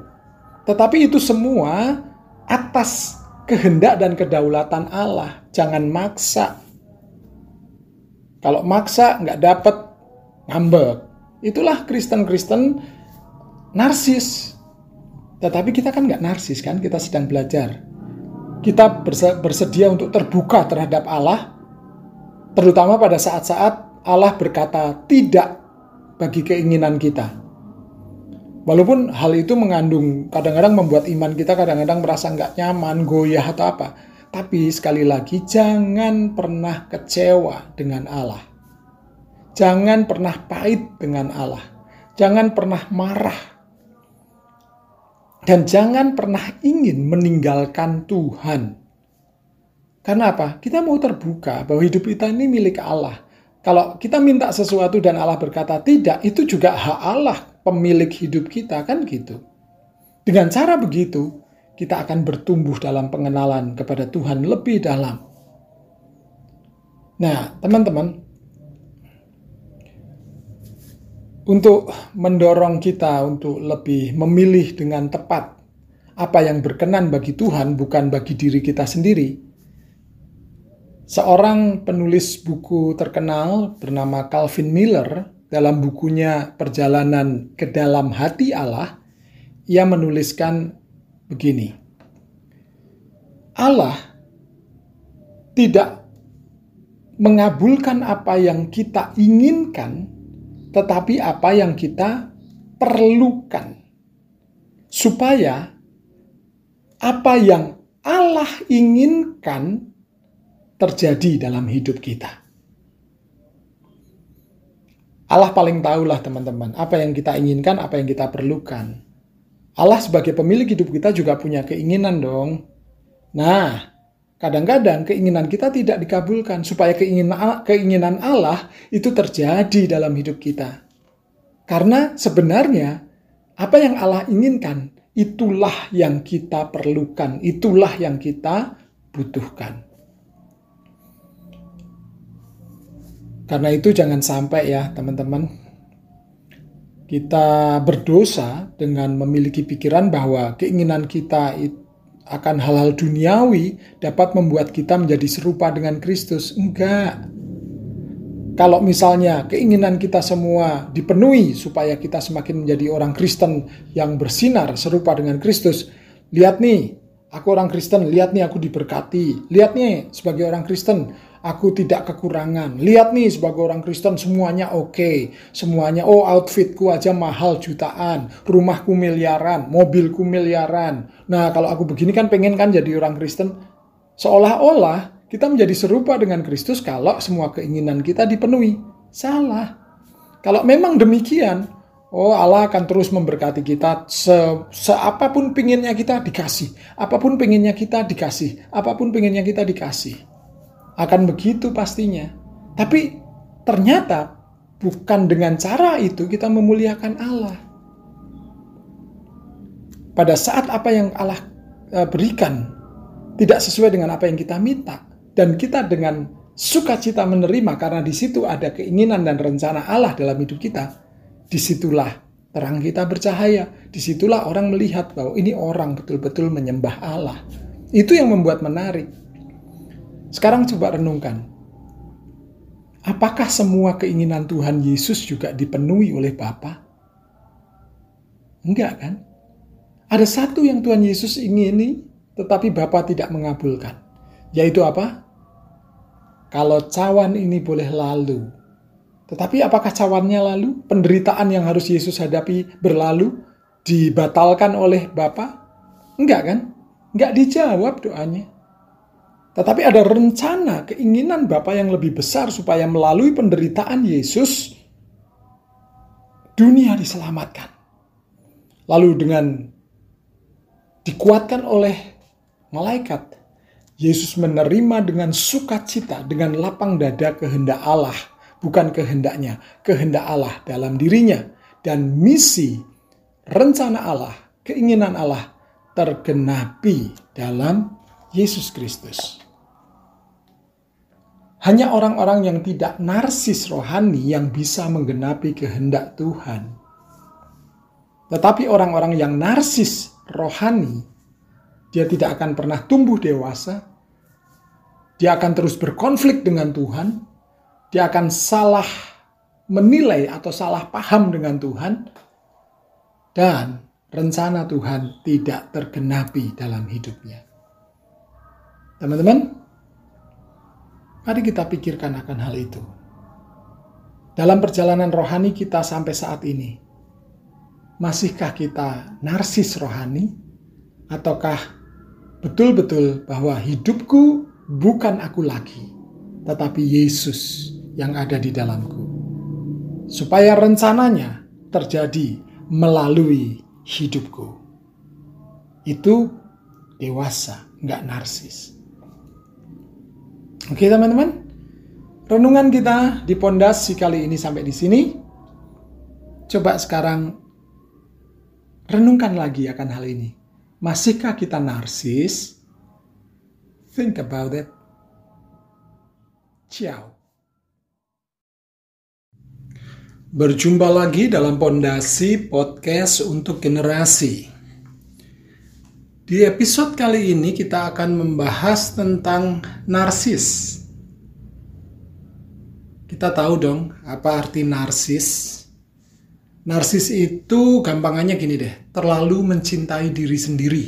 Tetapi itu semua atas kehendak dan kedaulatan Allah. Jangan maksa. Kalau maksa nggak dapat ngambek. Itulah Kristen-Kristen narsis. Tetapi kita kan nggak narsis kan, kita sedang belajar. Kita bersedia untuk terbuka terhadap Allah, terutama pada saat-saat Allah berkata tidak bagi keinginan kita. Walaupun hal itu mengandung, kadang-kadang membuat iman kita kadang-kadang merasa nggak nyaman, goyah atau apa. Tapi sekali lagi, jangan pernah kecewa dengan Allah. Jangan pernah pahit dengan Allah. Jangan pernah marah dan jangan pernah ingin meninggalkan Tuhan. Karena apa? Kita mau terbuka bahwa hidup kita ini milik Allah. Kalau kita minta sesuatu dan Allah berkata tidak, itu juga hak Allah pemilik hidup kita kan gitu. Dengan cara begitu, kita akan bertumbuh dalam pengenalan kepada Tuhan lebih dalam. Nah, teman-teman, untuk mendorong kita untuk lebih memilih dengan tepat apa yang berkenan bagi Tuhan, bukan bagi diri kita sendiri. Seorang penulis buku terkenal bernama Calvin Miller dalam bukunya Perjalanan ke Dalam Hati Allah, ia menuliskan begini. Allah tidak mengabulkan apa yang kita inginkan tetapi apa yang kita perlukan. Supaya apa yang Allah inginkan terjadi dalam hidup kita. Allah paling tahulah teman-teman, apa yang kita inginkan, apa yang kita perlukan. Allah sebagai pemilik hidup kita juga punya keinginan dong. Nah, Kadang-kadang keinginan kita tidak dikabulkan supaya keinginan Allah itu terjadi dalam hidup kita. Karena sebenarnya apa yang Allah inginkan itulah yang kita perlukan, itulah yang kita butuhkan. Karena itu jangan sampai ya teman-teman kita berdosa dengan memiliki pikiran bahwa keinginan kita itu akan hal-hal duniawi dapat membuat kita menjadi serupa dengan Kristus. Enggak. Kalau misalnya keinginan kita semua dipenuhi supaya kita semakin menjadi orang Kristen yang bersinar serupa dengan Kristus. Lihat nih, aku orang Kristen, lihat nih aku diberkati. Lihat nih sebagai orang Kristen, aku tidak kekurangan. Lihat nih sebagai orang Kristen semuanya oke. Okay. Semuanya oh outfitku aja mahal jutaan, rumahku miliaran, mobilku miliaran. Nah, kalau aku begini kan pengen kan jadi orang Kristen. Seolah-olah kita menjadi serupa dengan Kristus kalau semua keinginan kita dipenuhi. Salah. Kalau memang demikian, Oh Allah akan terus memberkati kita se, seapapun pinginnya kita dikasih. Apa pun pinginnya kita dikasih. Apa pun pinginnya kita dikasih. Akan begitu pastinya. Tapi ternyata bukan dengan cara itu kita memuliakan Allah. Pada saat apa yang Allah e, berikan tidak sesuai dengan apa yang kita minta. Dan kita dengan sukacita menerima karena di situ ada keinginan dan rencana Allah dalam hidup kita di situlah terang kita bercahaya. Di situlah orang melihat bahwa ini orang betul-betul menyembah Allah. Itu yang membuat menarik. Sekarang coba renungkan. Apakah semua keinginan Tuhan Yesus juga dipenuhi oleh Bapa? Enggak kan? Ada satu yang Tuhan Yesus ingini, tetapi Bapa tidak mengabulkan. Yaitu apa? Kalau cawan ini boleh lalu, tetapi apakah cawannya lalu? Penderitaan yang harus Yesus hadapi berlalu? Dibatalkan oleh Bapa? Enggak kan? Enggak dijawab doanya. Tetapi ada rencana, keinginan Bapa yang lebih besar supaya melalui penderitaan Yesus, dunia diselamatkan. Lalu dengan dikuatkan oleh malaikat, Yesus menerima dengan sukacita, dengan lapang dada kehendak Allah bukan kehendaknya, kehendak Allah dalam dirinya. Dan misi, rencana Allah, keinginan Allah tergenapi dalam Yesus Kristus. Hanya orang-orang yang tidak narsis rohani yang bisa menggenapi kehendak Tuhan. Tetapi orang-orang yang narsis rohani, dia tidak akan pernah tumbuh dewasa. Dia akan terus berkonflik dengan Tuhan, dia akan salah menilai atau salah paham dengan Tuhan dan rencana Tuhan tidak tergenapi dalam hidupnya. Teman-teman, mari kita pikirkan akan hal itu. Dalam perjalanan rohani kita sampai saat ini, masihkah kita narsis rohani ataukah betul-betul bahwa hidupku bukan aku lagi, tetapi Yesus yang ada di dalamku. Supaya rencananya terjadi melalui hidupku. Itu dewasa, nggak narsis. Oke teman-teman, renungan kita di pondasi kali ini sampai di sini. Coba sekarang renungkan lagi akan hal ini. Masihkah kita narsis? Think about it. Ciao. Berjumpa lagi dalam Pondasi Podcast untuk Generasi. Di episode kali ini kita akan membahas tentang narsis. Kita tahu dong apa arti narsis. Narsis itu gampangannya gini deh, terlalu mencintai diri sendiri.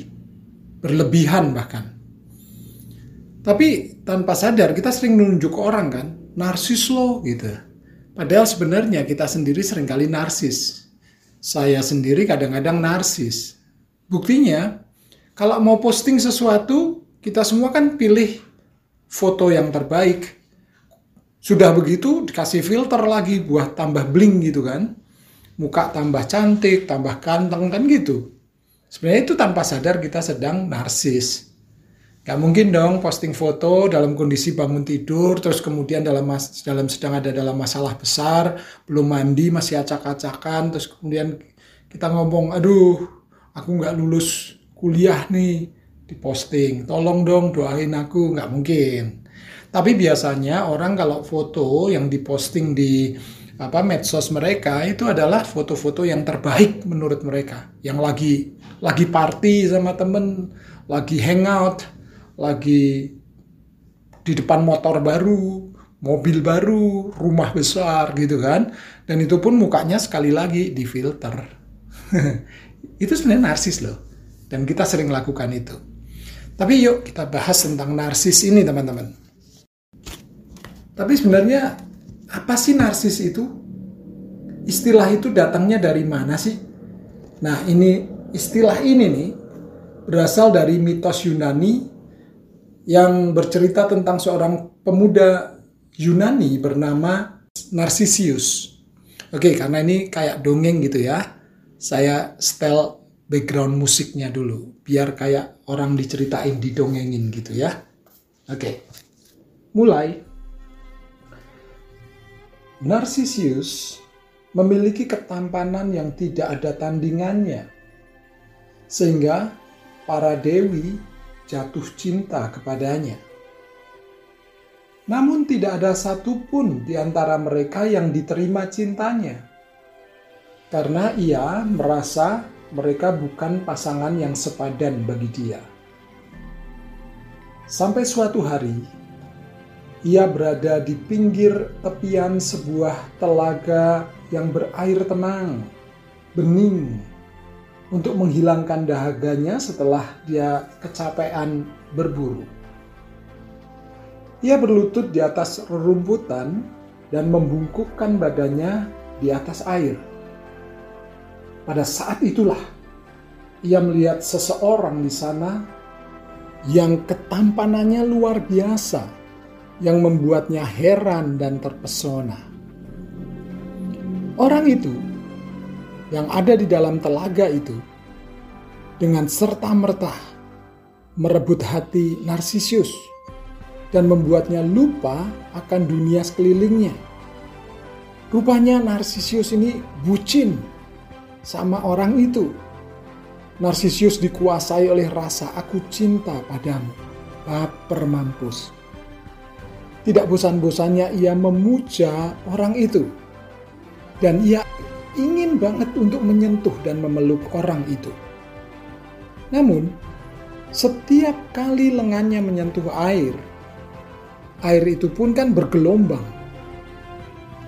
Berlebihan bahkan. Tapi tanpa sadar kita sering menunjuk orang kan, narsis lo gitu Padahal sebenarnya kita sendiri sering kali narsis. Saya sendiri kadang-kadang narsis. Buktinya, kalau mau posting sesuatu, kita semua kan pilih foto yang terbaik. Sudah begitu dikasih filter lagi buat tambah bling gitu kan. Muka tambah cantik, tambah ganteng kan gitu. Sebenarnya itu tanpa sadar kita sedang narsis. Gak mungkin dong posting foto dalam kondisi bangun tidur, terus kemudian dalam dalam sedang ada dalam masalah besar, belum mandi, masih acak-acakan, terus kemudian kita ngomong, aduh, aku nggak lulus kuliah nih, diposting, tolong dong doain aku, nggak mungkin. Tapi biasanya orang kalau foto yang diposting di apa medsos mereka itu adalah foto-foto yang terbaik menurut mereka, yang lagi lagi party sama temen, lagi hangout, lagi di depan motor baru, mobil baru, rumah besar gitu kan. Dan itu pun mukanya sekali lagi di filter. itu sebenarnya narsis loh. Dan kita sering lakukan itu. Tapi yuk kita bahas tentang narsis ini teman-teman. Tapi sebenarnya apa sih narsis itu? Istilah itu datangnya dari mana sih? Nah ini istilah ini nih berasal dari mitos Yunani yang bercerita tentang seorang pemuda Yunani bernama Narcisius. Oke, karena ini kayak dongeng gitu ya. Saya setel background musiknya dulu, biar kayak orang diceritain, didongengin gitu ya. Oke, mulai. Narcisius memiliki ketampanan yang tidak ada tandingannya, sehingga para dewi jatuh cinta kepadanya. Namun, tidak ada satupun di antara mereka yang diterima cintanya, karena ia merasa mereka bukan pasangan yang sepadan bagi dia. Sampai suatu hari, ia berada di pinggir tepian sebuah telaga yang berair tenang, bening, untuk menghilangkan dahaganya setelah dia kecapean berburu. Ia berlutut di atas rerumputan dan membungkukkan badannya di atas air. Pada saat itulah ia melihat seseorang di sana yang ketampanannya luar biasa yang membuatnya heran dan terpesona. Orang itu yang ada di dalam telaga itu dengan serta-merta merebut hati Narsisius dan membuatnya lupa akan dunia sekelilingnya. Rupanya Narsisius ini bucin sama orang itu. Narsisius dikuasai oleh rasa aku cinta padamu. Baper mampus. Tidak bosan-bosannya ia memuja orang itu. Dan ia ingin banget untuk menyentuh dan memeluk orang itu. Namun, setiap kali lengannya menyentuh air, air itu pun kan bergelombang.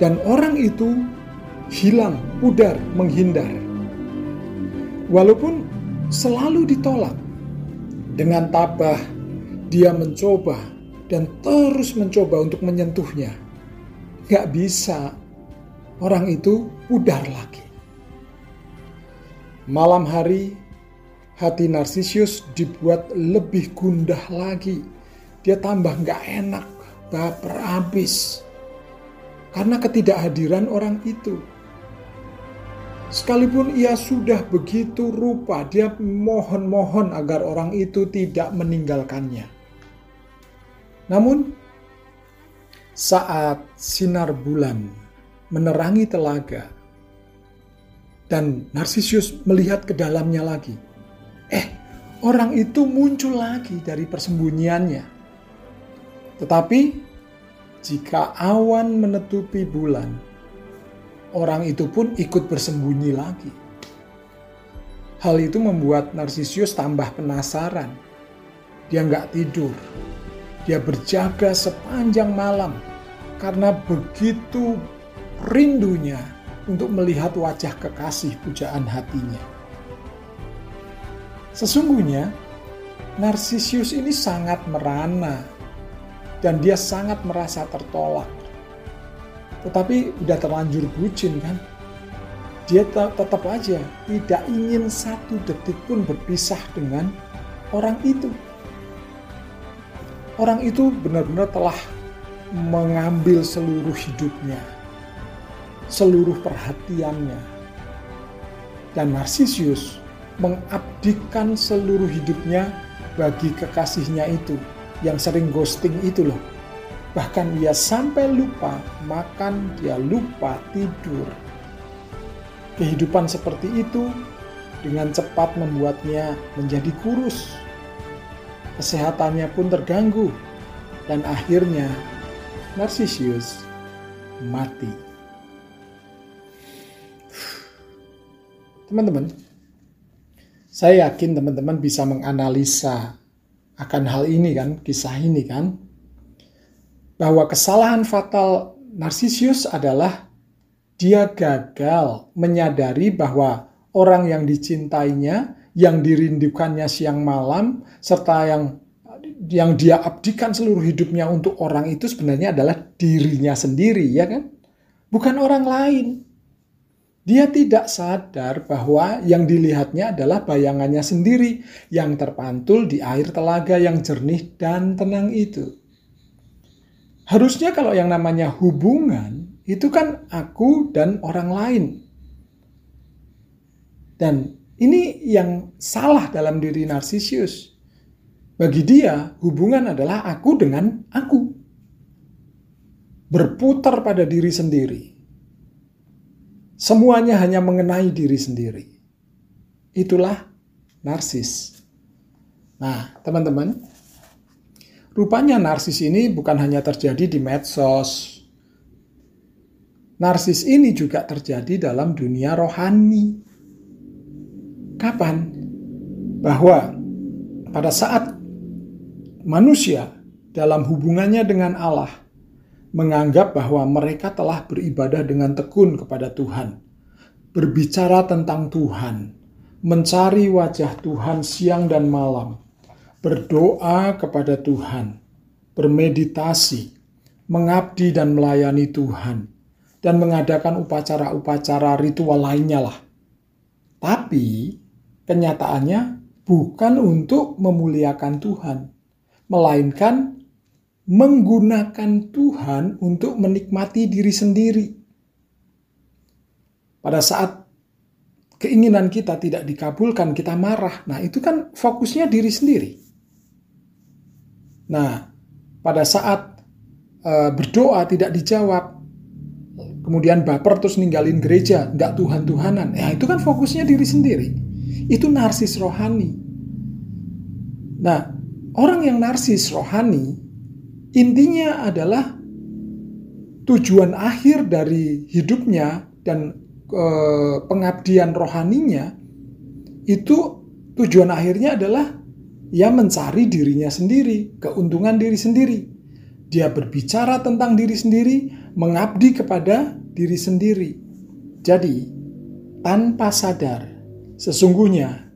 Dan orang itu hilang, pudar, menghindar. Walaupun selalu ditolak, dengan tabah dia mencoba dan terus mencoba untuk menyentuhnya. Gak bisa, orang itu pudar lagi. Malam hari, hati Narsisius dibuat lebih gundah lagi. Dia tambah gak enak, baper habis. Karena ketidakhadiran orang itu. Sekalipun ia sudah begitu rupa, dia mohon-mohon agar orang itu tidak meninggalkannya. Namun, saat sinar bulan menerangi telaga dan Narsisius melihat ke dalamnya lagi, eh, orang itu muncul lagi dari persembunyiannya. Tetapi, jika awan menutupi bulan, orang itu pun ikut bersembunyi lagi. Hal itu membuat Narsisius tambah penasaran. Dia nggak tidur, dia berjaga sepanjang malam karena begitu rindunya untuk melihat wajah kekasih pujaan hatinya. Sesungguhnya, Narsisius ini sangat merana dan dia sangat merasa tertolak. Tetapi udah terlanjur bucin kan? Dia tetap aja tidak ingin satu detik pun berpisah dengan orang itu orang itu benar-benar telah mengambil seluruh hidupnya, seluruh perhatiannya. Dan Narsisius mengabdikan seluruh hidupnya bagi kekasihnya itu yang sering ghosting itu loh. Bahkan ia sampai lupa makan, dia lupa tidur. Kehidupan seperti itu dengan cepat membuatnya menjadi kurus, kesehatannya pun terganggu, dan akhirnya Narcisius mati. Teman-teman, saya yakin teman-teman bisa menganalisa akan hal ini kan, kisah ini kan, bahwa kesalahan fatal Narcisius adalah dia gagal menyadari bahwa orang yang dicintainya yang dirindukannya siang malam serta yang yang dia abdikan seluruh hidupnya untuk orang itu sebenarnya adalah dirinya sendiri ya kan bukan orang lain dia tidak sadar bahwa yang dilihatnya adalah bayangannya sendiri yang terpantul di air telaga yang jernih dan tenang itu. Harusnya kalau yang namanya hubungan itu kan aku dan orang lain. Dan ini yang salah dalam diri narsisius. Bagi dia, hubungan adalah aku dengan aku. Berputar pada diri sendiri. Semuanya hanya mengenai diri sendiri. Itulah narsis. Nah, teman-teman, rupanya narsis ini bukan hanya terjadi di medsos, Narsis ini juga terjadi dalam dunia rohani. Kapan? Bahwa pada saat manusia dalam hubungannya dengan Allah menganggap bahwa mereka telah beribadah dengan tekun kepada Tuhan, berbicara tentang Tuhan, mencari wajah Tuhan siang dan malam, berdoa kepada Tuhan, bermeditasi, mengabdi dan melayani Tuhan, dan mengadakan upacara-upacara ritual lainnya lah. Tapi kenyataannya bukan untuk memuliakan Tuhan, melainkan menggunakan Tuhan untuk menikmati diri sendiri. Pada saat keinginan kita tidak dikabulkan, kita marah. Nah, itu kan fokusnya diri sendiri. Nah, pada saat uh, berdoa tidak dijawab, kemudian baper terus ninggalin gereja, nggak Tuhan-Tuhanan. Ya itu kan fokusnya diri sendiri. Itu narsis rohani. Nah, orang yang narsis rohani intinya adalah tujuan akhir dari hidupnya dan e, pengabdian rohaninya itu tujuan akhirnya adalah ya mencari dirinya sendiri, keuntungan diri sendiri. Dia berbicara tentang diri sendiri, mengabdi kepada diri sendiri. Jadi, tanpa sadar, sesungguhnya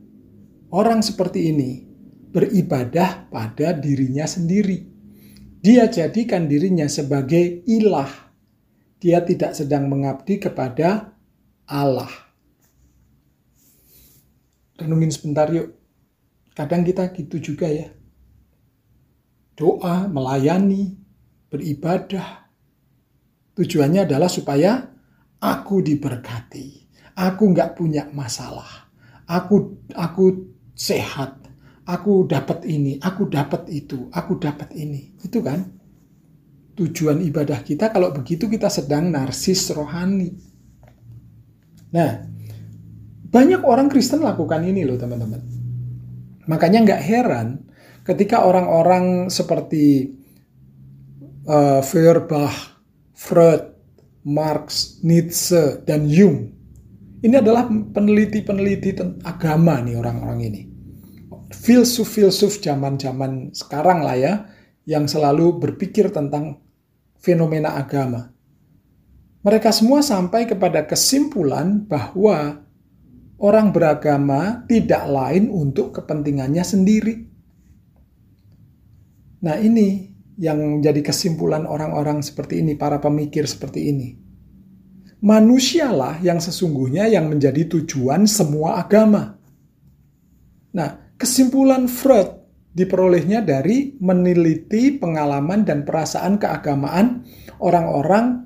orang seperti ini beribadah pada dirinya sendiri. Dia jadikan dirinya sebagai ilah. Dia tidak sedang mengabdi kepada Allah. Renungin sebentar yuk. Kadang kita gitu juga ya. Doa, melayani, beribadah, Tujuannya adalah supaya aku diberkati. Aku nggak punya masalah. Aku aku sehat. Aku dapat ini, aku dapat itu, aku dapat ini. Itu kan tujuan ibadah kita kalau begitu kita sedang narsis rohani. Nah, banyak orang Kristen lakukan ini loh teman-teman. Makanya nggak heran ketika orang-orang seperti uh, Feuerbach, Freud, Marx, Nietzsche, dan Jung. Ini adalah peneliti-peneliti agama nih orang-orang ini. Filsuf-filsuf zaman-zaman sekarang lah ya, yang selalu berpikir tentang fenomena agama. Mereka semua sampai kepada kesimpulan bahwa orang beragama tidak lain untuk kepentingannya sendiri. Nah ini yang menjadi kesimpulan orang-orang seperti ini, para pemikir seperti ini. Manusialah yang sesungguhnya yang menjadi tujuan semua agama. Nah, kesimpulan Freud diperolehnya dari meneliti pengalaman dan perasaan keagamaan orang-orang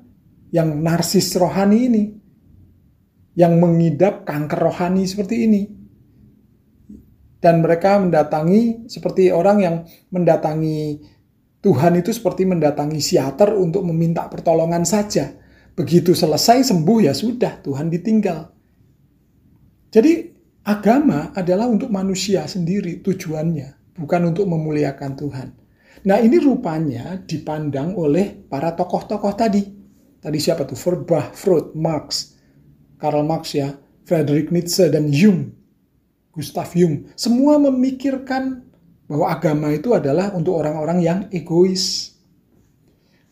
yang narsis rohani ini, yang mengidap kanker rohani seperti ini. Dan mereka mendatangi seperti orang yang mendatangi Tuhan itu seperti mendatangi siater untuk meminta pertolongan saja. Begitu selesai sembuh ya sudah, Tuhan ditinggal. Jadi agama adalah untuk manusia sendiri tujuannya, bukan untuk memuliakan Tuhan. Nah ini rupanya dipandang oleh para tokoh-tokoh tadi. Tadi siapa tuh? Feuerbach, Freud, Marx, Karl Marx ya, Friedrich Nietzsche, dan Jung. Gustav Jung. Semua memikirkan bahwa agama itu adalah untuk orang-orang yang egois.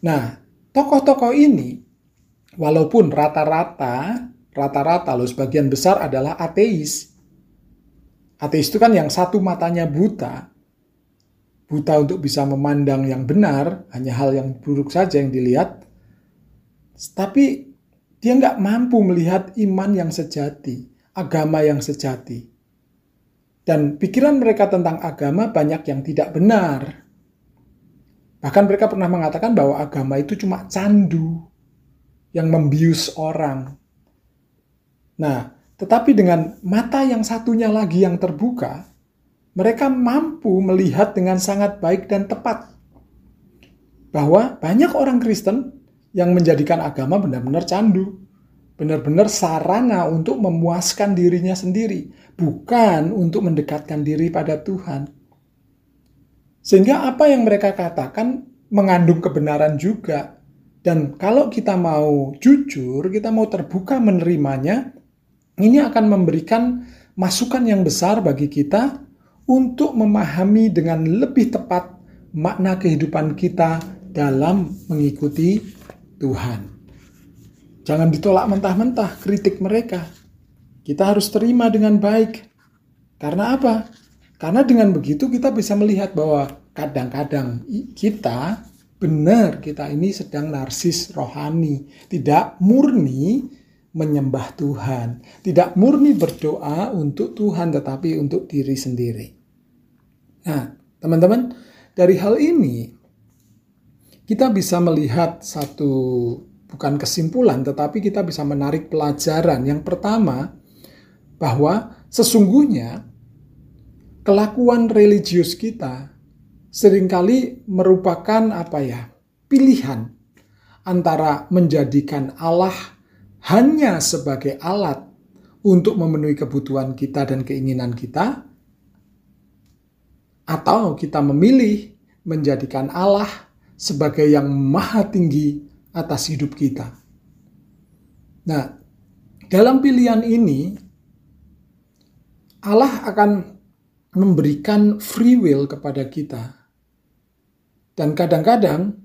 Nah, tokoh-tokoh ini walaupun rata-rata rata-rata loh sebagian besar adalah ateis. Ateis itu kan yang satu matanya buta. Buta untuk bisa memandang yang benar, hanya hal yang buruk saja yang dilihat. Tapi dia nggak mampu melihat iman yang sejati, agama yang sejati. Dan pikiran mereka tentang agama banyak yang tidak benar. Bahkan mereka pernah mengatakan bahwa agama itu cuma candu. yang membius orang. Nah, tetapi dengan mata yang satunya lagi yang terbuka, mereka mampu melihat dengan sangat baik dan tepat bahwa banyak orang Kristen yang menjadikan agama benar-benar candu, benar-benar sarana untuk memuaskan dirinya sendiri, bukan untuk mendekatkan diri pada Tuhan. Sehingga apa yang mereka katakan mengandung kebenaran juga. Dan kalau kita mau jujur, kita mau terbuka menerimanya, ini akan memberikan masukan yang besar bagi kita untuk memahami dengan lebih tepat makna kehidupan kita dalam mengikuti Tuhan. Jangan ditolak mentah-mentah kritik mereka. Kita harus terima dengan baik. Karena apa? Karena dengan begitu kita bisa melihat bahwa kadang-kadang kita benar kita ini sedang narsis rohani, tidak murni menyembah Tuhan, tidak murni berdoa untuk Tuhan tetapi untuk diri sendiri. Nah, teman-teman, dari hal ini kita bisa melihat satu bukan kesimpulan tetapi kita bisa menarik pelajaran. Yang pertama, bahwa sesungguhnya kelakuan religius kita sering kali merupakan apa ya? pilihan antara menjadikan Allah hanya sebagai alat untuk memenuhi kebutuhan kita dan keinginan kita atau kita memilih menjadikan Allah sebagai yang maha tinggi atas hidup kita. Nah, dalam pilihan ini Allah akan memberikan free will kepada kita dan kadang-kadang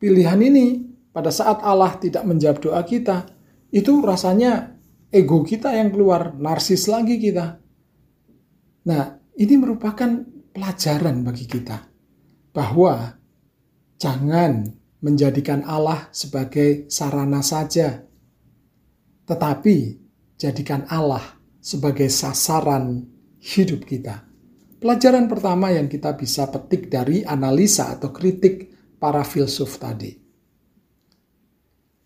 pilihan ini pada saat Allah tidak menjawab doa kita, itu rasanya ego kita yang keluar, narsis lagi kita. Nah, ini merupakan pelajaran bagi kita bahwa jangan menjadikan Allah sebagai sarana saja, tetapi jadikan Allah sebagai sasaran hidup kita. Pelajaran pertama yang kita bisa petik dari analisa atau kritik para filsuf tadi.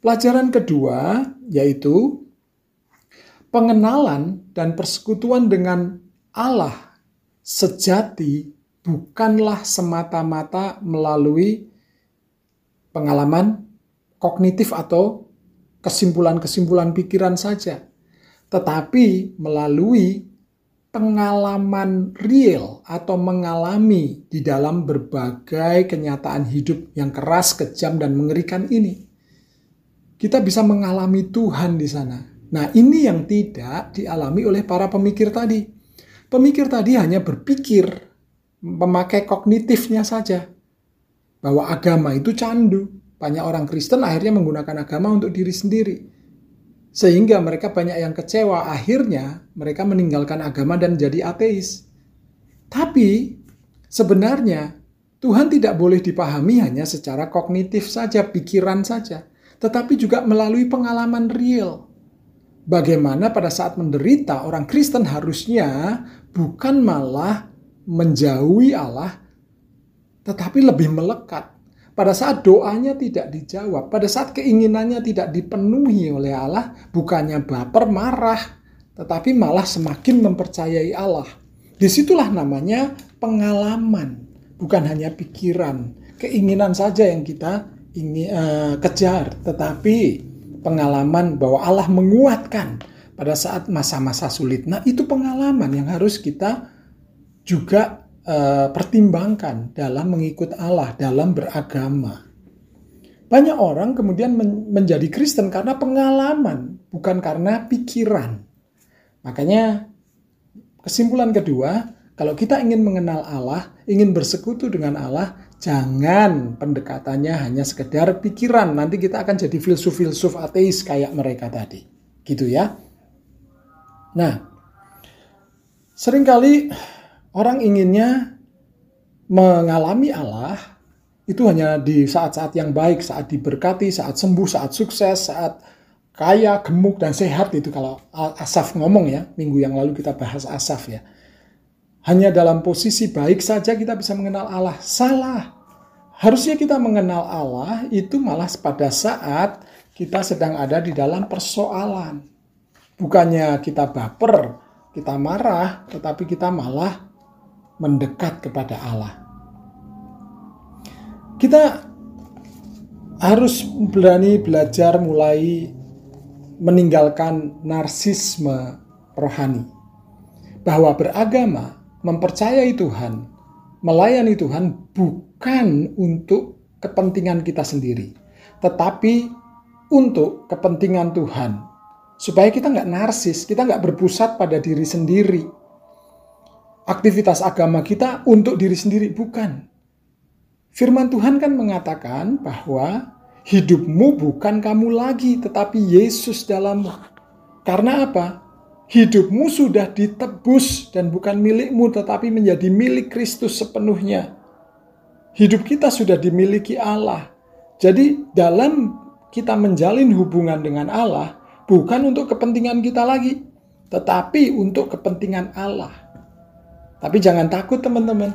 Pelajaran kedua yaitu pengenalan dan persekutuan dengan Allah sejati bukanlah semata-mata melalui pengalaman kognitif atau kesimpulan-kesimpulan pikiran saja, tetapi melalui pengalaman real atau mengalami di dalam berbagai kenyataan hidup yang keras, kejam, dan mengerikan ini. Kita bisa mengalami Tuhan di sana. Nah, ini yang tidak dialami oleh para pemikir tadi. Pemikir tadi hanya berpikir, memakai kognitifnya saja, bahwa agama itu candu. Banyak orang Kristen akhirnya menggunakan agama untuk diri sendiri sehingga mereka banyak yang kecewa. Akhirnya mereka meninggalkan agama dan jadi ateis. Tapi sebenarnya Tuhan tidak boleh dipahami hanya secara kognitif saja, pikiran saja. Tetapi juga melalui pengalaman real. Bagaimana pada saat menderita orang Kristen harusnya bukan malah menjauhi Allah, tetapi lebih melekat pada saat doanya tidak dijawab, pada saat keinginannya tidak dipenuhi oleh Allah, bukannya baper, marah, tetapi malah semakin mempercayai Allah. Di situlah namanya pengalaman, bukan hanya pikiran, keinginan saja yang kita ingin uh, kejar, tetapi pengalaman bahwa Allah menguatkan pada saat masa-masa sulit. Nah, itu pengalaman yang harus kita juga uh, pertimbangkan dalam mengikut Allah, dalam beragama. Banyak orang kemudian men menjadi Kristen karena pengalaman, bukan karena pikiran. Makanya kesimpulan kedua, kalau kita ingin mengenal Allah, ingin bersekutu dengan Allah, jangan pendekatannya hanya sekedar pikiran. Nanti kita akan jadi filsuf-filsuf ateis kayak mereka tadi. Gitu ya. Nah, sering kali Orang inginnya mengalami Allah itu hanya di saat-saat yang baik, saat diberkati, saat sembuh, saat sukses, saat kaya, gemuk, dan sehat itu kalau Asaf ngomong ya, minggu yang lalu kita bahas Asaf ya. Hanya dalam posisi baik saja kita bisa mengenal Allah. Salah. Harusnya kita mengenal Allah itu malah pada saat kita sedang ada di dalam persoalan. Bukannya kita baper, kita marah, tetapi kita malah mendekat kepada Allah. Kita harus berani belajar mulai meninggalkan narsisme rohani. Bahwa beragama, mempercayai Tuhan, melayani Tuhan bukan untuk kepentingan kita sendiri, tetapi untuk kepentingan Tuhan. Supaya kita nggak narsis, kita nggak berpusat pada diri sendiri. Aktivitas agama kita untuk diri sendiri, bukan. Firman Tuhan kan mengatakan bahwa hidupmu bukan kamu lagi, tetapi Yesus dalammu. Karena apa? Hidupmu sudah ditebus dan bukan milikmu tetapi menjadi milik Kristus sepenuhnya. Hidup kita sudah dimiliki Allah. Jadi dalam kita menjalin hubungan dengan Allah bukan untuk kepentingan kita lagi, tetapi untuk kepentingan Allah. Tapi jangan takut teman-teman.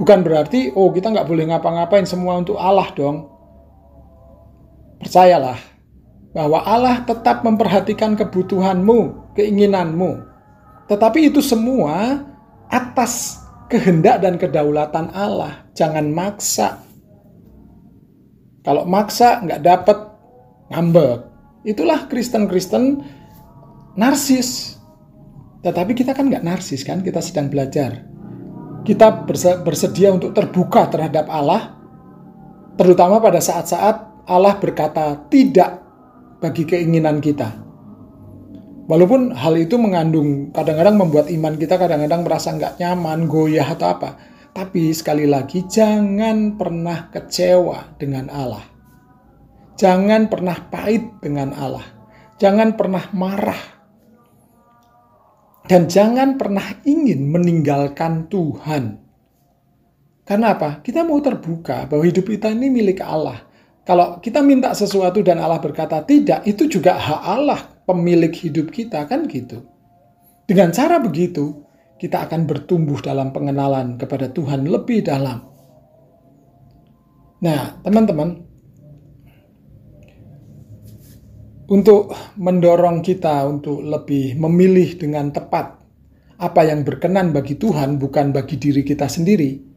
Bukan berarti, oh kita nggak boleh ngapa-ngapain semua untuk Allah dong. Percayalah, bahwa Allah tetap memperhatikan kebutuhanmu, keinginanmu. Tetapi itu semua atas kehendak dan kedaulatan Allah. Jangan maksa. Kalau maksa nggak dapat ngambek. Itulah Kristen-Kristen narsis. Tetapi kita kan nggak narsis kan, kita sedang belajar. Kita bersedia untuk terbuka terhadap Allah, terutama pada saat-saat Allah berkata tidak bagi keinginan kita. Walaupun hal itu mengandung kadang-kadang membuat iman kita kadang-kadang merasa nggak nyaman, goyah atau apa. Tapi sekali lagi jangan pernah kecewa dengan Allah. Jangan pernah pahit dengan Allah. Jangan pernah marah. Dan jangan pernah ingin meninggalkan Tuhan. Karena apa? Kita mau terbuka bahwa hidup kita ini milik Allah. Kalau kita minta sesuatu dan Allah berkata tidak, itu juga hak Allah pemilik hidup kita kan gitu. Dengan cara begitu, kita akan bertumbuh dalam pengenalan kepada Tuhan lebih dalam. Nah, teman-teman, untuk mendorong kita untuk lebih memilih dengan tepat apa yang berkenan bagi Tuhan, bukan bagi diri kita sendiri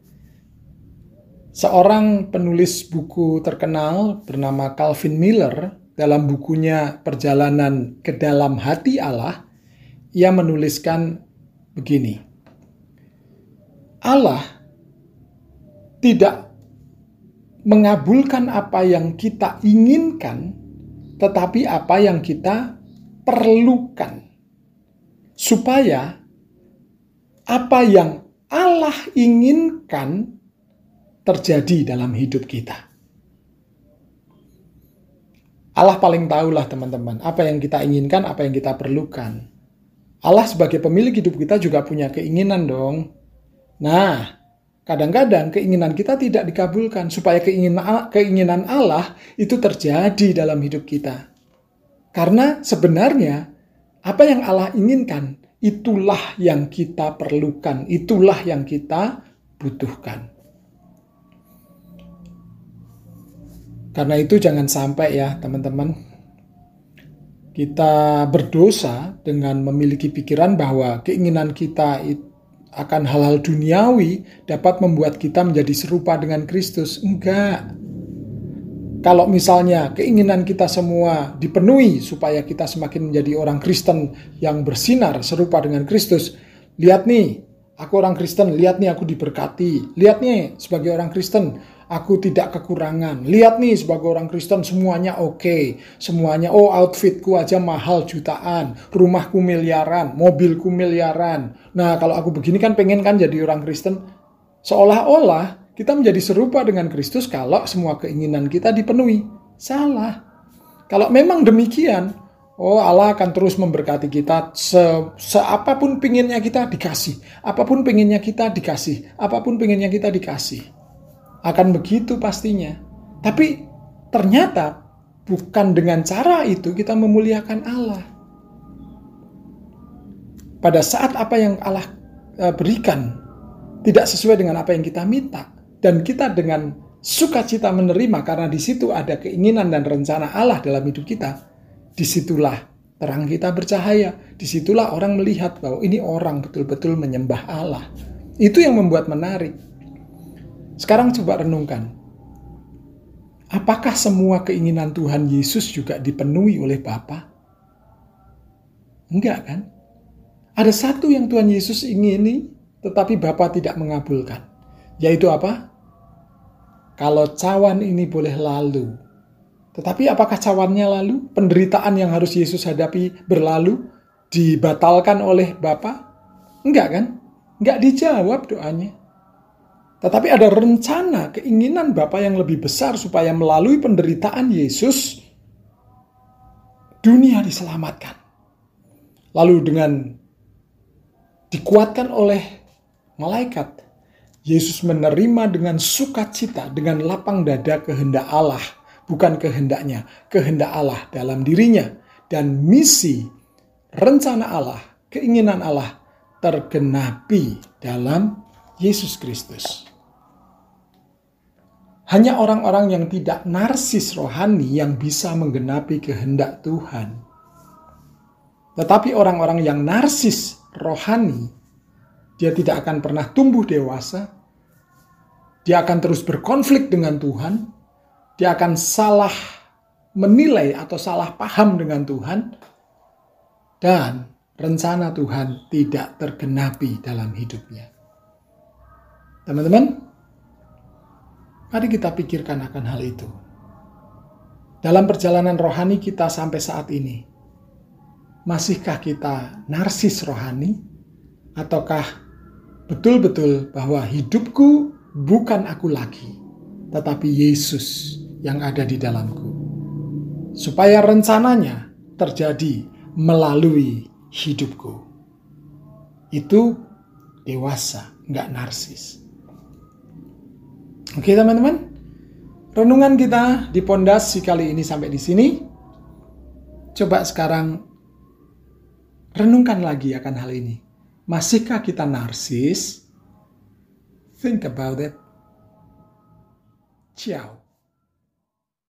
Seorang penulis buku terkenal bernama Calvin Miller dalam bukunya Perjalanan ke Dalam Hati Allah, ia menuliskan begini. Allah tidak mengabulkan apa yang kita inginkan, tetapi apa yang kita perlukan. Supaya apa yang Allah inginkan terjadi dalam hidup kita. Allah paling tahulah teman-teman apa yang kita inginkan, apa yang kita perlukan. Allah sebagai pemilik hidup kita juga punya keinginan dong. Nah, kadang-kadang keinginan kita tidak dikabulkan supaya keinginan Allah itu terjadi dalam hidup kita. Karena sebenarnya apa yang Allah inginkan itulah yang kita perlukan, itulah yang kita butuhkan. Karena itu jangan sampai ya teman-teman kita berdosa dengan memiliki pikiran bahwa keinginan kita akan hal-hal duniawi dapat membuat kita menjadi serupa dengan Kristus. Enggak. Kalau misalnya keinginan kita semua dipenuhi supaya kita semakin menjadi orang Kristen yang bersinar serupa dengan Kristus, lihat nih, aku orang Kristen, lihat nih aku diberkati, lihat nih sebagai orang Kristen aku tidak kekurangan. Lihat nih sebagai orang Kristen semuanya oke. Okay. Semuanya, oh outfitku aja mahal jutaan. Rumahku miliaran, mobilku miliaran. Nah kalau aku begini kan pengen kan jadi orang Kristen. Seolah-olah kita menjadi serupa dengan Kristus kalau semua keinginan kita dipenuhi. Salah. Kalau memang demikian, Oh Allah akan terus memberkati kita se, se apa pun pinginnya kita dikasih, apa pun pinginnya kita dikasih, apa pun pinginnya kita dikasih akan begitu pastinya. Tapi ternyata bukan dengan cara itu kita memuliakan Allah. Pada saat apa yang Allah e, berikan tidak sesuai dengan apa yang kita minta dan kita dengan sukacita menerima karena di situ ada keinginan dan rencana Allah dalam hidup kita, di situlah terang kita bercahaya. Di situlah orang melihat bahwa ini orang betul-betul menyembah Allah. Itu yang membuat menarik. Sekarang coba renungkan. Apakah semua keinginan Tuhan Yesus juga dipenuhi oleh Bapa? Enggak kan? Ada satu yang Tuhan Yesus ingini, tetapi Bapa tidak mengabulkan. Yaitu apa? Kalau cawan ini boleh lalu. Tetapi apakah cawannya lalu? Penderitaan yang harus Yesus hadapi berlalu? Dibatalkan oleh Bapa? Enggak kan? Enggak dijawab doanya. Tetapi ada rencana, keinginan Bapa yang lebih besar supaya melalui penderitaan Yesus, dunia diselamatkan. Lalu dengan dikuatkan oleh malaikat, Yesus menerima dengan sukacita, dengan lapang dada kehendak Allah, bukan kehendaknya, kehendak Allah dalam dirinya. Dan misi, rencana Allah, keinginan Allah tergenapi dalam Yesus Kristus. Hanya orang-orang yang tidak narsis rohani yang bisa menggenapi kehendak Tuhan. Tetapi orang-orang yang narsis rohani, dia tidak akan pernah tumbuh dewasa. Dia akan terus berkonflik dengan Tuhan. Dia akan salah menilai atau salah paham dengan Tuhan. Dan rencana Tuhan tidak tergenapi dalam hidupnya. Teman-teman, Mari kita pikirkan akan hal itu. Dalam perjalanan rohani kita sampai saat ini, masihkah kita narsis rohani? Ataukah betul-betul bahwa hidupku bukan aku lagi, tetapi Yesus yang ada di dalamku? Supaya rencananya terjadi melalui hidupku. Itu dewasa, nggak narsis. Oke teman-teman, renungan kita di pondasi kali ini sampai di sini. Coba sekarang renungkan lagi akan hal ini. Masihkah kita narsis? Think about it. Ciao.